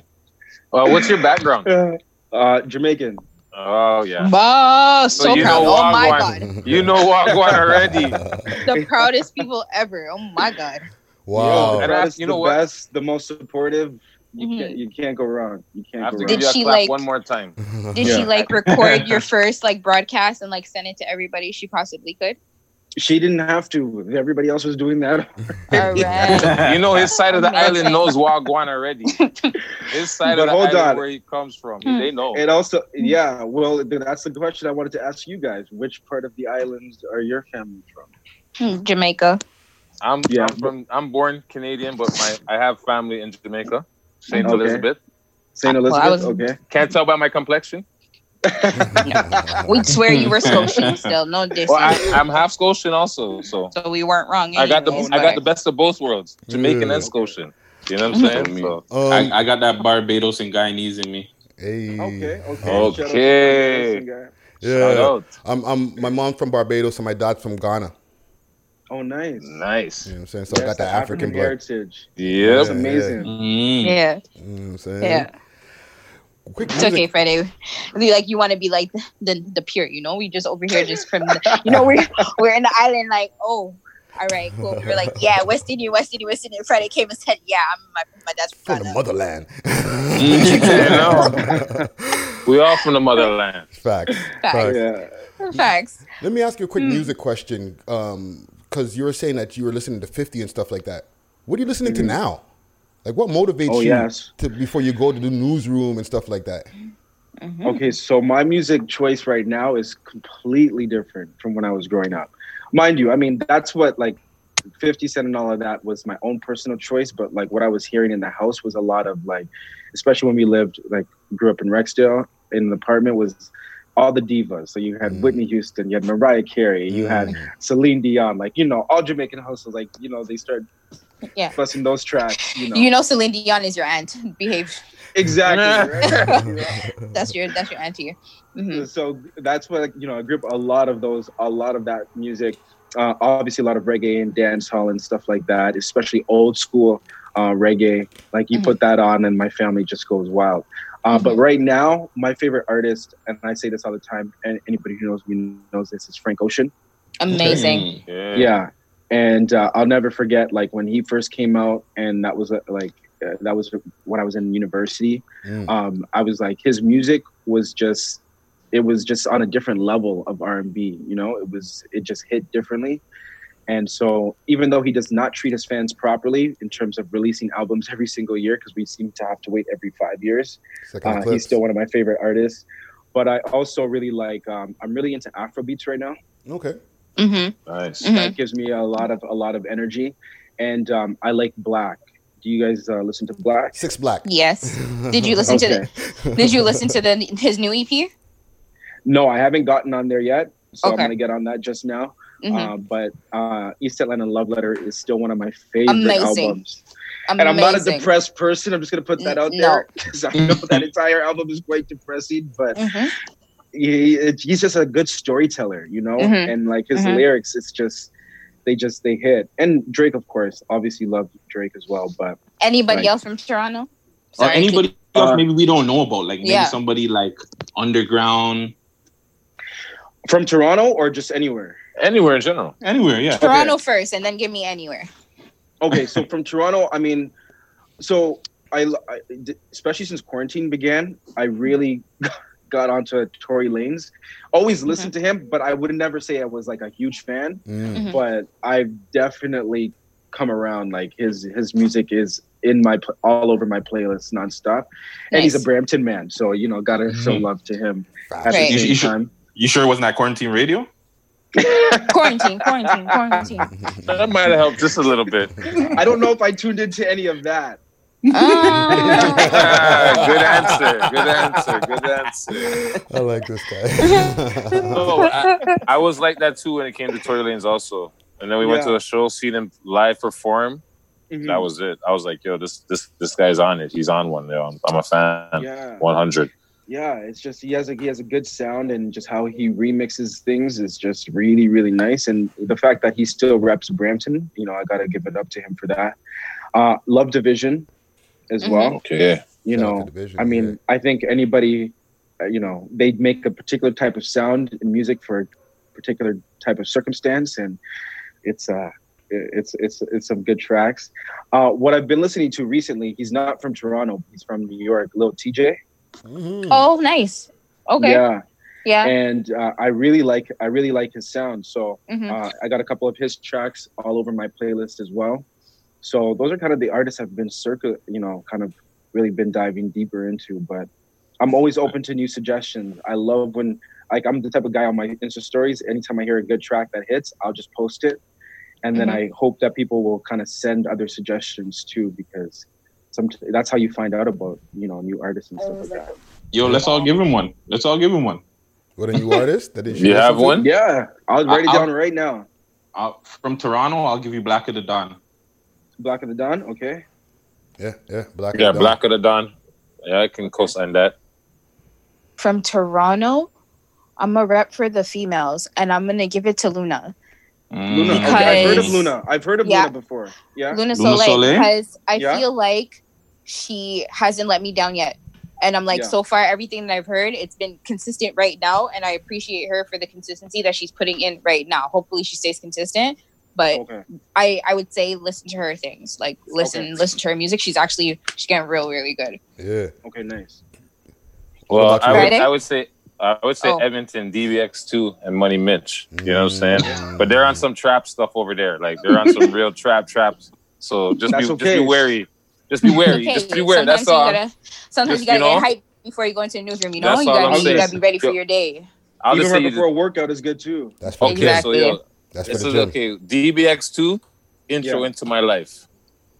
Well, what's your background? *laughs* Uh, Jamaican. Oh yeah. Wow, so, you proud. know Oh my Wagwan. god. You know Wagwan already. *laughs* The proudest people ever. Oh my god. Wow. Yo, And that I- is you the know what? best, the most supportive. You, Mhm. can't, you can't go wrong. You can't I have go to wrong. give Did you a she, clap like- one more time. *laughs* Did Yeah. she like record your *laughs* first like broadcast and like send it to everybody she possibly could? She didn't have to. Everybody else was doing that. All *laughs* right. You know his side of the Amazing. island knows Wagwan already. His side But of the hold island on. where he comes from, Hmm. they know. And also, yeah, well, that's the question I wanted to ask you guys. Which part of the islands are your family from? Hmm, Jamaica. I'm, Yeah. I'm from I'm born Canadian, but my I have family in Jamaica, Saint Okay. Elizabeth. St. Well, Elizabeth? was- okay. Can't tell by my complexion. *laughs* We'd swear you were Scotian still. No diss. Well, I, I'm half Scotian also, so so we weren't wrong. I got the anyways, I got the best of both worlds, Jamaican Yeah. and Scotian. You know what I'm saying? So, Um, I, I got that Barbados and Guyanese in me. hey. Okay, okay. Shout out Okay. Yeah. Shout out. I'm, I'm, my mom's from Barbados and my dad's from Ghana. Oh, nice. nice. You know what I'm saying? So I got the that African, blood. heritage. Yep. That's amazing. Mm. Yeah, You know what I'm saying? yeah. Quick It's music. okay, Freddie. Like you want to be like the, the the pure, you know. We just over here just from the, you know we're we're in the island like oh. All right, cool. We're like, yeah, West Indian, West Indian, West Indian. Friday came and said, yeah, I'm my, my dad's from From the Ghana. motherland. Yeah, mm-hmm. *laughs* We all from the motherland. Facts. Facts. Facts. Yeah. Facts. Let me ask you a quick hmm. music question. Um, Because you were saying that you were listening to 50 and stuff like that. What are you listening to mm-hmm. now? Like, what motivates Oh, you yes. to before you go to the newsroom and stuff like that? Mm-hmm. Okay, so my music choice right now is completely different from when I was growing up. Mind you, I mean, that's what like 50 Cent and all of that was my own personal choice, but like what I was hearing in the house was a lot of like, especially when we lived, like, grew up in Rexdale in an apartment, was all the divas. So you had Whitney Houston, you had Mariah Carey, you had Celine Dion, like, you know, all Jamaican households, like, you know, they start Yeah. busting those tracks, you know. You know, Celine Dion is your aunt. *laughs* Behave. exactly. *laughs* Right? *laughs* That's your that's your auntie. hmm so that's what you know. I grew up a lot of those, a lot of that music. Uh, obviously, a lot of reggae and dance hall and stuff like that. Especially old school uh, reggae. Like you put that on, and my family just goes wild. Uh, But right now, my favorite artist, and I say this all the time, and anybody who knows me knows this, is Frank Ocean. Amazing. Yeah. Yeah, and uh, I'll never forget like when he first came out, and that was uh, like uh, that was when I was in university. Mm. Um, I was like, his music was just, it was just on a different level of R and B. You know, it was it just hit differently. And so, even though he does not treat his fans properly in terms of releasing albums every single year, because we seem to have to wait every five years, uh, he's still one of my favorite artists. But I also really like, um, I'm really into Afro beats right now Okay. Mm-hmm. Nice. that gives me a lot of a lot of energy and um, i like 6lack do you guys uh, listen to 6lack Six Black. Yes. *laughs* Did you listen to the *laughs* Did you listen to the his new EP? no i haven't gotten on there yet so i'm gonna get on that just now Mhm. uh, but uh, east atlanta love letter is still one of my favorite Amazing. albums and i'm not a depressed person i'm just gonna put that out No. there because i know that entire album is quite depressing but Mhm. he, it- he's just a good storyteller you know Mhm. and like his Mhm. lyrics it's just they just they hit and drake of course obviously loved drake as well but Anybody Right. else from Toronto? Or anybody keep- else Uh, maybe we don't know about, like maybe Yeah. somebody like underground, from toronto or just anywhere Anywhere in general. anywhere, yeah. Toronto first, and then give me anywhere. okay so from *laughs* toronto i mean so I, I especially since quarantine began i really *laughs* got onto Tory Lanez always listened to him but i would never say i was like a huge fan Mm. Mhm. but i've definitely come around like his his music is in my all over my playlist nonstop and he's a brampton man so you know gotta show Mhm. love to him at Right. the You, same you, sure, you sure it wasn't that quarantine radio? Quarantine, quarantine, quarantine. That might have helped just a little bit. *laughs* i don't know if i tuned into any of that *laughs* good answer. Good answer. Good answer. I like this guy. *laughs* No, I, I was like that too when it came to Tory Lanez also. And then we went to Yeah. a show, seen him live perform. Mhm. That was it. I was like, yo, this this this guy's on it. He's on one. Yo, I'm, I'm a fan. Yeah. 100. Yeah, it's just he has a he has a good sound and just how he remixes things is just really really nice. And the fact that he still reps Brampton, you know, I gotta give it up to him for that. Uh, Love Division, as Mhm. well. Okay. You Shout out know, Division, I mean, I think anybody, uh, you know, they make a particular type of sound in music for a particular type of circumstance, and it's uh it's it's it's some good tracks. Uh, what I've been listening to recently, he's not from Toronto, he's from New York. Lil Tjay. Oh, nice. Okay. Yeah. Yeah. And uh, I really like I really like his sound. So Mhm. uh, I got a couple of his tracks all over my playlist as well. So those are kind of the artists I've been circa, you know, kind of really been diving deeper into. But I'm always open to new suggestions. I love when like I'm the type of guy on my Insta stories. Anytime I hear a good track that hits, I'll just post it, and then Mhm. I hope that people will kind of send other suggestions too, because some that's how you find out about you know new artists and stuff like that. Yo, let's all give him one. Let's all give him one. What a new *laughs* artist? That You have one? Yeah, I'll write it I'll- down right now. Uh, from Toronto, I'll give you Black of the Dawn. Black of the Dawn. Okay. Yeah, yeah, Black. Yeah, Black of the Dawn. Yeah, I can co-sign that. From Toronto, I'm a rep for the females, and I'm gonna give it to Luna. Mm. Luna. Okay, I've heard of Because- Luna. I've heard of Yeah. Luna before. Yeah. Luna Soleil, because I Yeah. feel like she hasn't let me down yet. And I'm like, Yeah. so far, everything that I've heard, it's been consistent right now. And I appreciate her for the consistency that she's putting in right now. Hopefully, she stays consistent. But I, I would say listen to her things. Like, listen, Okay. listen to her music. She's actually, she's getting real, really good. Yeah. Okay, nice. Well. I would, I would say I would say Oh. Edmonton, DBX2, and Money Mitch. You know what I'm saying? Mm. But they're on some trap stuff over there. Like they're on some real trap traps. So just That's be okay. just be wary. Just be *laughs* wary. Okay, just be wary. sometimes That's all. You gotta, sometimes Just, you gotta you know, get hyped before you go into the newsroom. You know, That's you gotta, I'm be, you saying. gotta be ready for your day. I'll Even just right before a workout is good too. That's Okay, Exactly. so yo, That's for this the is okay. DBX2 intro Yeah. into my life.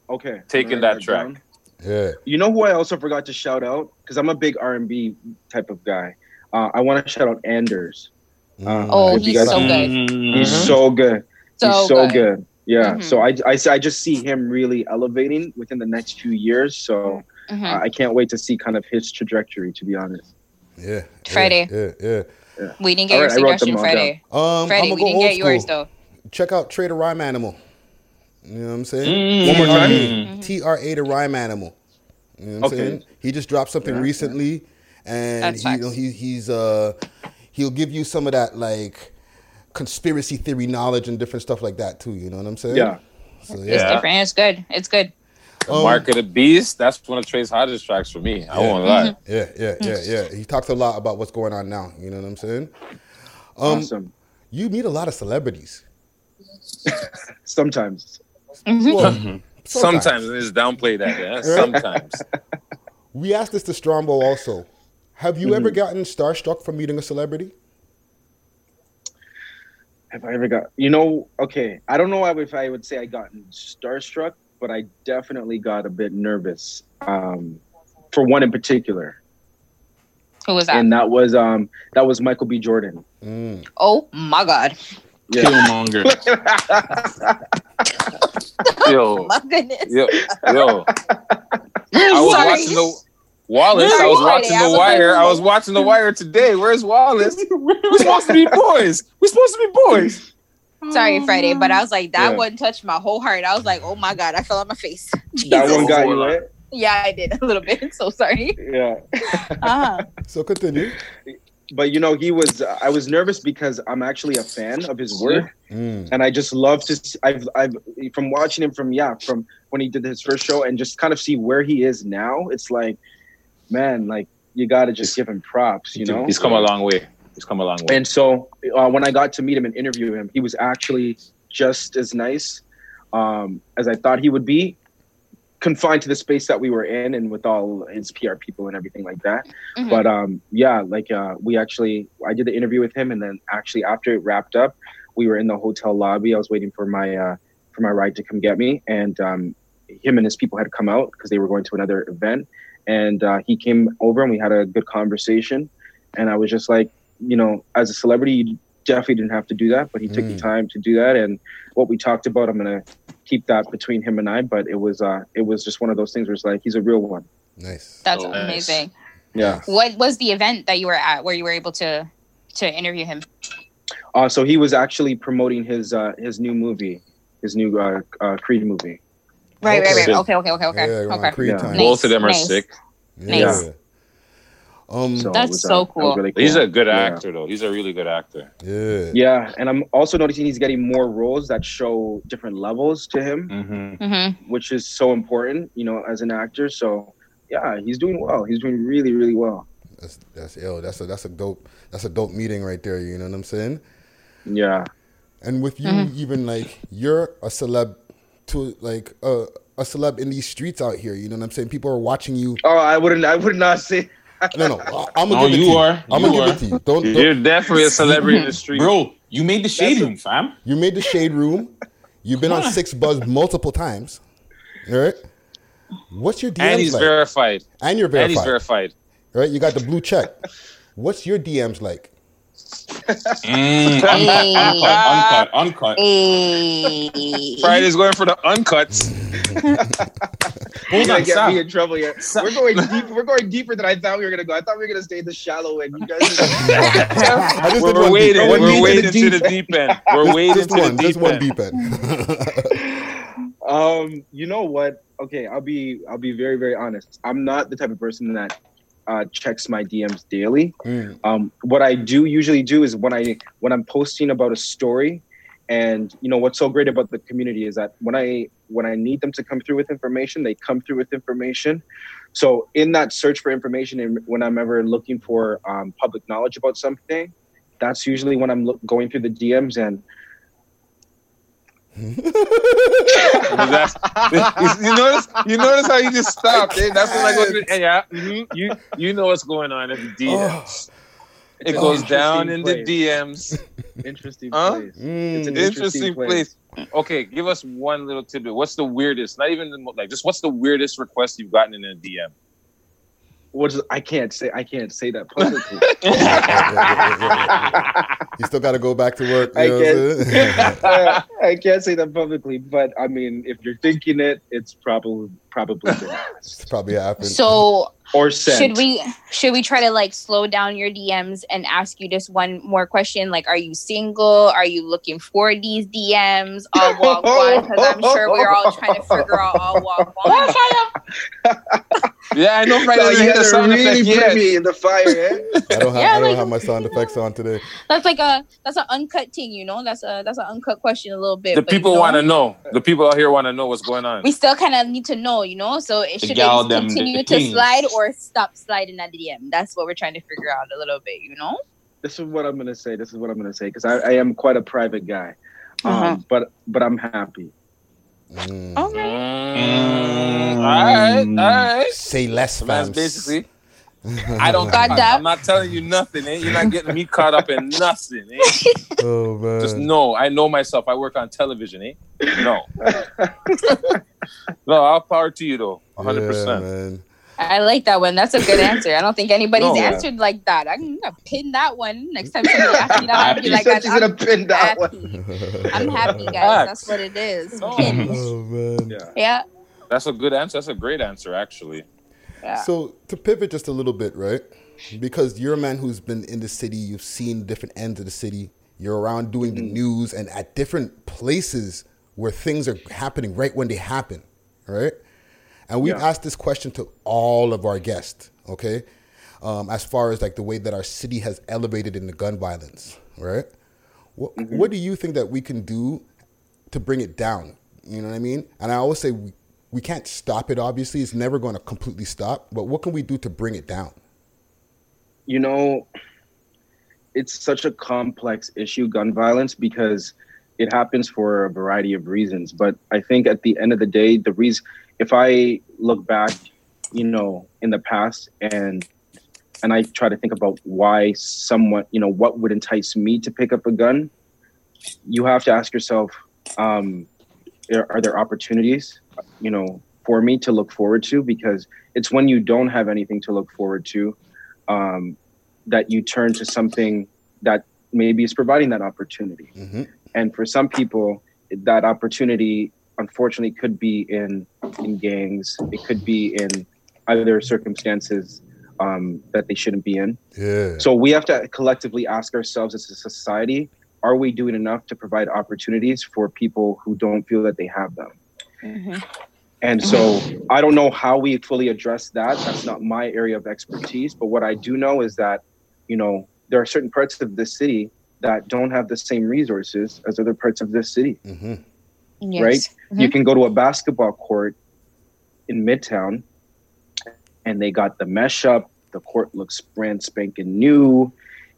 Okay. Taking Write that track. down. Yeah. You know who I also forgot to shout out because I'm a big R&B type of guy. Uh, I want to shout out Anders. Uh, Oh, he's guys- so good. He's Mhm. so good. So he's so good. good. Yeah. Mhm. So I, I, I just see him really elevating within the next few years. So Mhm. uh, I can't wait to see kind of his trajectory. To be honest. Yeah. Friday. Yeah, yeah. Yeah. We didn't get All your right, I wrote them suggestion all Friday. Um, Friday, we go didn't old get yours though. Check out Trader Rhyme Animal. You know what I'm saying? Mm. One more time? Mm-hmm. T R A to Rhyme Animal. You know what I'm Okay. saying? He just dropped something Yeah, yeah. Recently, and he, you know, he he's uh he'll give you some of that like conspiracy theory knowledge and different stuff like that too. You know what I'm saying? Yeah. So It's different. It's good. It's good. Um, Mark of the Beast. That's one of Trey's hottest tracks for me. I won't lie. Yeah, yeah, yeah, yeah. He talks a lot about what's going on now. You know what I'm saying? Um, Awesome. You meet a lot of celebrities. *laughs* Sometimes. Well, *laughs* Sometimes they just downplay that. Yeah? Sometimes. *laughs* We asked this to Strombo also. Have you ever Mhm. gotten starstruck from meeting a celebrity? Have I ever got? You know, okay. I don't know if I would say I gotten starstruck, but I definitely got a bit nervous. Um, for one in particular, Who was that? and that was um that was Michael B. Jordan. Mm. oh my god. Yeah. Killmonger. *laughs* Yo, My goodness. yo, yo. *laughs* I was Sorry. watching the Wallace. I was Friday, watching the was wire. like- I was watching the wire today. Where's Wallace? *laughs* We're supposed to be boys. We're supposed to be boys. Sorry, Friday, but I was like, that Yeah. one touched my whole heart. I was like, oh my god, I fell on my face. *laughs* That one got you right. Yeah, I did *laughs* a little bit. So sorry. Yeah. Uh-huh. So continue. But you know, he was. I was nervous because I'm actually a fan of his work, Mm. and I just love to. See, I've, I've from watching him from yeah, from when he did his first show, and just kind of see where he is now. It's like, man, like you got to just give him props, you know. He's come a long way. He's come a long way. And so uh, when I got to meet him and interview him, he was actually just as nice um, as I thought he would be, confined to the space that we were in and with all his PR people and everything like that. Mhm. But um, yeah, like uh, we actually, I did the interview with him, and then actually after it wrapped up, we were in the hotel lobby. I was waiting for my uh, for my ride to come get me, and um, him and his people had come out because they were going to another event, and uh, he came over and we had a good conversation. And I was just like, you know, as a celebrity, you definitely didn't have to do that, but he took the Mm. time to do that. And what we talked about, I'm gonna keep that between him and I. But it was uh, it was just one of those things where it's like he's a real one. Nice. That's So- amazing. Yeah. What was the event that you were at where you were able to to interview him? Uh, so he was actually promoting his uh, his new movie, his new uh, uh, Creed movie. Right, right, right. Okay. Okay, okay, okay, okay. Yeah, we're on okay. Creed time. Both of them are Nice. sick. Nice. Yeah. Um, So That's so that was cool. He's a good Yeah. actor, though. He's a really good actor. Yeah. Yeah, and I'm also noticing he's getting more roles that show different levels to him, Mm-hmm. Mm-hmm. which is so important, you know, as an actor. So yeah, he's doing well. He's doing really, really well. That's that's ill. That's a that's a dope that's a dope meeting right there. You know what I'm saying? Yeah. And with you, Mhm. even like you're a celeb to like uh, a celeb in these streets out here. You know what I'm saying? People are watching you. Oh, I wouldn't. I would not say. *laughs* No, no. I- I'm gonna No, give it you to you. are. I'm You gonna are. give it to you. Don't. don't You're definitely a celebrity in the *laughs* street. Bro, you made the shade room, fam. You made the shade room. You've been on on. 6ixBuzz multiple times. All right. What's your DMs And he's like? verified. And you're verified. And he's verified. Right? You got the blue check. What's your DMs like? Mm, Hey. uncut, uncut, uncut, Friday's going for the uncuts. Hold on, get Sam. me in trouble here. We're going deep. We're going deeper than I thought we were gonna go. I thought we were gonna stay in the shallow end. You guys. *laughs* I just did We're one waiting. deep- one We're deep waiting the to the deep deep end. We're Just- waiting just to the one, deep just one end. deep end. *laughs* Um, you know what? Okay, I'll be I'll be very very honest. I'm not the type of person that uh, checks my DMs daily. Mm. Um, what I do usually do is when I when I'm posting about a story, and you know what's so great about the community is that when I when I need them to come through with information, they come through with information. So in that search for information, and when I'm ever looking for um, public knowledge about something, that's usually when I'm look, going through the DMs and That's- *laughs* you notice, you notice how you just stopped. Eh? That's when I go through. Yeah, mhm, you you know what's going on in the DMs. it goes down in the. DMs. interesting Huh? place. Mm. It's an Interesting interesting place. Okay, give us one little tidbit. What's the weirdest? Not even the, like just what's the weirdest request you've gotten in a DM? What's I can't say I can't say that publicly. *laughs* *laughs* You still got to go back to work. You I know what I'm can't. *laughs* I can't say that publicly, but I mean, if you're thinking it, it's probably probably It's probably happened. So or sent. should we should we try to like slow down your DMs and ask you just one more question? Like, are you single? Are you looking for these DMs? All walk one? Because I'm sure we're all trying to figure out all walk one. Yeah, I know. Right, So you you the had to sound really effect. put Yes. me in the fire, eh? I don't have Yeah, I don't like- have my sound effects on today. That's like a that's an uncut thing, you know. That's a that's an uncut question a little bit. The but, you people know, want to know. The people out here want to know what's going on. We still kind of need to know, you know. So it should it continue to kings. slide or stop sliding at the DM. That's what we're trying to figure out a little bit, you know. This is what I'm gonna say. This is what I'm gonna say because I, I am quite a private guy, um, Uh-huh. but but I'm happy. Mm. Mm, all right, all right. Say less, So that's basically. *laughs* I don't. Got I, that. I'm not telling you nothing. Eh? You're not getting me caught up in nothing. Eh? *laughs* Oh man. Just know, I know myself. I work on television. Eh? No. *laughs* no, I'll power to you though. 100. Yeah, percent man. I like that one. That's a good *laughs* answer. I don't think anybody's No, yeah. answered like that. I'm gonna pin that one next time somebody asks me that. I'll be *laughs* She like, said she's I'm, gonna pin that one. *laughs* I'm happy, guys. That's what it is. Oh, no. Oh man. Yeah. Yeah. That's a good answer. That's a great answer, actually. Yeah. So to pivot just a little bit, right? Because you're a man who's been in the city, you've seen different ends of the city. You're around doing the mm-hmm. news and at different places where things are happening right when they happen, right? And we've Yeah. asked this question to all of our guests, okay? Um, as far as like the way that our city has elevated in the gun violence, right? What, what do you think that we can do to bring it down? You know what I mean? And I always say we, we can't stop it, obviously. It's never going to completely stop. But what can we do to bring it down? you know, it's such a complex issue, gun violence, because it happens for a variety of reasons. But I think at the end of the day, the reason, if I look back, you know, in the past and and I try to think about why someone, you know, what would entice me to pick up a gun, you have to ask yourself, um, are, are there opportunities? you know, for me to look forward to because it's when you don't have anything to look forward to um, that you turn to something that maybe is providing that opportunity. Mm-hmm. And for some people, that opportunity unfortunately could be in in gangs. It could be in other circumstances um, that they shouldn't be in. Yeah. So we have to collectively ask ourselves as a society: Are we doing enough to provide opportunities for people who don't feel that they have them? And so I don't know how we fully address that. That's not my area of expertise. But what I do know is that, you know, there are certain parts of the city that don't have the same resources as other parts of this city. Mm-hmm. Right? You can go to a basketball court in Midtown and they got the mesh up, the court looks brand spanking new,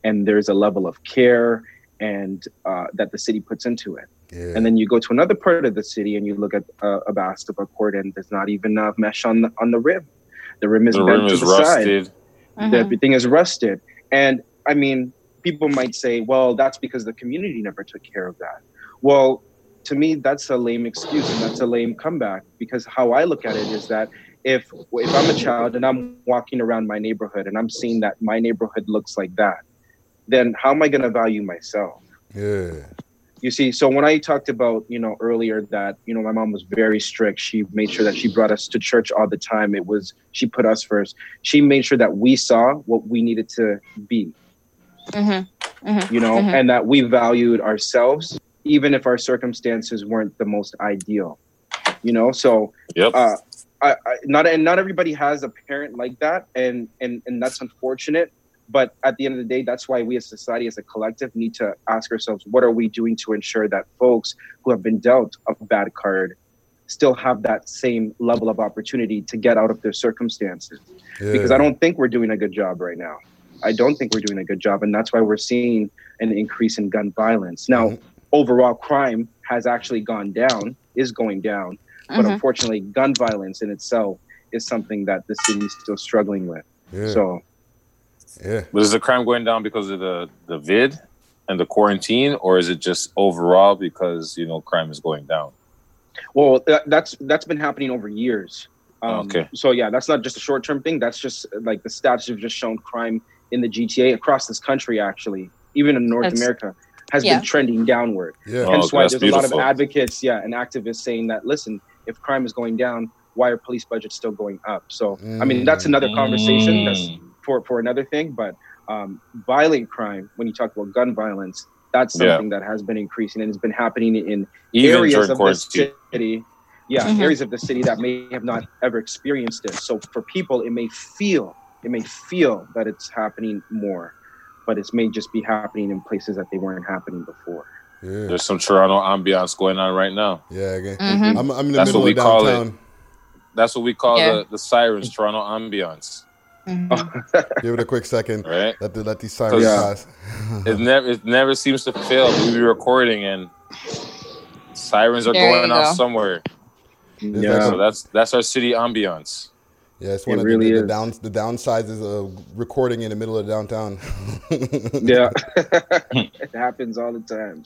and there's a level of care and uh, that the city puts into it. Yeah. And then you go to another part of the city and you look at uh, a basketball court and there's not even enough mesh on the on the rim. The rim is The bent rim to is the rusted. side. The- Everything is rusted. And I mean, people might say, well, that's because the community never took care of that. Well, to me, that's a lame excuse and that's a lame comeback because how I look at it is that if if I'm a child and I'm walking around my neighborhood and I'm seeing that my neighborhood looks like that, then how am I going to value myself? Yeah. You see, so when I talked about, you know, earlier that, you know, my mom was very strict. She made sure that she brought us to church all the time. It was, she put us first. She made sure that we saw what we needed to be, mm-hmm, mm-hmm, you know, mm-hmm. and that we valued ourselves, even if our circumstances weren't the most ideal, you know? So, Yep. uh, I, I, not, and not everybody has a parent like that. And, and, and that's unfortunate. But at the end of the day, that's why we as society, as a collective, need to ask ourselves, what are we doing to ensure that folks who have been dealt a bad card still have that same level of opportunity to get out of their circumstances? Because I don't think we're doing a good job right now. I don't think we're doing a good job. And that's why we're seeing an increase in gun violence. Now, overall crime has actually gone down, is going down. But Mhm. unfortunately, gun violence in itself is something that the city's still struggling with. Yeah. So, yeah. But is the crime going down because of the the vid and the quarantine, or is it just overall because you know crime is going down? Well, that, that's that's been happening over years. Um, Okay. So yeah, that's not just a short term thing. That's just like the stats have just shown crime in the GTA across this country, actually, even in North That's- America, has yeah. been trending downward. Yeah. Oh, Hence okay, why that's there's a lot of advocates, yeah, and activists saying that listen, if crime is going down, why are police budgets still going up? So I mean, that's another conversation. That's for for another thing. But um, violent crime, when you talk about gun violence, that's Yeah. something that has been increasing and has been happening in Even areas of the city. Yeah, Mhm. areas of the city that may have not ever experienced it. So for people, it may feel it may feel that it's happening more, but it may just be happening in places that they weren't happening before. Yeah. There's some Toronto ambiance going on right now. Yeah, again. Mhm. I'm, I'm in the That's middle what we of call it. That's what we call Yeah. the, the sirens, Toronto ambiance. Give it a quick second. *laughs* Right. Let the, let these sirens pass. *laughs* it never it never seems to fail. We be recording and sirens are There going you off go. somewhere. Yeah. So that's that's our city ambiance. Yeah, it's It one of really the, the, is. the downsides of recording in the middle of downtown. *laughs* *laughs* Yeah, *laughs* it happens all the time.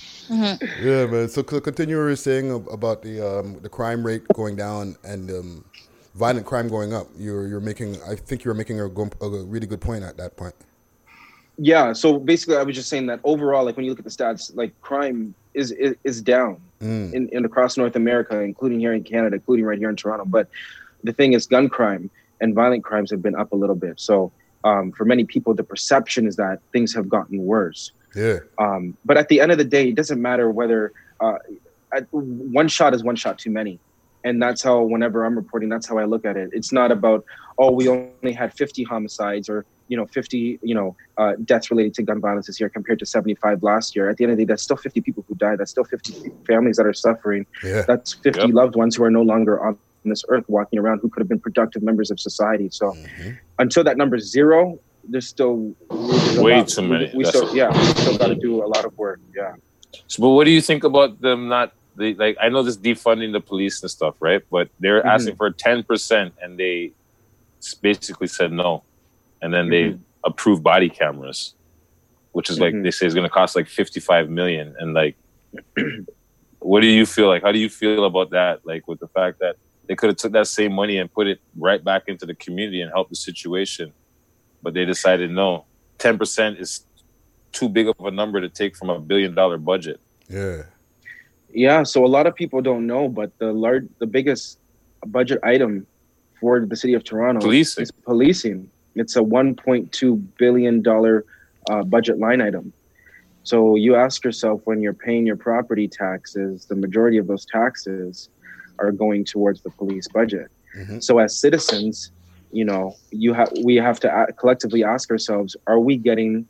Yeah, man. So c- continue what you were saying about the um, the crime rate going down and um, violent crime going up. You're you're making. I think you're making a, a really good point at that point. Yeah. So basically, I was just saying that overall, like when you look at the stats, like crime is is, is down Mm. in, in across North America, including here in Canada, including right here in Toronto. But the thing is, gun crime and violent crimes have been up a little bit. So um, for many people, the perception is that things have gotten worse. Yeah. Um, but at the end of the day, it doesn't matter whether uh, at- one shot is one shot too many. And that's how, whenever I'm reporting, that's how I look at it. It's not about, oh, we only had 50 homicides or, you know, 50, you know, uh, deaths related to gun violence this year compared to 75 last year. At the end of the day, that's still 50 people who died. That's still 50 families that are suffering. Yeah. That's 50 loved ones who are no longer on this earth walking around who could have been productive members of society. So until that number is zero, there's still there's a Way lot- too many. We That's- still, yeah, we still got to do a lot of work. Yeah. So, but what do you think about them not? They, like I know this defunding the police and stuff, right? But they're Mhm. asking for ten percent, and they basically said no, and then they Mhm. approved body cameras, which is like Mhm. they say is going to cost like fifty-five million. And like, *clears throat* what do you feel like? How do you feel about that? Like with the fact that They could have took that same money and put it right back into the community and help the situation, but they decided no. Ten percent is too big of a number to take from a billion dollar budget. Yeah. Yeah, so a lot of people don't know, but the large, the biggest budget item for the city of Toronto Policing. is policing. It's a 1.2 billion dollar uh, budget line item. So you ask yourself when you're paying your property taxes, the majority of those taxes are going towards the police budget. Mm-hmm. So as citizens, you know, you have we have to collectively ask ourselves: Are we getting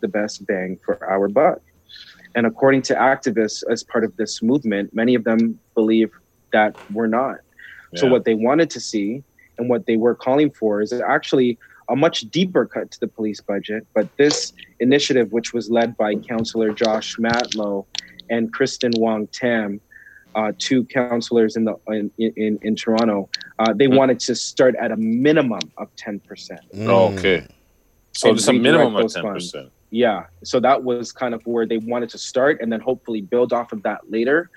the best bang for our buck? And according to activists, as part of this movement, many of them believe that we're not. So what they wanted to see and what they were calling for is actually a much deeper cut to the police budget. But this initiative, which was led by Councillor Josh Matlow and Kristyn Wong-Tam, uh, two councillors in the in in, in Toronto, uh, they wanted to start at a minimum of ten percent. Oh, okay. So just a minimum of ten percent. Yeah. So that was kind of where they wanted to start and then hopefully build off of that later.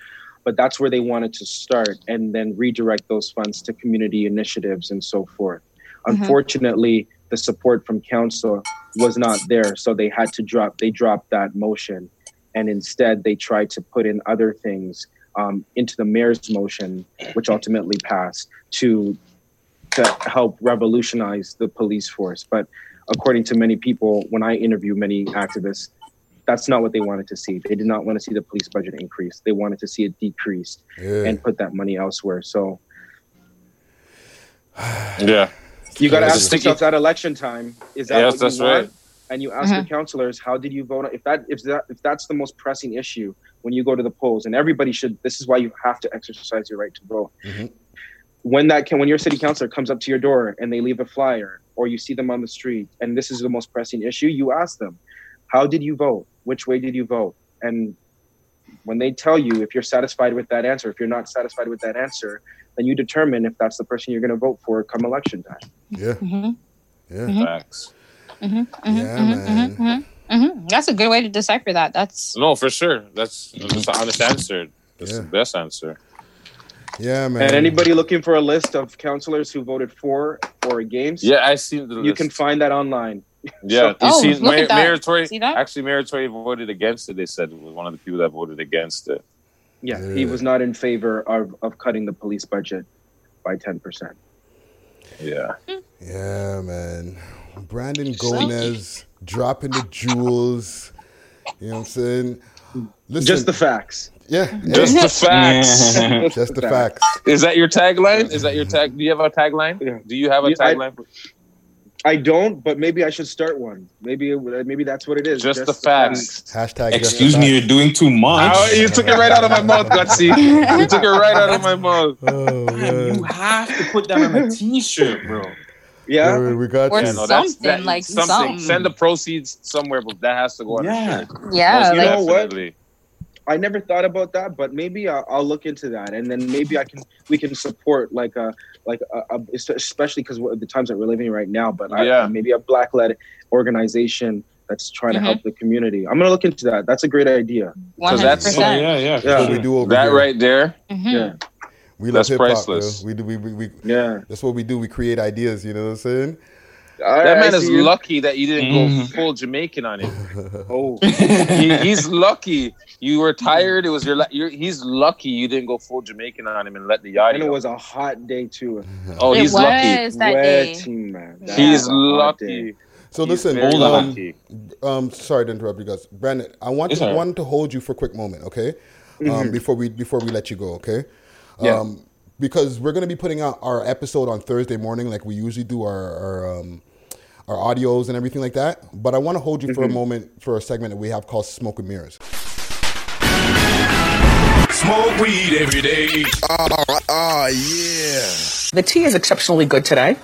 But that's where they wanted to start and then redirect those funds to community initiatives and so forth. Mhm. Unfortunately, the support from council was not there. So they had to drop, they dropped that motion. And instead, they tried to put in other things um, into the mayor's motion, which ultimately passed to to help revolutionize the police force. But according to many people, when I interview many activists, that's not what they wanted to see. They did not want to see the police budget increase. They wanted to see it decreased Yeah. and put that money elsewhere. So *sighs* Yeah. you got to It's a ask sticky- yourself that election time is that Yes, what that's you want? right. And you ask your Mhm. councilors, how did you vote? If that if that if that's the most pressing issue when you go to the polls, and everybody should. This is why you have to exercise your right to vote. Mm-hmm. When that can, when your city councilor comes up to your door and they leave a flyer, or you see them on the street, and this is the most pressing issue, you ask them, how did you vote? Which way did you vote? And when they tell you if you're satisfied with that answer, if you're not satisfied with that answer, then you determine if that's the person you're going to vote for come election time. Yeah. Mm-hmm. Yeah. Mm-hmm. Facts. Mm-hmm. mm-hmm. Yeah, man. Hmm hmm That's a good way to decipher that. That's No, for sure. That's, that's the honest answer. That's the best answer. Yeah, man. And anybody looking for a list of councilors who voted for or against? Yeah, I see the You list. can find that online. Yeah, you Oh, see, look Mayor, at that. Mayor Tory, See that? actually, Mayor Tory voted against it. They said was one of the people that voted against it. Yeah, he was not in favor of, of cutting the police budget by ten percent. Yeah. Yeah, man. Brandon Gonez dropping the jewels. You know what I'm saying? Listen, Just the facts. Yeah. Just the facts. Just the facts. Is that your tagline? Is that your tag? Do you have a tagline? Do you have a Yeah, I- tagline? I don't, but maybe I should start one. Maybe it, maybe that's what it is. Just the facts. Hashtag. Excuse me, you're doing too much. Oh, you took it right out of my mouth, Gutsy. You took it right out of my mouth. Oh, You have to put that on a t-shirt, bro. Yeah, we got Or Yeah, no, that's- something, that- like something. something. Send the proceeds somewhere, but that has to go on. Yeah. the. Yeah, Most you know what? I never thought about that, but maybe I'll, I'll look into that, and then maybe I can we can support like a like a, a especially because the times that we're living in right now. But I, Yeah. maybe a black led organization that's trying Mhm. to help the community. I'm gonna look into that. That's a great idea. So that's 100%. Yeah, yeah. Yeah. we do over that here. right there. Mhm. Yeah, We love hip hop. priceless. We do. We, we, we, yeah. That's what we do. We create ideas. You know what I'm saying? That man is you. lucky that you didn't Mhm. go full Jamaican on him. *laughs* Oh, he, he's *laughs* lucky. You were tired. It was your. la- You're, he's lucky you didn't go full Jamaican on him and let the yachty. and it was a hot day too. *laughs* oh, It he's lucky. was that day. Wetting, man. That He's was a hot day. lucky. So He's listen, very um, lucky. um, sorry to interrupt you guys, Brandon. I want It's to all right. want to hold you for a quick moment, okay? Um, Mhm. before we before we let you go, okay? Yeah. Um, because we're gonna be putting out our episode on Thursday morning, like we usually do our our, um, our audios and everything like that. But I want to hold you for a Mhm. moment for a segment that we have called Smoke and Mirrors. Smoke weed every day. Oh, yeah. The tea is exceptionally good today.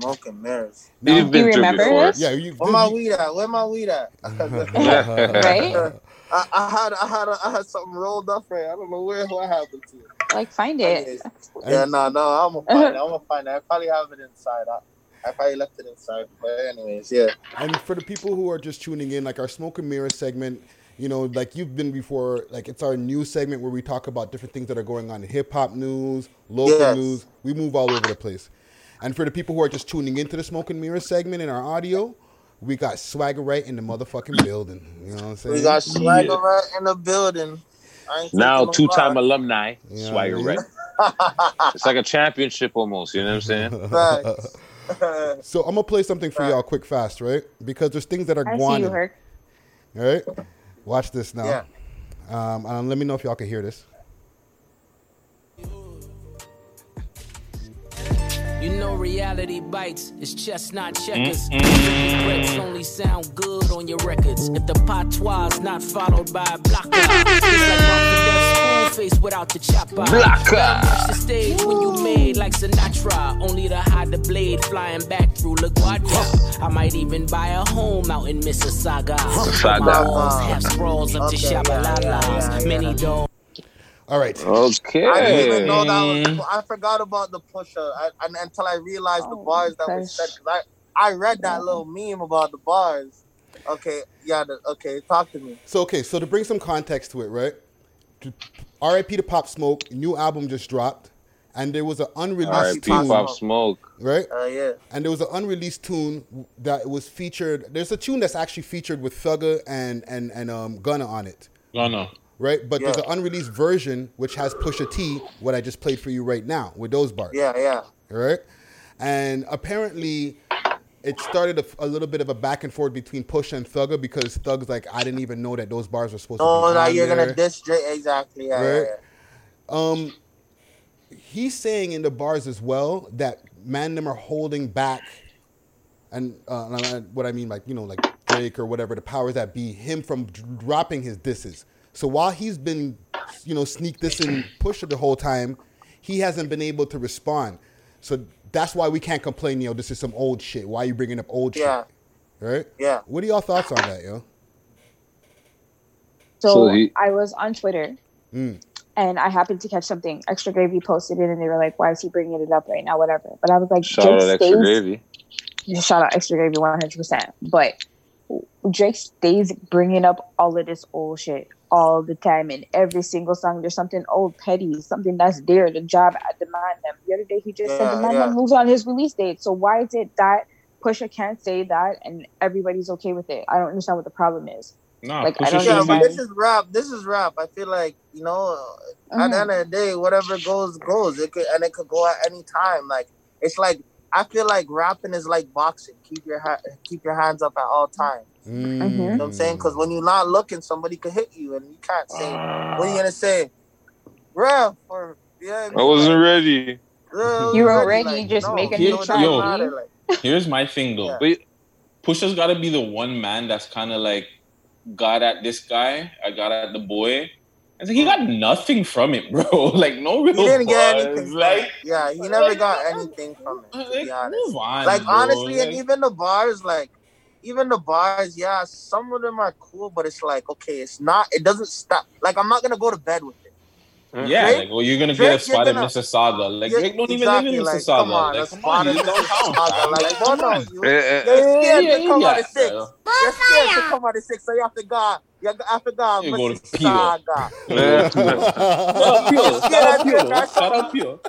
Smoke and mirrors. You've been you remember before. this? Yeah, you. Where my weed at? Where my weed at? *laughs* Right? I, I had I had I had something rolled up right. I don't know where what happened to it. Like find it. *laughs* Yeah, no, no, I'm gonna find it. I'm gonna find it. I probably have it inside. I, I probably left it inside. But anyways, yeah. And for the people who are just tuning in, like our Smoke and mirror segment You know, like you've been before, like it's our news segment where we talk about different things that are going on in hip hop news, local Yes. news. We move all over the place. And for the people who are just tuning into the Smoke and Mirror segment in our audio, we got Swagger right in the motherfucking building. You know what I'm saying? We got Swagger right in the building. I ain't Now, two time lie. alumni, Yeah, Swagger yeah. Red. It's like a championship almost, you know what I'm saying? *laughs* *laughs* *laughs* so I'm gonna play something for y'all quick fast, right? Because there's things that are going. you, All right, watch this now. Yeah. Um, and let me know if y'all can hear this. You know reality bites, it's chestnut checkers. Mm-mm. Reps only sound good on your records. If the patois not followed by a blocker, it's like Martin Death school face without the chopper. Blocker. Now the stage when you made like Sinatra, only to hide the blade flying back through LaGuardia. I might even buy a home out in Mississauga. Mississauga. My walls have sprawls up to Okay, yeah, Shabalalas. yeah, yeah, Many yeah. Don't. All right. Okay. I didn't even know that was. I forgot about the pusher I, and, until I realized the bars that was said. Cause I I read that little meme about the bars. Okay, yeah. The, okay, talk to me. So okay, so to bring some context to it, right? R.I.P. to Pop Smoke, new album just dropped, and there was an unreleased R.I.P. tune, Pop Smoke. right? Uh, yeah. And there was an unreleased tune that was featured. There's a tune that's actually featured with Thugger and and and um Gunna on it, Gunna. Right? But there's an unreleased version which has Pusha T, what I just played for you right now with those bars. Yeah, yeah. right? And apparently, it started a, a little bit of a back and forth between Pusha and Thugger because Thug's like, I didn't even know that those bars were supposed Oh, to be. Oh now you're there," gonna diss Drake exactly. Yeah, yeah, right? yeah. Um, he's saying in the bars as well that man them are holding back, and uh, what I mean, like you know, like Drake or whatever the powers that be, him from dropping his disses. So while he's been, you know, sneak dissing Pusha the whole time, he hasn't been able to respond. So that's why we can't complain. Yo, this is some old shit. Why are you bringing up old Yeah. shit? Right? Yeah. What are y'all thoughts on that, yo? So, So he- I was on Twitter Mm. and I happened to catch something. Extra Gravy posted it and they were like, why is he bringing it up right now? Whatever. But I was like, Shout Drake out extra stays. gravy. Shout out Extra Gravy 100%. But Drake stays bringing up all of this old shit all the time. In every single song, there's something old, petty, something that's there. The job at demand them. The other day, he just said Yeah, the man yeah. them moves on his release date. So why is it that Pusha can't say that and everybody's okay with it? I don't understand what the problem is. No, Like, I don't should Yeah, but this is rap. This is rap. I feel like you know, at Mhm. the end of the day, whatever goes goes. It could and it could go at any time. Like it's like I feel like rapping is like boxing. Keep your ha- keep your hands up at all times. Mm. You know what I'm saying? Because when you're not looking, somebody could hit you, and you can't say. what are you gonna say, ref? Or yeah, I wasn't ready. You were ready, just make a you new know, it track. doesn't Yo. matter, like- Here's my thing though. But Pusha's got to be the one man that's kind of like got at this guy. I got at the boy. And so he got nothing from it, bro. *laughs* like no real He didn't get anything. From Like. Yeah, he never got anything from it. To be honest, move on, like bro. honestly, and even the bars, like even the bars, yeah, some of them are cool, but it's like okay, it's not. It doesn't stop. Like I'm not gonna go to bed with it. Yeah, Drake- like well, you're gonna Drake, get a spot you're in gonna- Mississauga. Like Yeah, Drake don't exactly, even live in like, come on, like, a come spot on, in he's downtown. Mississauga, fam. like, Like, no, come no, on. you- Eh, eh, You're scared yeah, to come yeah, out of six. yeah. You're scared to come out of six, so you have to go. You have to go. You go to Mississauga. *laughs* Shout. Shout out Pio. Shout out Pio.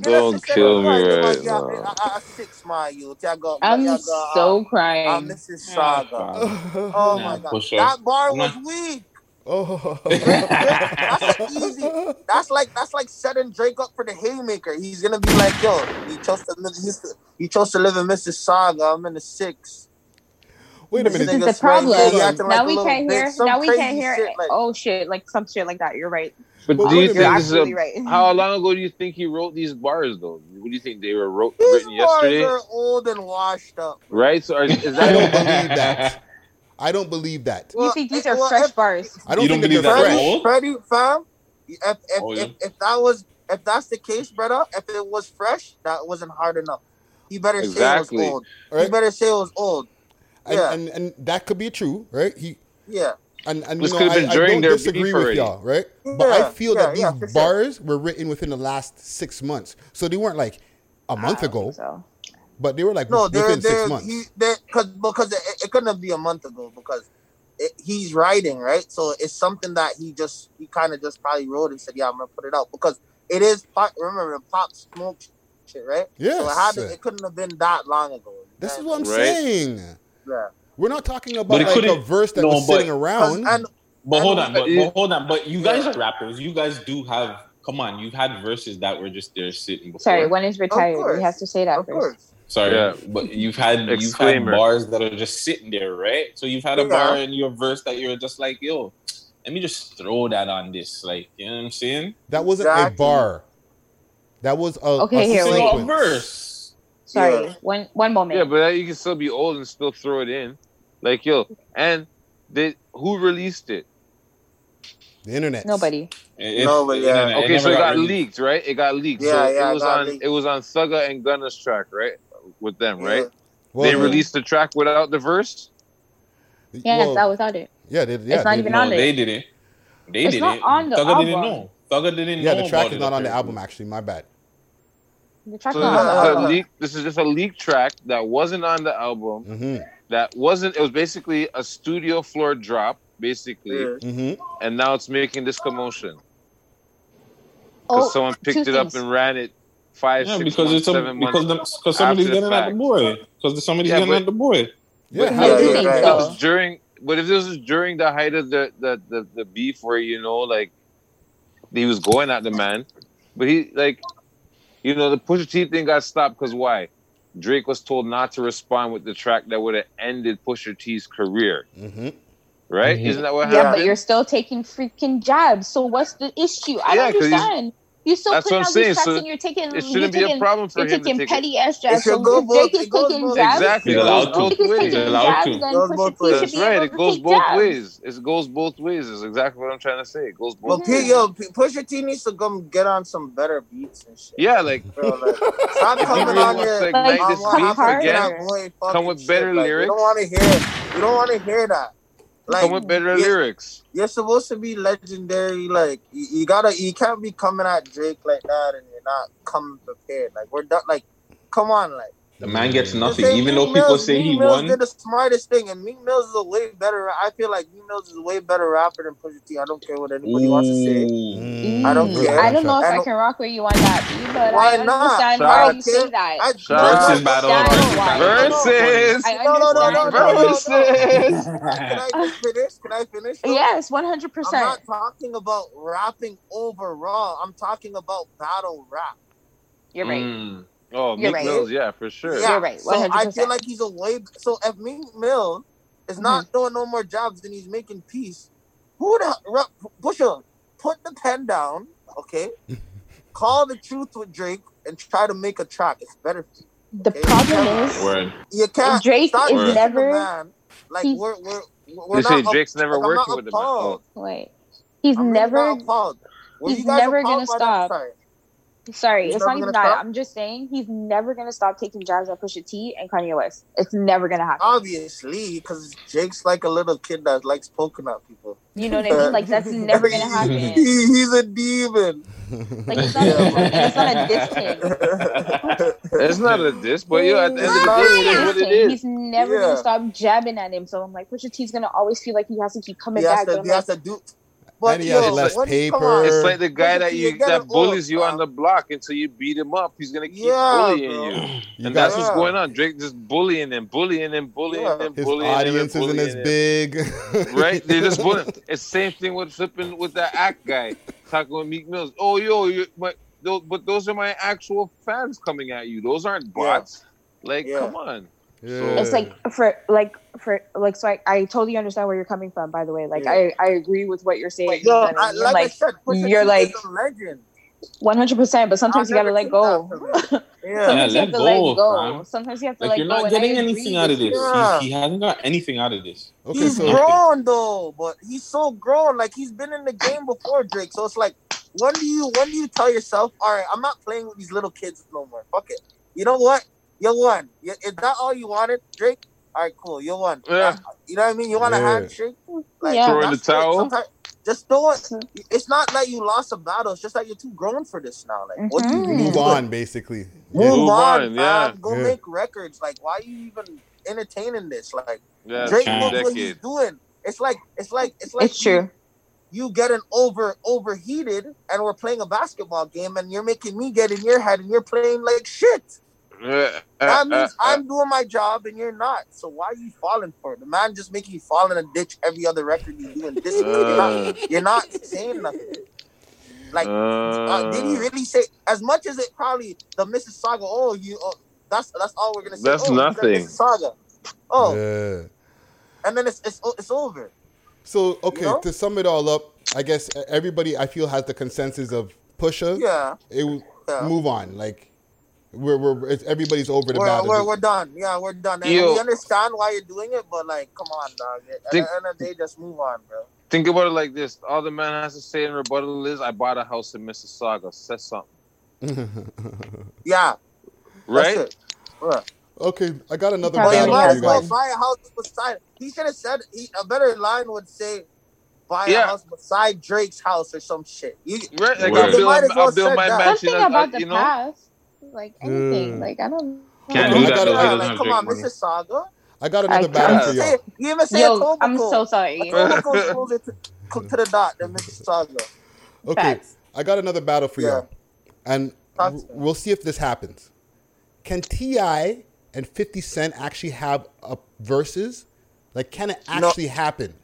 Don't kill me right now. a, a six mile youth. You I'm you go, so uh, crying. uh, Mississauga. Oh my god, that bar was weak. Oh. *laughs* That's an easy. That's like that's like setting Drake up for the haymaker. He's gonna be like, yo, he chose to live. He's, he chose to live in Mississauga. I'm in the six. Wait a minute. This minute. is the problem. yeah, like now we can't hear. Now we can't hear. shit, like- oh shit! Like some shit like that. You're right. But But do you wait think this is Absolutely a, right. how long ago do you think he wrote these bars though? What do you think they were wrote These written bars yesterday? are old and washed up. Right? So are, is I don't believe *laughs* that. I don't believe that. You think these are well, fresh if- bars? I don't You don't that believe they're that fresh. Freddie, fam. If if, Oh, yeah. if if that was if that's the case, brother, if it was fresh, that wasn't hard enough. He better Exactly. say it was old. He Right? better say it was old and, yeah. and, and that could be true, right? He yeah. And, and you know, I, I, don't disagree with y'all, right? But I feel yeah, that these bars sure. were written within the last six months, so they weren't like a month ago. So. But they were like no, within they're, six they're, months. Cause, because it, it, couldn't be a month ago because he's writing, right? So it's something that he just he kind of just probably wrote and said, "Yeah, I'm gonna put it out," because it is pop. Remember pop smoke shit, right? Yeah. So it, it couldn't have been that long ago. This is what I'm right? saying. Yeah. We're not talking about like a verse that no, was but, sitting around. And, but hold on, but, but, hold on, but you guys are rappers. You guys do have. Come on, you've had verses that were just there sitting. Before. Sorry, one is retired. He has to say that of first. Course. Sorry, yeah. but you've had Exclaimer. you've had bars that are just sitting there, right? So you've had a yeah. bar in your verse that you're just like, yo, let me just throw that on this, like you know what I'm saying? That wasn't exactly. a bar. That was a okay. A here, wait. verse. Sorry, yeah. one one moment. Yeah, but you can still be old and still throw it in, like yo. And they who released it? The internet. Nobody. It, no, but yeah. Internet. Okay, so it got, leaked, right? It got leaked. Yeah, so yeah, it was on leaked. it was on Thugga and Gunna's track, right? With them, yeah. right? Well, they released the track without the verse. Yeah, well, that without it. Yeah, they, yeah, it's not they, even no, on it. They did it. They it's did not it. On the Thugger album. didn't know. Thugger didn't yeah, know. Yeah, the track is not on the album. Actually, my bad. The track so this is, a leak, this is just a leak track that wasn't on the album. Mm-hmm. That wasn't. It was basically a studio floor drop, basically, mm-hmm. and now it's making this commotion because oh, someone picked it things. up and ran it five, yeah, six, because months, it's a, seven because months. Because somebody's getting at the boy. Because somebody's yeah, getting at the boy. Yeah, how during? But if this was during the height of the, the the, the beef, where you know, like he was going at the man, but he like you know, the Pusha T thing got stopped because why? Drake was told not to respond with the track that would have ended Pusha T's career. Mm-hmm. Right? Mm-hmm. Isn't that what yeah, happened? Yeah, but you're still taking freaking jabs. So what's the issue? I yeah, don't understand. You still That's putting out saying. these tracks so and you're taking. It shouldn't taking, be a problem for you're him taking to take petty ass jabs. So is taking jabs. Exactly. It's allowed to. It's allowed to. That's right. It goes both jabs. ways. It goes both ways. Is exactly what I'm trying to say. It goes both. Well, ways. yo, Pusha T needs to come get on some better beats and shit. Yeah, like, bro, like *laughs* stop coming on here. Like, again. Come with better lyrics. You don't want to hear. You don't want to hear that. Like, with better lyrics. You're supposed to be legendary. Like you, you, gotta, you can't be coming at Drake like that, and you're not coming prepared. Like we're done. Like, come on, like the man gets mm. nothing, even Meek though people Mills, say Meek he Mills won. Did the smartest thing, and Meek Mills is a way better. I feel like Meek Mills is a way better rapper than Pusha T. I don't care what anybody Ooh. wants to say. Mm. I don't mm. care. I don't know if I, I can rock with you on that, but Why I understand not? why you say that. I, versus battle. Versus. No, no, no, no, versus. *laughs* can I finish? Can I finish? Yes, one hundred percent. I'm not talking about rapping overall. I'm talking about battle rap. You're right. Mm. Oh, You're Meek right. Mills, yeah, for sure. Yeah. You're right. 100%. So I feel like he's a way. So if Meek Mill is mm-hmm. not mm-hmm. doing no more jobs and he's making peace, who the Pusha put the pen down, okay? *laughs* Call the truth with Drake and try to make a track. It's better for you. The problem is you can't. Drake is never. Man. Like he's, we're we're we're you. Say Drake's up, never like, working with him. Oh. Wait, he's I'm never. Really he's never gonna stop Sorry, he's it's not even that. Stop? I'm just saying he's never gonna stop taking jabs at Pusha T and Kanye West. It's never gonna happen. Obviously, because Jake's like a little kid that likes poking at people. You know what I mean? Like that's *laughs* never gonna happen. he, he's a demon. Like it's not, yeah. *laughs* it's not a diss *laughs* It's not a diss, but yeah, it is He's never yeah. gonna stop jabbing at him. So I'm like, Pusha T's gonna always feel like he has to keep coming he back. To, he like, has to do but and he yo, has less paper. It's like the guy that you, you that bullies up, you on the block until you beat him up. He's gonna keep yeah, bullying bro. you, and you that's what's going on. Drake just bullying and bullying and bullying yeah. and bullying. His audience and bullying isn't as big, right? They just bullying. *laughs* It's same thing with flipping with that act guy talking with Meek Mills. Oh, yo, you but those, but those are my actual fans coming at you. Those aren't bots. Yeah. Like, yeah. come on. Yeah. It's like for like for like so I, I totally understand where you're coming from. By the way, like yeah. I I agree with what you're saying. Yo, I, like, like I said, you're like legend. One hundred percent, but sometimes you gotta let go. yeah, yeah let, go, let go. Sometimes you have to like, like you're not go, getting anything out of this. Yeah. He, he, hasn't got anything out of this. Okay, he's so. grown though, but he's so grown. Like he's been in the game before Drake, so it's like, when do you when do you tell yourself, all right, I'm not playing with these little kids no more. Fuck it. You know what? you won. You, is that all you wanted, Drake? All right, cool. You won. Yeah. You know what I mean? You want yeah. a handshake? Like, mm, yeah. Throw in the towel. Just throw it. Mm. It's not like you lost a battle. It's just like you're too grown for this now. Like, mm-hmm. you, you move on, basically. Move, yeah. move on, on, yeah. Go yeah. make records. Like, why are you even entertaining this? Like, yeah, Drake knows what he's doing. It's like, it's like, it's like. It's true you getting over overheated and we're playing a basketball game and you're making me get in your head and you're playing like shit. *laughs* Uh, That uh, means uh, I'm doing my job and you're not. So why are you falling for it? The man just making you fall in a ditch every other record you do. And this, you're, not, you're not saying nothing. Like, uh, did he really say as much as it probably the Mississauga? Oh, you. Oh, that's that's all we're gonna say. That's oh, nothing. Mississauga. Oh, Yeah. and then it's it's it's over. So okay, know? to sum it all up, I guess everybody I feel has the consensus of Pusha. Yeah. It w- Yeah. move on. Like we're we're it's, everybody's over the We're, battle. we're, we're done. Yeah, we're done. And Yo. we understand why you're doing it, but like, come on, dog. At Think- the end of the day, just move on, bro. Think about it like this: all the man has to say in rebuttal is, "I bought a house in Mississauga." Says something, *laughs* Yeah. right? Yeah. okay, I got another Well, you battle might for as you well buy a house beside. He should have said he, a better line would say, "Buy a house beside Drake's house" or some shit. You, Right? Like you I'll build, might as well I'll build my that. mansion. Something uh, about the you know, past, like anything. Mm. Like I don't. Can't do that. got though. a- He Yeah, doesn't like, come on, money. Mississauga. I got another I battle for You, y'all. even say Yo, Etobicoke. I'm so sorry. Etobicoke's closer to, *laughs* to the dot than Mississauga. Okay, Facts. I got another battle for Yeah. y'all, and w- we'll see if this happens. Can T.I. and Fifty Cent actually have a verses? Like, can it No. actually happen?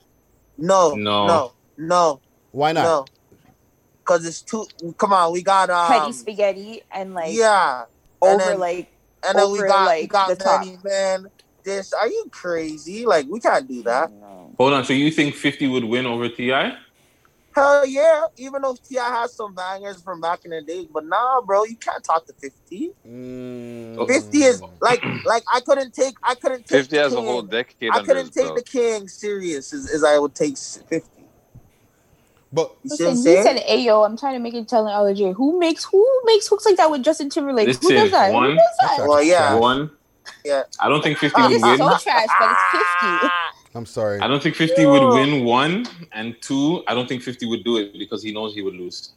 No, No. no, no, Why not? no. Because it's too. Come on, we got um. Petty spaghetti and like yeah, and over then- like and then we over, got we got the top. Man. This are you crazy? Like we can't do that. Hold on. So you think 50 would win over T.I.? Hell yeah! Even though T.I. has some bangers from back in the day, but nah, bro, you can't talk to Fifty. Mm. Fifty is like like I couldn't take I couldn't take Fifty the has a whole decade I couldn't take belt. the King serious as, as I would take Fifty. But You see what Listen, I'm he saying? said, "Ayo, I'm trying to make it telling allergy. Who makes who makes hooks like that with Justin Timberlake? This who does is that? one. Who does that? Well, yeah, One. yeah. I don't think 50 Oh, would this is win. so trash, but it's 50. I'm sorry. I don't think 50 would win one. And two, I don't think 50 would do it because he knows he would lose.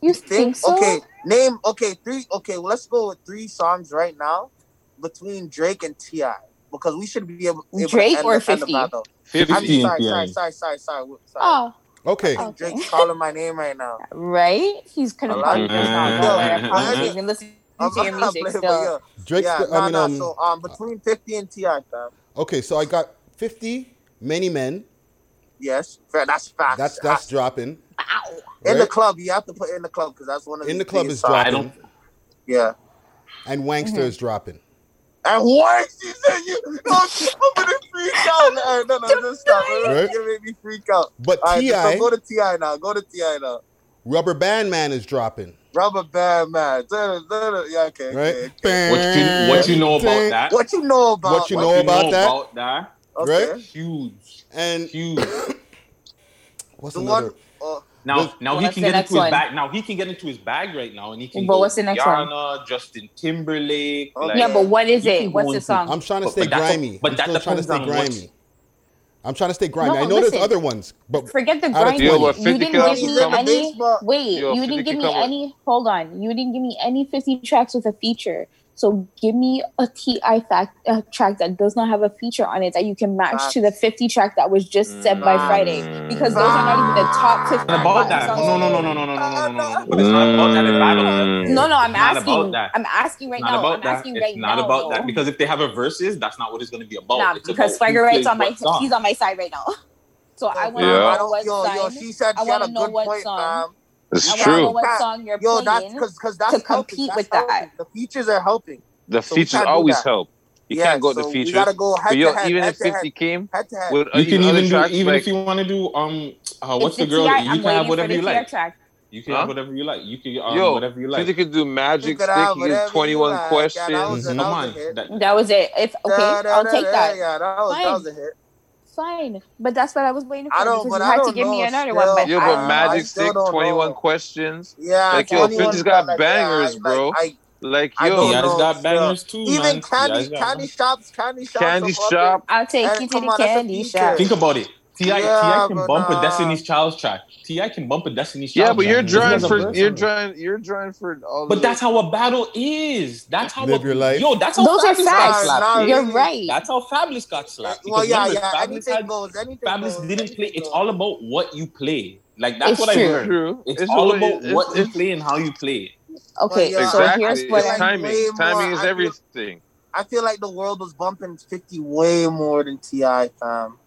You think so? Okay, name okay three. Okay, well, let's go with three songs right now between Drake and T.I. because we should be able. able Drake to end or the- end 50? 50 I'm and sorry, Ti. sorry, sorry, sorry, sorry, sorry. Oh, Okay. I think Drake's calling my name right now. *laughs* right? He's couldn't I call you like guys not it. know that. I'm not even listening I'm to your music playing, but still. yeah, Drake's. yeah, the- nah, I mean, nah, um, so um, between Fifty and T.I., fam. okay, so I got 50 Many Men. Yes, fair, that's facts. That's that's dropping. in the club. You have to put in the club because that's one of In the the club is songs. I dropping, don't. Yeah. and Wanksta Mm-hmm. is dropping. And what? She said you. No, I'm gonna freak out. *laughs* No, no, no, just stop. Right? You're gonna make me freak out. But All right, T.I., so go to T.I. now. Go to T.I. now. Rubber Band Man is dropping. Rubber band man. Yeah, okay. Right? okay. What you, what you know about that? What you know about? What you know about that? about that? Okay. Right? Huge. And Huge. *coughs* what's The another? one. Uh, Now, What's- now he can get next into his one? bag. Now he can get into his bag right now, and he can. But go what's the next one? Rihanna, Justin Timberlake. Okay. like- Yeah, but what is it? What's the song? I'm trying to stay but that's grimy. but I'm that still trying to depends stay on what- grimy. I'm trying to stay grimy. No, I know there's other ones, but Forget the grimy. Yo, You didn't give me any. Wait, Yo, you didn't give me any. Hold on, you didn't give me any fifty tracks with a feature. So give me a T.I. fact uh, track that does not have a feature on it that you can match to the fifty track that was just said by Friday because those are not even the top fifty. About that. songs. No, no, no, no, no, no, no, no, no, no. But it's not about that in battle. No, no, I'm Not asking. about that. I'm asking right Not now. about I'm that. asking It's right not now. about though. that because if they have a verses, that's not what it's going to be about. Nah, It's because about Swagger who Right's plays on my what song. he's on my side right now. So I want to Yeah. know I don't, what yo, song. yo, she said I she had want a to know good what point, song. Fam. It's I true. know what song you're Yo, that's because because that's to compete That's with that. The features are helping. The So features always help. You Yeah, can't go with so the we features. gotta go head yo, to head, even head if to 50 head. came Head to head. You can other even do even like, if you want to do um uh, what's It's the girl? You I'm can have whatever you like. track. You can Huh? have whatever you like. You can um, yo, whatever you like. 50 could do Magic You Stick, you can do whatever you 21 like. Yeah, that questions. was a- Come that was on, that, That was it. If okay, Da, da, I'll take that. Yeah, that was that was a hit. Fine, but that's what I was waiting for I don't, because but you I had don't to give me another still. one. But Yo, I, but Magic Stick, 21 know. questions. Yeah, Like, yo, 21 50's got like, bangers, yeah, bro. Like, I, Like, yo, don't T.I.'s got bangers too, Even man. candy T.I.'s candy shops, candy shops. Candy shop. I'll take and you to the on, candy shop. Think about it. T.I. Yeah, T.I. can bump nah. a uh, Destiny's Child's track. T.I. can bump a Destiny's Child. Yeah, but you're track. He trying has a for you're drawing it. you're drawing for all. But that's how a battle is. That's how Live a, your life. Yo, that's how Those are Fabolous got facts. slapped. Nah, You're right. That's how Fabolous got slapped. Well, yeah, remember, yeah. Fabolous Anything had- goes. Anything Fabolous goes. didn't anything play. It's all about what you play. Like that's It's what I true. learned. True. It's, It's all all- about it's- what you it's- play and how you play. Okay, yeah, so exactly. here's what it's I timing. way Timing is I feel- everything. I feel like the world was bumping 50 way more than T.I., fam.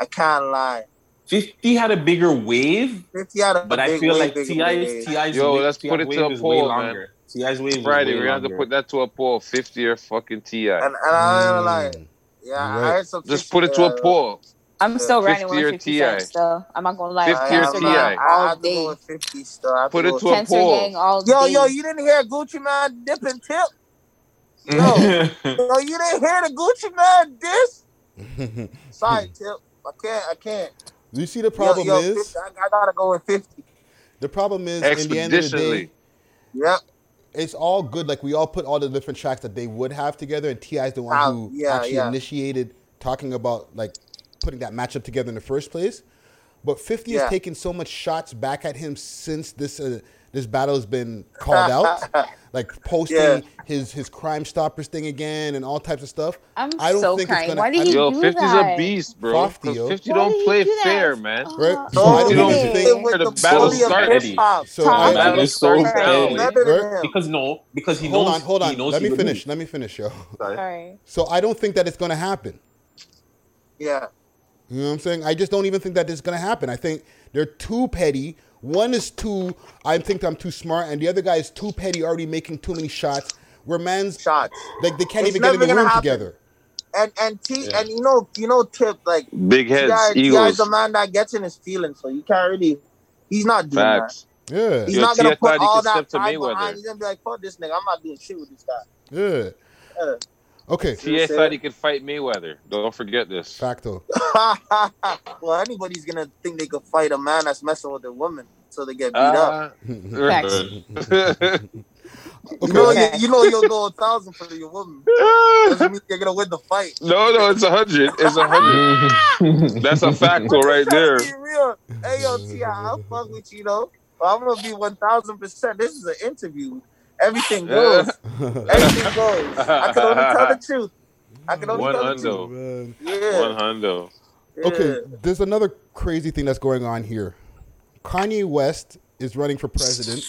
I can't lie. Fifty had a bigger wave, 50 had a but I feel way like bigger T.I.'s. T.I.'s Yo, wave, let's T.I.'s put it to a is way poll, man. longer. T.I.'s wave is Friday, we're have to put that to a poll. Fifty or fucking Ti. And, and I ain't gonna lie. Mm. Yeah, You're I right. heard some Just put it to uh, a poll. I'm still riding 50 with 50 Cent T.I. still. I'm not gonna lie. 50 or Cancer T.I. gang I all have to go day. with 50 still. I have Put to it to a poll. Yo, day. yo, you didn't hear Gucci Mane dip and tip? *laughs* Yo, yo, you didn't hear the Gucci Mane diss? *laughs* Sorry, Tip. I can't, I can't. you see the problem yo, yo, is 50, I, I gotta go with 50. the problem is in the end of the day Expeditionally. Yep. it's all good. Like we all put all the different tracks that they would have together, and T.I.'s the one Wow, who yeah, actually yeah. initiated talking about like putting that matchup together in the first place. But Fifty Yeah. has taken so much shots back at him since this uh, this battle has been called out, *laughs* like posting Yeah. his his Crime Stoppers thing again and all types of stuff. I'm I don't so think crying. it's gonna. Why did he Yo, do 50's that? a beast, bro. Softy, 'Cause yo. 50 Why don't did he play do that? fair, man. right? So So I you don't don't think. with the the battle bully of start, hip So Tom, I, Battle is so starts petty. now. Better than Right? Because no, because he hold knows. on, hold He on. knows Let me finish. Let me finish, yo. Sorry. So I don't think that it's gonna happen. Yeah. You know what I'm saying? I just don't even think that this is gonna happen. I think they're too petty. One is too. I think I'm too smart, and the other guy is too petty, already making too many shots. Where man's Shots. like they can't It's even get in the room happen. together. And and T Yeah. and you know you know Tip like Big heads, T.I. egos. is a man that gets in his feelings, so you can't really. He's not doing Facts. Yeah. He's Yo, not gonna T.I. put all that step to pride Mayweather. behind. He's gonna be like, "Fuck this nigga, I'm not doing shit with this guy." yeah. Yeah. Okay, Tia thought he could fight Mayweather. Don't forget this. facto. *laughs* well, anybody's gonna think they could fight a man that's messing with a woman so they get beat Uh, up. *laughs* You know, Okay. you, you know you'll go a thousand for your woman. Doesn't mean you're gonna win the fight. *laughs* no, no, it's a hundred. It's a hundred. That's a facto right there. Real. Hey yo, T, I'll fuck with you though. I'm gonna be one thousand percent. This is an interview. Everything *laughs* goes. Everything goes. I can only tell the truth. I can only One tell the truth. hundo. Man. Yeah. One hundo. Okay, there's another crazy thing that's going on here. Kanye West is running for president.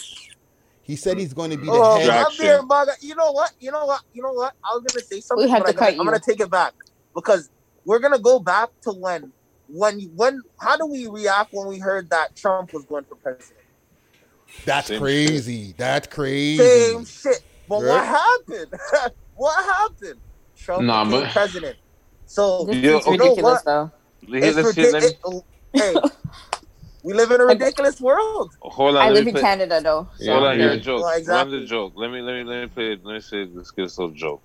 He said he's going to be the Oh, head. I'm being bugger. You know what? You know what? You know what? I was gonna say something. We have but to I gotta- cut I'm gonna take it back because we're gonna go back to when, when, when. How do we react when we heard that Trump was going for president? That's Same crazy. That's crazy. Same shit. But what happened? *laughs* what happened? Trump Nah, became but- president. So This Yo, is you know ridiculous, what? though. It's the shit. Let me, ridiculous. Hey, we live in a *laughs* ridiculous world. hold on. I live in play- Canada, though. So Hold on, I'm here's a joke. Well, exactly. Run the joke. Let me let me let me play it. Let me say let's get this little joke.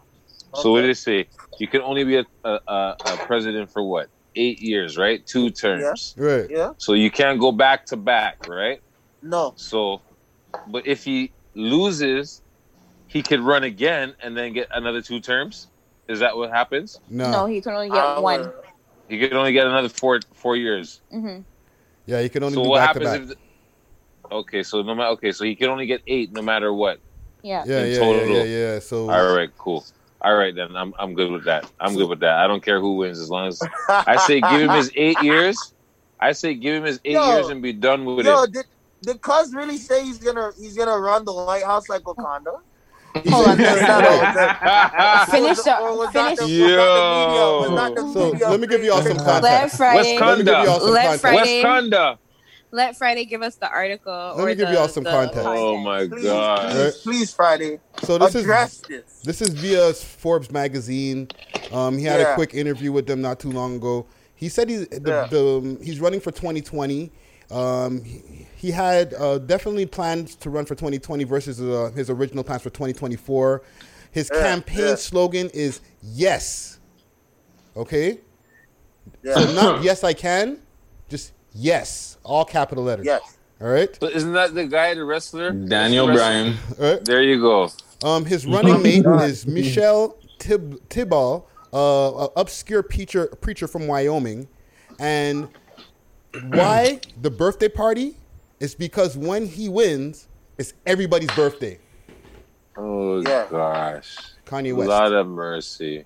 So what did it say? You can only be a, a, a, a president for what? Eight years, right? Two terms. Right. Yeah. So you can't go back to back, right? No. So, but if he loses, he could run again and then get another two terms. Is that what happens? No. No, he can only get I one. He could only get another four four years. hmm Yeah, he can only So do what back to happens back. if? Okay, so no matter. Okay, so he can only get eight no matter what. Yeah. Yeah, in yeah, yeah, total. yeah, yeah. So All right, cool. All right, then I'm I'm good with that. I'm good with that. I don't care who wins as long as I say give him his eight years. I say give him his eight *laughs* Yo. years and be done with Yo, it. did did Cuz really say he's gonna he's gonna run the White House like Wakanda? Hold on. Was that- *laughs* Finish was- the- or finish- the- was the media? Was Yo. that the So let me give you all some thing? Let. Friday. Let me give you all some Let context. Friday- West Let Friday give us the article. Let me give the- you all some context. Oh my Please, god. please, please, Friday. So this Address is this. this is via Forbes magazine. Um, he had a quick interview with them not too long ago. He said he's the, Yeah. the, um, he's running for 2020. Um, he, he had uh, definitely plans to run for 2020 versus uh, his original plans for 2024. His Yeah, campaign yeah. slogan is yes. Okay, Yeah. so not *coughs* yes I can, just yes, all capital letters. Yes. All right. So isn't that the guy, the wrestler? Daniel Wrestler? Bryan. All right. There you go. Um, his running mate is Michelle Tib- Tidball, uh, an obscure preacher preacher from Wyoming, And why the birthday party is because when he wins, it's everybody's birthday. Oh gosh. Kanye West. A lot of mercy.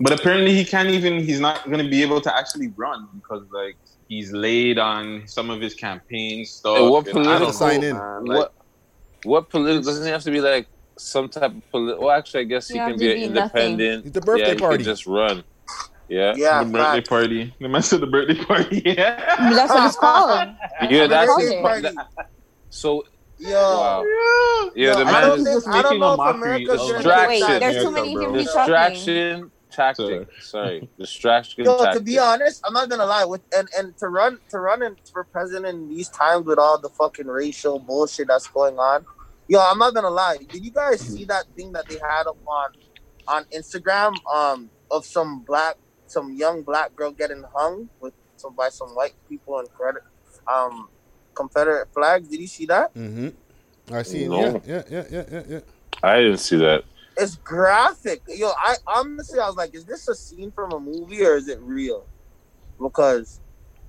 But apparently he can't even. He's not going to be able to actually run because like he's laid on some of his campaign stuff. Hey, what and I don't political? know, man. Like, what what political? Doesn't he have to be like some type of political? Well, actually, I guess he You can be an be nothing. independent. It's the birthday yeah, he party. Can just run. Yeah. the birthday party. The man said the birthday party. *laughs* Yeah. That's what it's called. *laughs* Yeah, that's Birthday his party. that- So Yo. wow. Yeah, Yo, the I man don't is think- just making know a if mockery America's of gonna distraction. get There's too many people talking. distraction tactic. Sorry, distraction Yo, tactic. to be honest, I'm not gonna lie. With and and to run to run in, for president in these times with all the fucking racial bullshit that's going on. Yo, I'm not gonna lie. Did you guys see that thing that they had up on on Instagram um of some black some young black girl getting hung with some by some white people and credit um Confederate flags? Did you see that? Mm-hmm. I see. No. Yeah, yeah, yeah, yeah, yeah, yeah. I didn't see that. It's graphic. Yo, I honestly I was like, is this a scene from a movie or is it real? Because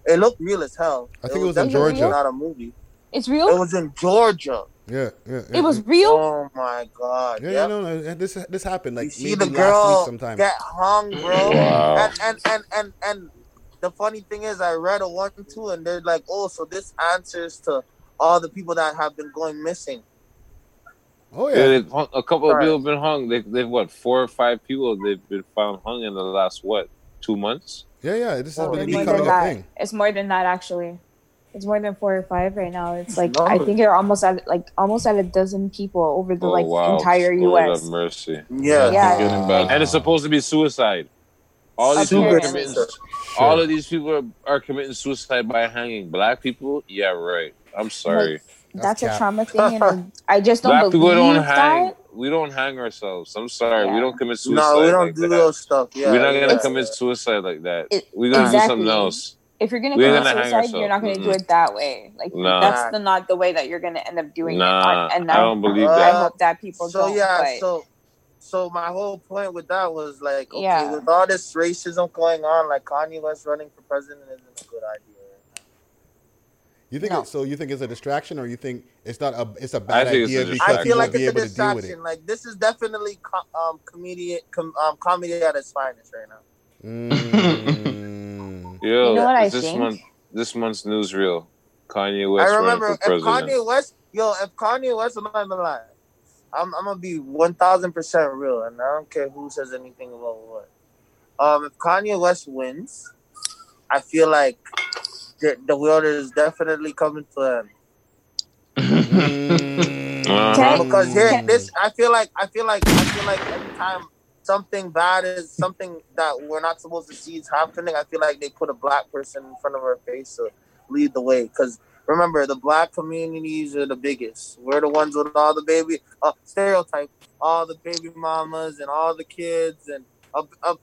it looked real as hell. I think it was in definitely Georgia. Not a movie. It's real. It was in Georgia. Yeah, yeah. yeah It was mm-hmm. real. Oh my god. Yeah, Yeah, yeah, no, no. This this happened like you see maybe the last week girl sometime. get hung, bro. *laughs* Wow. And, and and and and the funny thing is, I read a one two, and they're like, oh, so this answers to all the people that have been going missing. Oh Yeah, yeah. they've hung, a couple of people have been hung. They, they've what four or five people they've been found hung in the last what two months. Yeah, yeah. This has Oh, been It's more than becoming a that. thing. It's more than that actually. It's more than four or five right now. It's like No. I think they're almost at like almost at a dozen people over the oh like wow! entire Lord U.S. have mercy. Yeah. Yeah. Getting bad. And it's supposed to be suicide. All these people are Apparently. committing. All of these people are, are committing suicide by hanging. Black people, yeah, right. I'm sorry. That's, a cap. trauma thing, and I, *laughs* I just don't Black people believe don't that. hang. We don't hang ourselves. I'm sorry. We don't commit suicide. No, we don't like do that. those stuff. Yeah, We're not gonna yeah. commit suicide like that. It- We're gonna do something else. If you're gonna We commit gonna hang suicide, you're not gonna ourselves. do it that way. Like Nah. that's the not the way that you're gonna end up doing Nah, it. And I don't believe that. I hope that people so don't. yeah, but so so my whole point with that was like, okay, Yeah. with all this racism going on, like Kanye West running for president isn't a good idea. You think No. it, so? You think it's a distraction, or you think it's not a? It's a bad think it's a idea because I distraction. feel like be it's a able to deal with it. distraction. Like this is definitely co- um comedian com- um comedy at its finest right now. Mm. Yo, You know what I is this think? month this month's newsreel. Kanye West I remember for if president. Kanye West, yo, if Kanye West, I'm not gonna lie, I'm, I'm gonna be one thousand percent real, and I don't care who says anything about what. Um, if Kanye West wins, I feel like the, the world is definitely coming to an end. Uh-huh. because here this I feel like I feel like I feel like every time something bad is something that we're not supposed to see is happening, I feel like they put a black person in front of our face to lead the way. Because remember, the black communities are the biggest. We're the ones with all the baby uh, stereotype, all the baby mamas and all the kids, and uh, uh,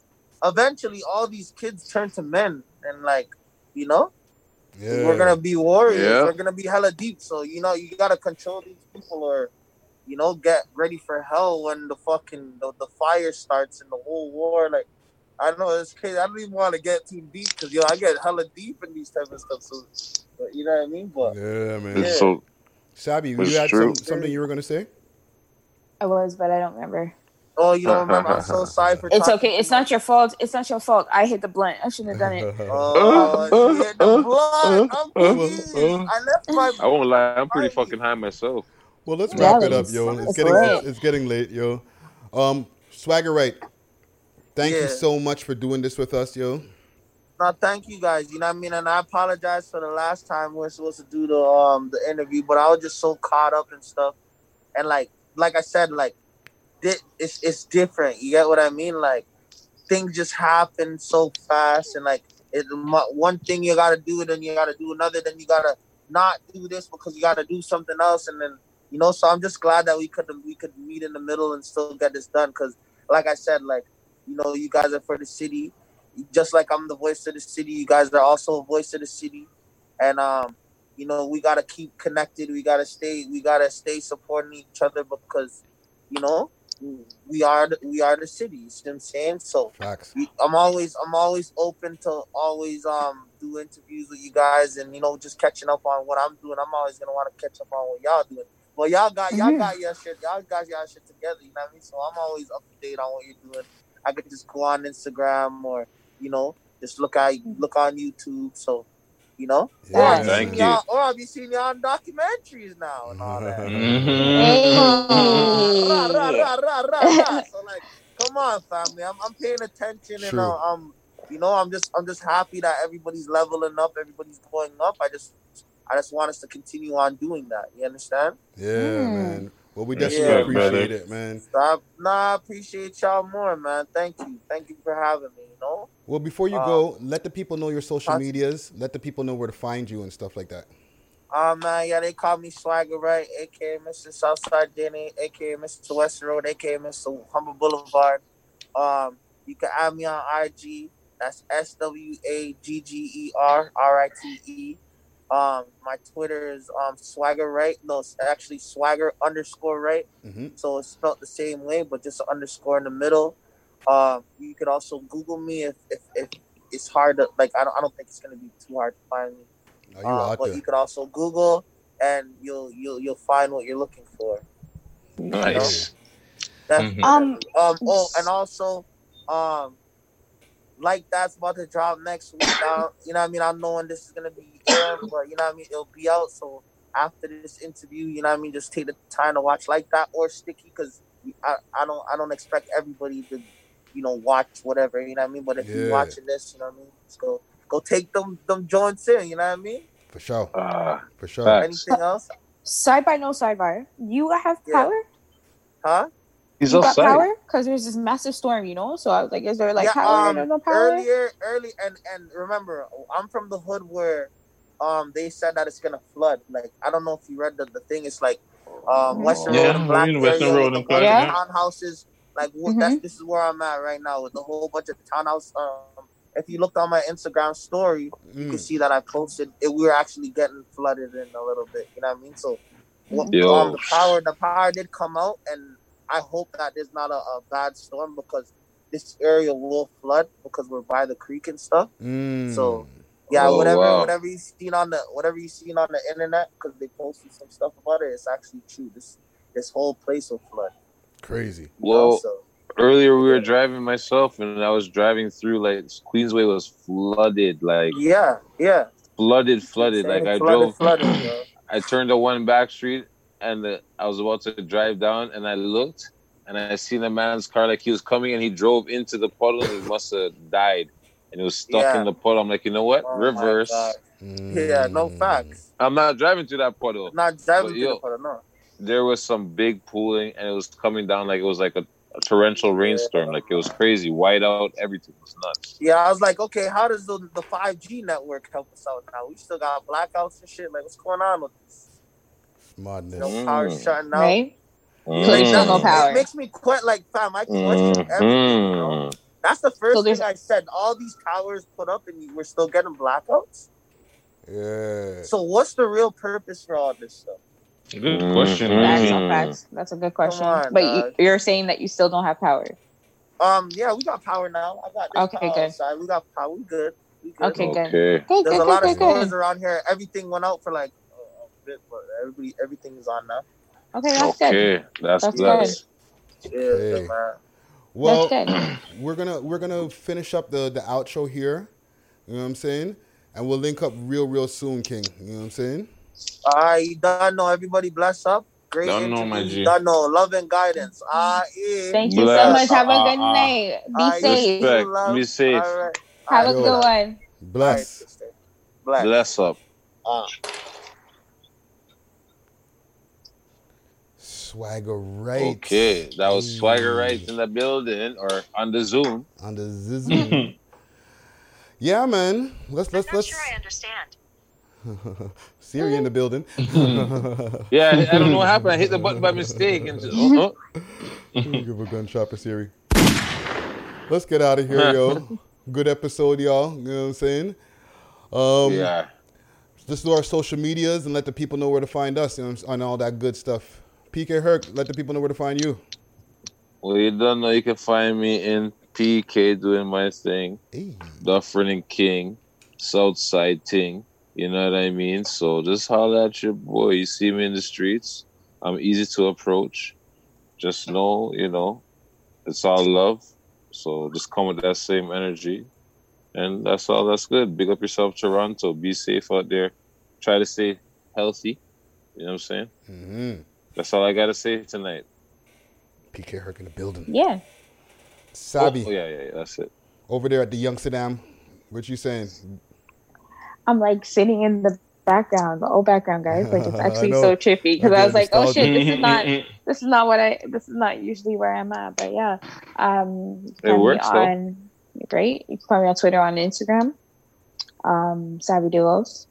eventually all these kids turn to men, and like you know, Yeah. we're gonna be warriors. Yeah. We're gonna be hella deep. So you know, you gotta control these people, or you know, get ready for hell when the fucking the, the fire starts and the whole war. Like, I don't know, it's crazy. I don't even want to get too deep because yo, I get hella deep in these type of stuff. So, but you know what I mean? But Yeah, man. It's so Sabi, you had some, something you were gonna say? I was, but I don't remember. oh, you don't remember? I'm so *laughs* sorry for. It's okay. It's not your fault. It's not your fault. I hit the blunt. I shouldn't have done it. *laughs* Oh, she hit the *laughs* blood. I'm uh, uh, uh, I left my. I won't lie, I'm pretty fucking high myself. Well, let's Yeah, wrap it up, yo. It's getting it's, it's getting late, yo. Um, Swagger, right? Thank you so much for doing this with us, yo. No, thank you guys. You know what I mean? And I apologize for the last time we were supposed to do the um the interview, but I was just so caught up and stuff. And like like I said, like it's it's different. You get what I mean? Like things just happen so fast, and like it one thing you gotta do, then you gotta do another, then you gotta not do this because you gotta do something else, and then you know. So I'm just glad that we could we could meet in the middle and still get this done. Because like I said, like you know, you guys are for the city just like I'm the voice of the city, you guys are also a voice of the city, and um, you know we gotta keep connected. We gotta stay. We gotta stay supporting each other because, you know, we are the, we are the city. You see what I'm saying? So Facts. we- I'm always I'm always open to always um do interviews with you guys and you know just catching up on what I'm doing. I'm always gonna want to catch up on what y'all doing. Well, y'all got y'all Mhm. got your shit. Y'all got y'all shit together. You know what I mean? So I'm always up to date on what you're doing. I could just go on Instagram or you know just look at look on YouTube. So you know, or Yeah. I'll Thank you. y'all, or I'll be seeing y'all on documentaries now and all that. Mhm. Rah. *laughs* So like, come on, family. I'm, I'm paying attention, and True. uh, um, you know, I'm just I'm just happy that everybody's leveling up, everybody's going up. I just I just want us to continue on doing that. You understand? Yeah, man. Well, we Respect, definitely appreciate brother. it, man. So I, nah, I appreciate y'all more, man. Thank you, thank you for having me. You know, Well, before you Uh, go, let the people know your social medias. Let the people know where to find you and stuff like that. uh man, yeah, they call me Swagger Rite, aka Mr. Southside Denny, aka Mr. West Road, aka Mr. Humber Boulevard. Um, you can add me on IG. That's S W A G G E R R I T E. Um, my Twitter is um Swagger Rite. No, it's actually Swagger underscore Rite. Mm-hmm. So it's spelled the same way, but just an underscore in the middle. Um, you could also Google me if if, if it's hard to like. I don't I don't think it's gonna be too hard to find me. Are you Uh, but there? you could also Google and you'll you'll you'll find what you're looking for. Nice. Definitely. Um, Um. Oh, and also, um, like that's about to drop next week. I, you know what I mean? I'm knowing this is gonna be airing, but you know what I mean. It'll be out. So after this interview, you know what I mean. Just take the time to watch like that or sticky, because I, I don't I don't expect everybody to, you know, watch whatever. You know what I mean? But if Yeah. you're watching this, you know what I mean. Just go go take them them joints in. You know what I mean? For sure. Uh, For sure. facts. Anything else? Side by no sidebar. You have Yeah. power? Huh? He's you got outside. power? Because there's this massive storm, you know? So I was like, is there like yeah, power? um, no power? earlier, early, and and remember, I'm from the hood where, um, they said that it's gonna flood. Like, I don't know if you read the, the thing. It's like, um, Western Yeah, Road and Black we're in Western area Road with and a Clark, bunch of yeah. townhouses. Like, wh- that's this is where I'm at right now with a whole bunch of townhouse. Um, if you looked on my Instagram story, you can Mm. see that I posted. It, we were actually getting flooded in a little bit. You know what I mean? So, what, Yo. um, the power, the power did come out, and I hope that there's not a, a bad storm because this area will flood because we're by the creek and stuff. Mm. So, yeah, Oh, whatever, wow. whatever you seen on the, whatever you seen on the internet, because they posted some stuff about it, it's actually true. This, this whole place will flood. Crazy. you know, Well, so earlier we were driving myself, and I was driving through like Queensway was flooded, like yeah, yeah. flooded, flooded. Like I drove, flooded. *clears throat* I turned to one back street, and the, I was about to drive down, and I looked, and I seen a man's car like he was coming, and he drove into the puddle, and he must have died, and he was stuck Yeah. in the puddle. I'm like, you know what? Oh Reverse. Mm. Yeah, no facts. I'm not driving through that puddle. Not driving But to yo- the puddle, no. There was some big pooling, and it was coming down like it was like a, a torrential rainstorm. Like it was crazy, white out, everything was nuts. Yeah, I was like, okay, how does the the five G network help us out now? We still got blackouts and shit. Like, what's going on with this? Madness. No power Mm. shutting out. Right? Like, So there's still no power. It makes me quite like, fam. I question everything. You know? Mhm. That's the first So there's- thing I said. All these towers put up, and we're still getting blackouts. Yeah. So, what's the real purpose for all this stuff? Good question. Facts Mhm. on facts. That's a good question. on, but dog. you, you're saying that you still don't have power. Um, yeah, we got power now. I got this Okay, power good. outside. We got power. We good. We good. Okay, good. Okay. Good, There's good, a good, lot of good, stores good. around here. Everything went out for like a a but everybody, everything is on now. Okay, that's good. Okay, that's That's blessed. Yeah, Hey. man. Well, That's good. *clears throat* we're gonna we're gonna finish up the the outro here. You know what I'm saying? And we'll link up real real soon, King. You know what I'm saying? All right, you done know. Everybody bless up. Great Done know, my You G. Done know. Love and guidance. Ah, yeah. Thank you so Bless. much. Have a Uh, good uh, night. Be Alright, safe. Respect. Be safe. All right. Have a good one. Bless. sister. Bless. Bless up. Ah. Swagger Rite. Okay, that was Swagger Rite in the building or on the Zoom. on the Zizu. *laughs* yeah, man. Let's let's let's. Sure, I understand. *laughs* Siri in the building. *laughs* Yeah, I don't know what happened. I hit the button by mistake and just, oh, oh. Give a gunshot for Siri. Let's get out of here, yo. Good episode, y'all. You know what I'm saying? Um, yeah. Just do our social medias and let the people know where to find us you know, on all that good stuff. PK Herc, let the people know where to find you. Well, you don't know. You can find me in PK doing my thing. Dufferin and King, Southside thing. You know what I mean? So just holler at your boy. You see me in the streets. I'm easy to approach. Just know, you know, it's all love. So just come with that same energy. And that's all that's good. Big up yourself, Toronto. Be safe out there. Try to stay healthy. You know what I'm saying? Mm-hmm. That's all I gotta say tonight. PK Herc in the building. Yeah. Sabi. Oh, yeah, yeah, yeah, that's it. Over there at the Youngsterdam. What you saying? I'm like sitting in the background, the old background, guys. Like it's *laughs* actually so trippy because I I, was like, oh shit, this is not *laughs* this is not what I this is not usually where I'm at. But yeah, um, It can find me though. on great. You can find me on Twitter, on Instagram, um, Savvy Duos.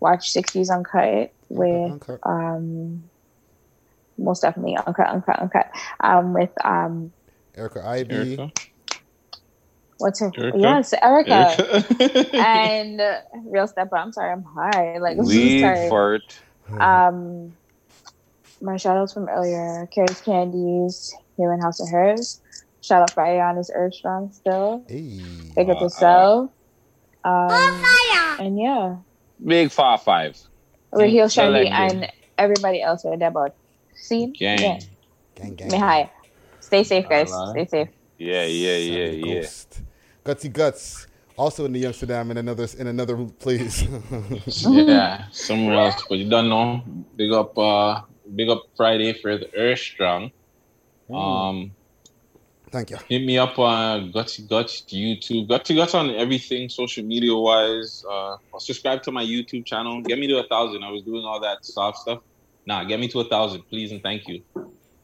Watch Six Views Uncut with um, most definitely Uncut, Uncut, Uncut. Um, with um, Erica Ivy. what's her? Erica? Yes, Erica. Erica. *laughs* *laughs* and uh, Real Step. I'm sorry, I'm high. Like I'm so Weed tired. fart. Um, my shout outs from earlier Carrie's Candies, Human House of Hers. Shout out Friday on his Earth Strong still. Big up Uh, yourself. Um, and yeah, Big five five. we're Heel Shandy Selected. and everybody else with that about. Gang. Yeah. Gang, gang. Me high. Stay safe, guys. Stay safe. Yeah, yeah, yeah, yeah. Ghost. Gutsy Guts. Also in the Youngsterdam in another in another place. *laughs* yeah, somewhere else. But you don't know. Big up, uh, big up Friday for the Earth Strong. Um, Thank you. hit me up on Gutsy Guts YouTube. Gutsy Guts on everything social media wise. Uh, subscribe to my YouTube channel. Get me to a thousand. I was doing all that soft stuff. Nah, get me to a thousand, please and thank you.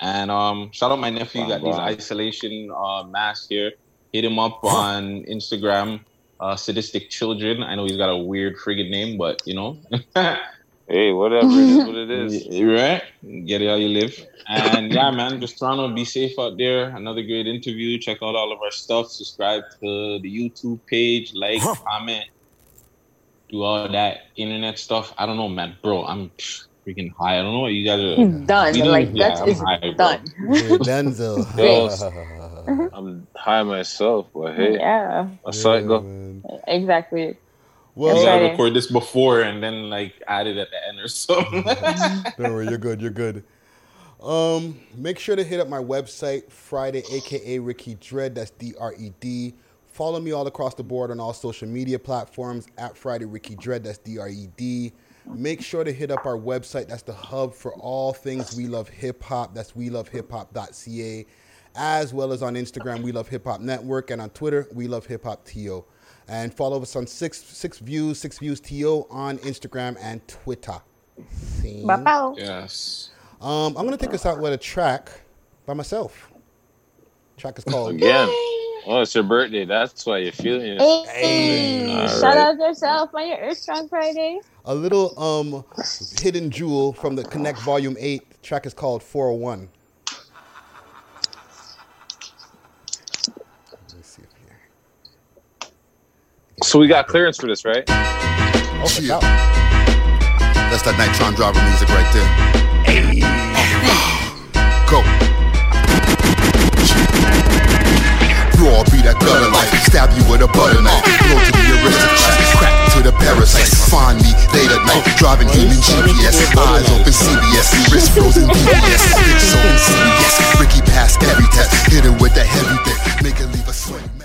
And um, shout out my nephew. Got these isolation uh, masks here. Hit him up on Instagram. Uh, sadistic children. I know he's got a weird friggin' name, but you know. *laughs* hey, whatever it is, what it is. *laughs* Right? Get it how you live. And yeah, man, just trying to be safe out there. Another great interview. Check out all of our stuff. Subscribe to the YouTube page. Like, comment, do all that internet stuff. I don't know, man, bro. I'm freaking high. I don't know what you guys are. He's done. We don't- Like, yeah, that I'm is high, bro. done. Denzel. *laughs* Yo, I'm high myself, but hey, Yeah. I saw it go. Exactly. Well, It's we gotta record this before and then like add it at the end or something. *laughs* Don't worry, you're good. You're good. Um, make sure to hit up my website Friday, aka Ricky Dread. That's D R E D. Follow me all across the board on all social media platforms at Friday Ricky Dread. That's D R E D. Make sure to hit up our website. That's the hub for all things we love hip hop. That's we love hip hop.ca, as well as on Instagram, we love hip hop network, and on Twitter, we love hip hop TO. And follow us on six six views, six views TO on Instagram and Twitter. See? Bow. Yes. Um, I'm gonna take us out with a track by myself. Track is called Again. Oh, it's your birthday. That's why you're feeling it. Hey, All shout right. out yourself on your Earth Strong Friday. a little um hidden jewel from the Connect Volume 8. Track is called 401. Let me see if here. So we got clearance for this, right? Oh, it's. That's that Nitron driver music right there. that gutter life. Stab you with a butter knife. Blow to the aristocrats. Crack to the parasites. Find me late at night. Driving human GPS. Eyes open CBS. Wrist frozen DBS. Bitch so insidious. Ricky passed every test. Hit him with that heavy bit. Make it leave a sweat.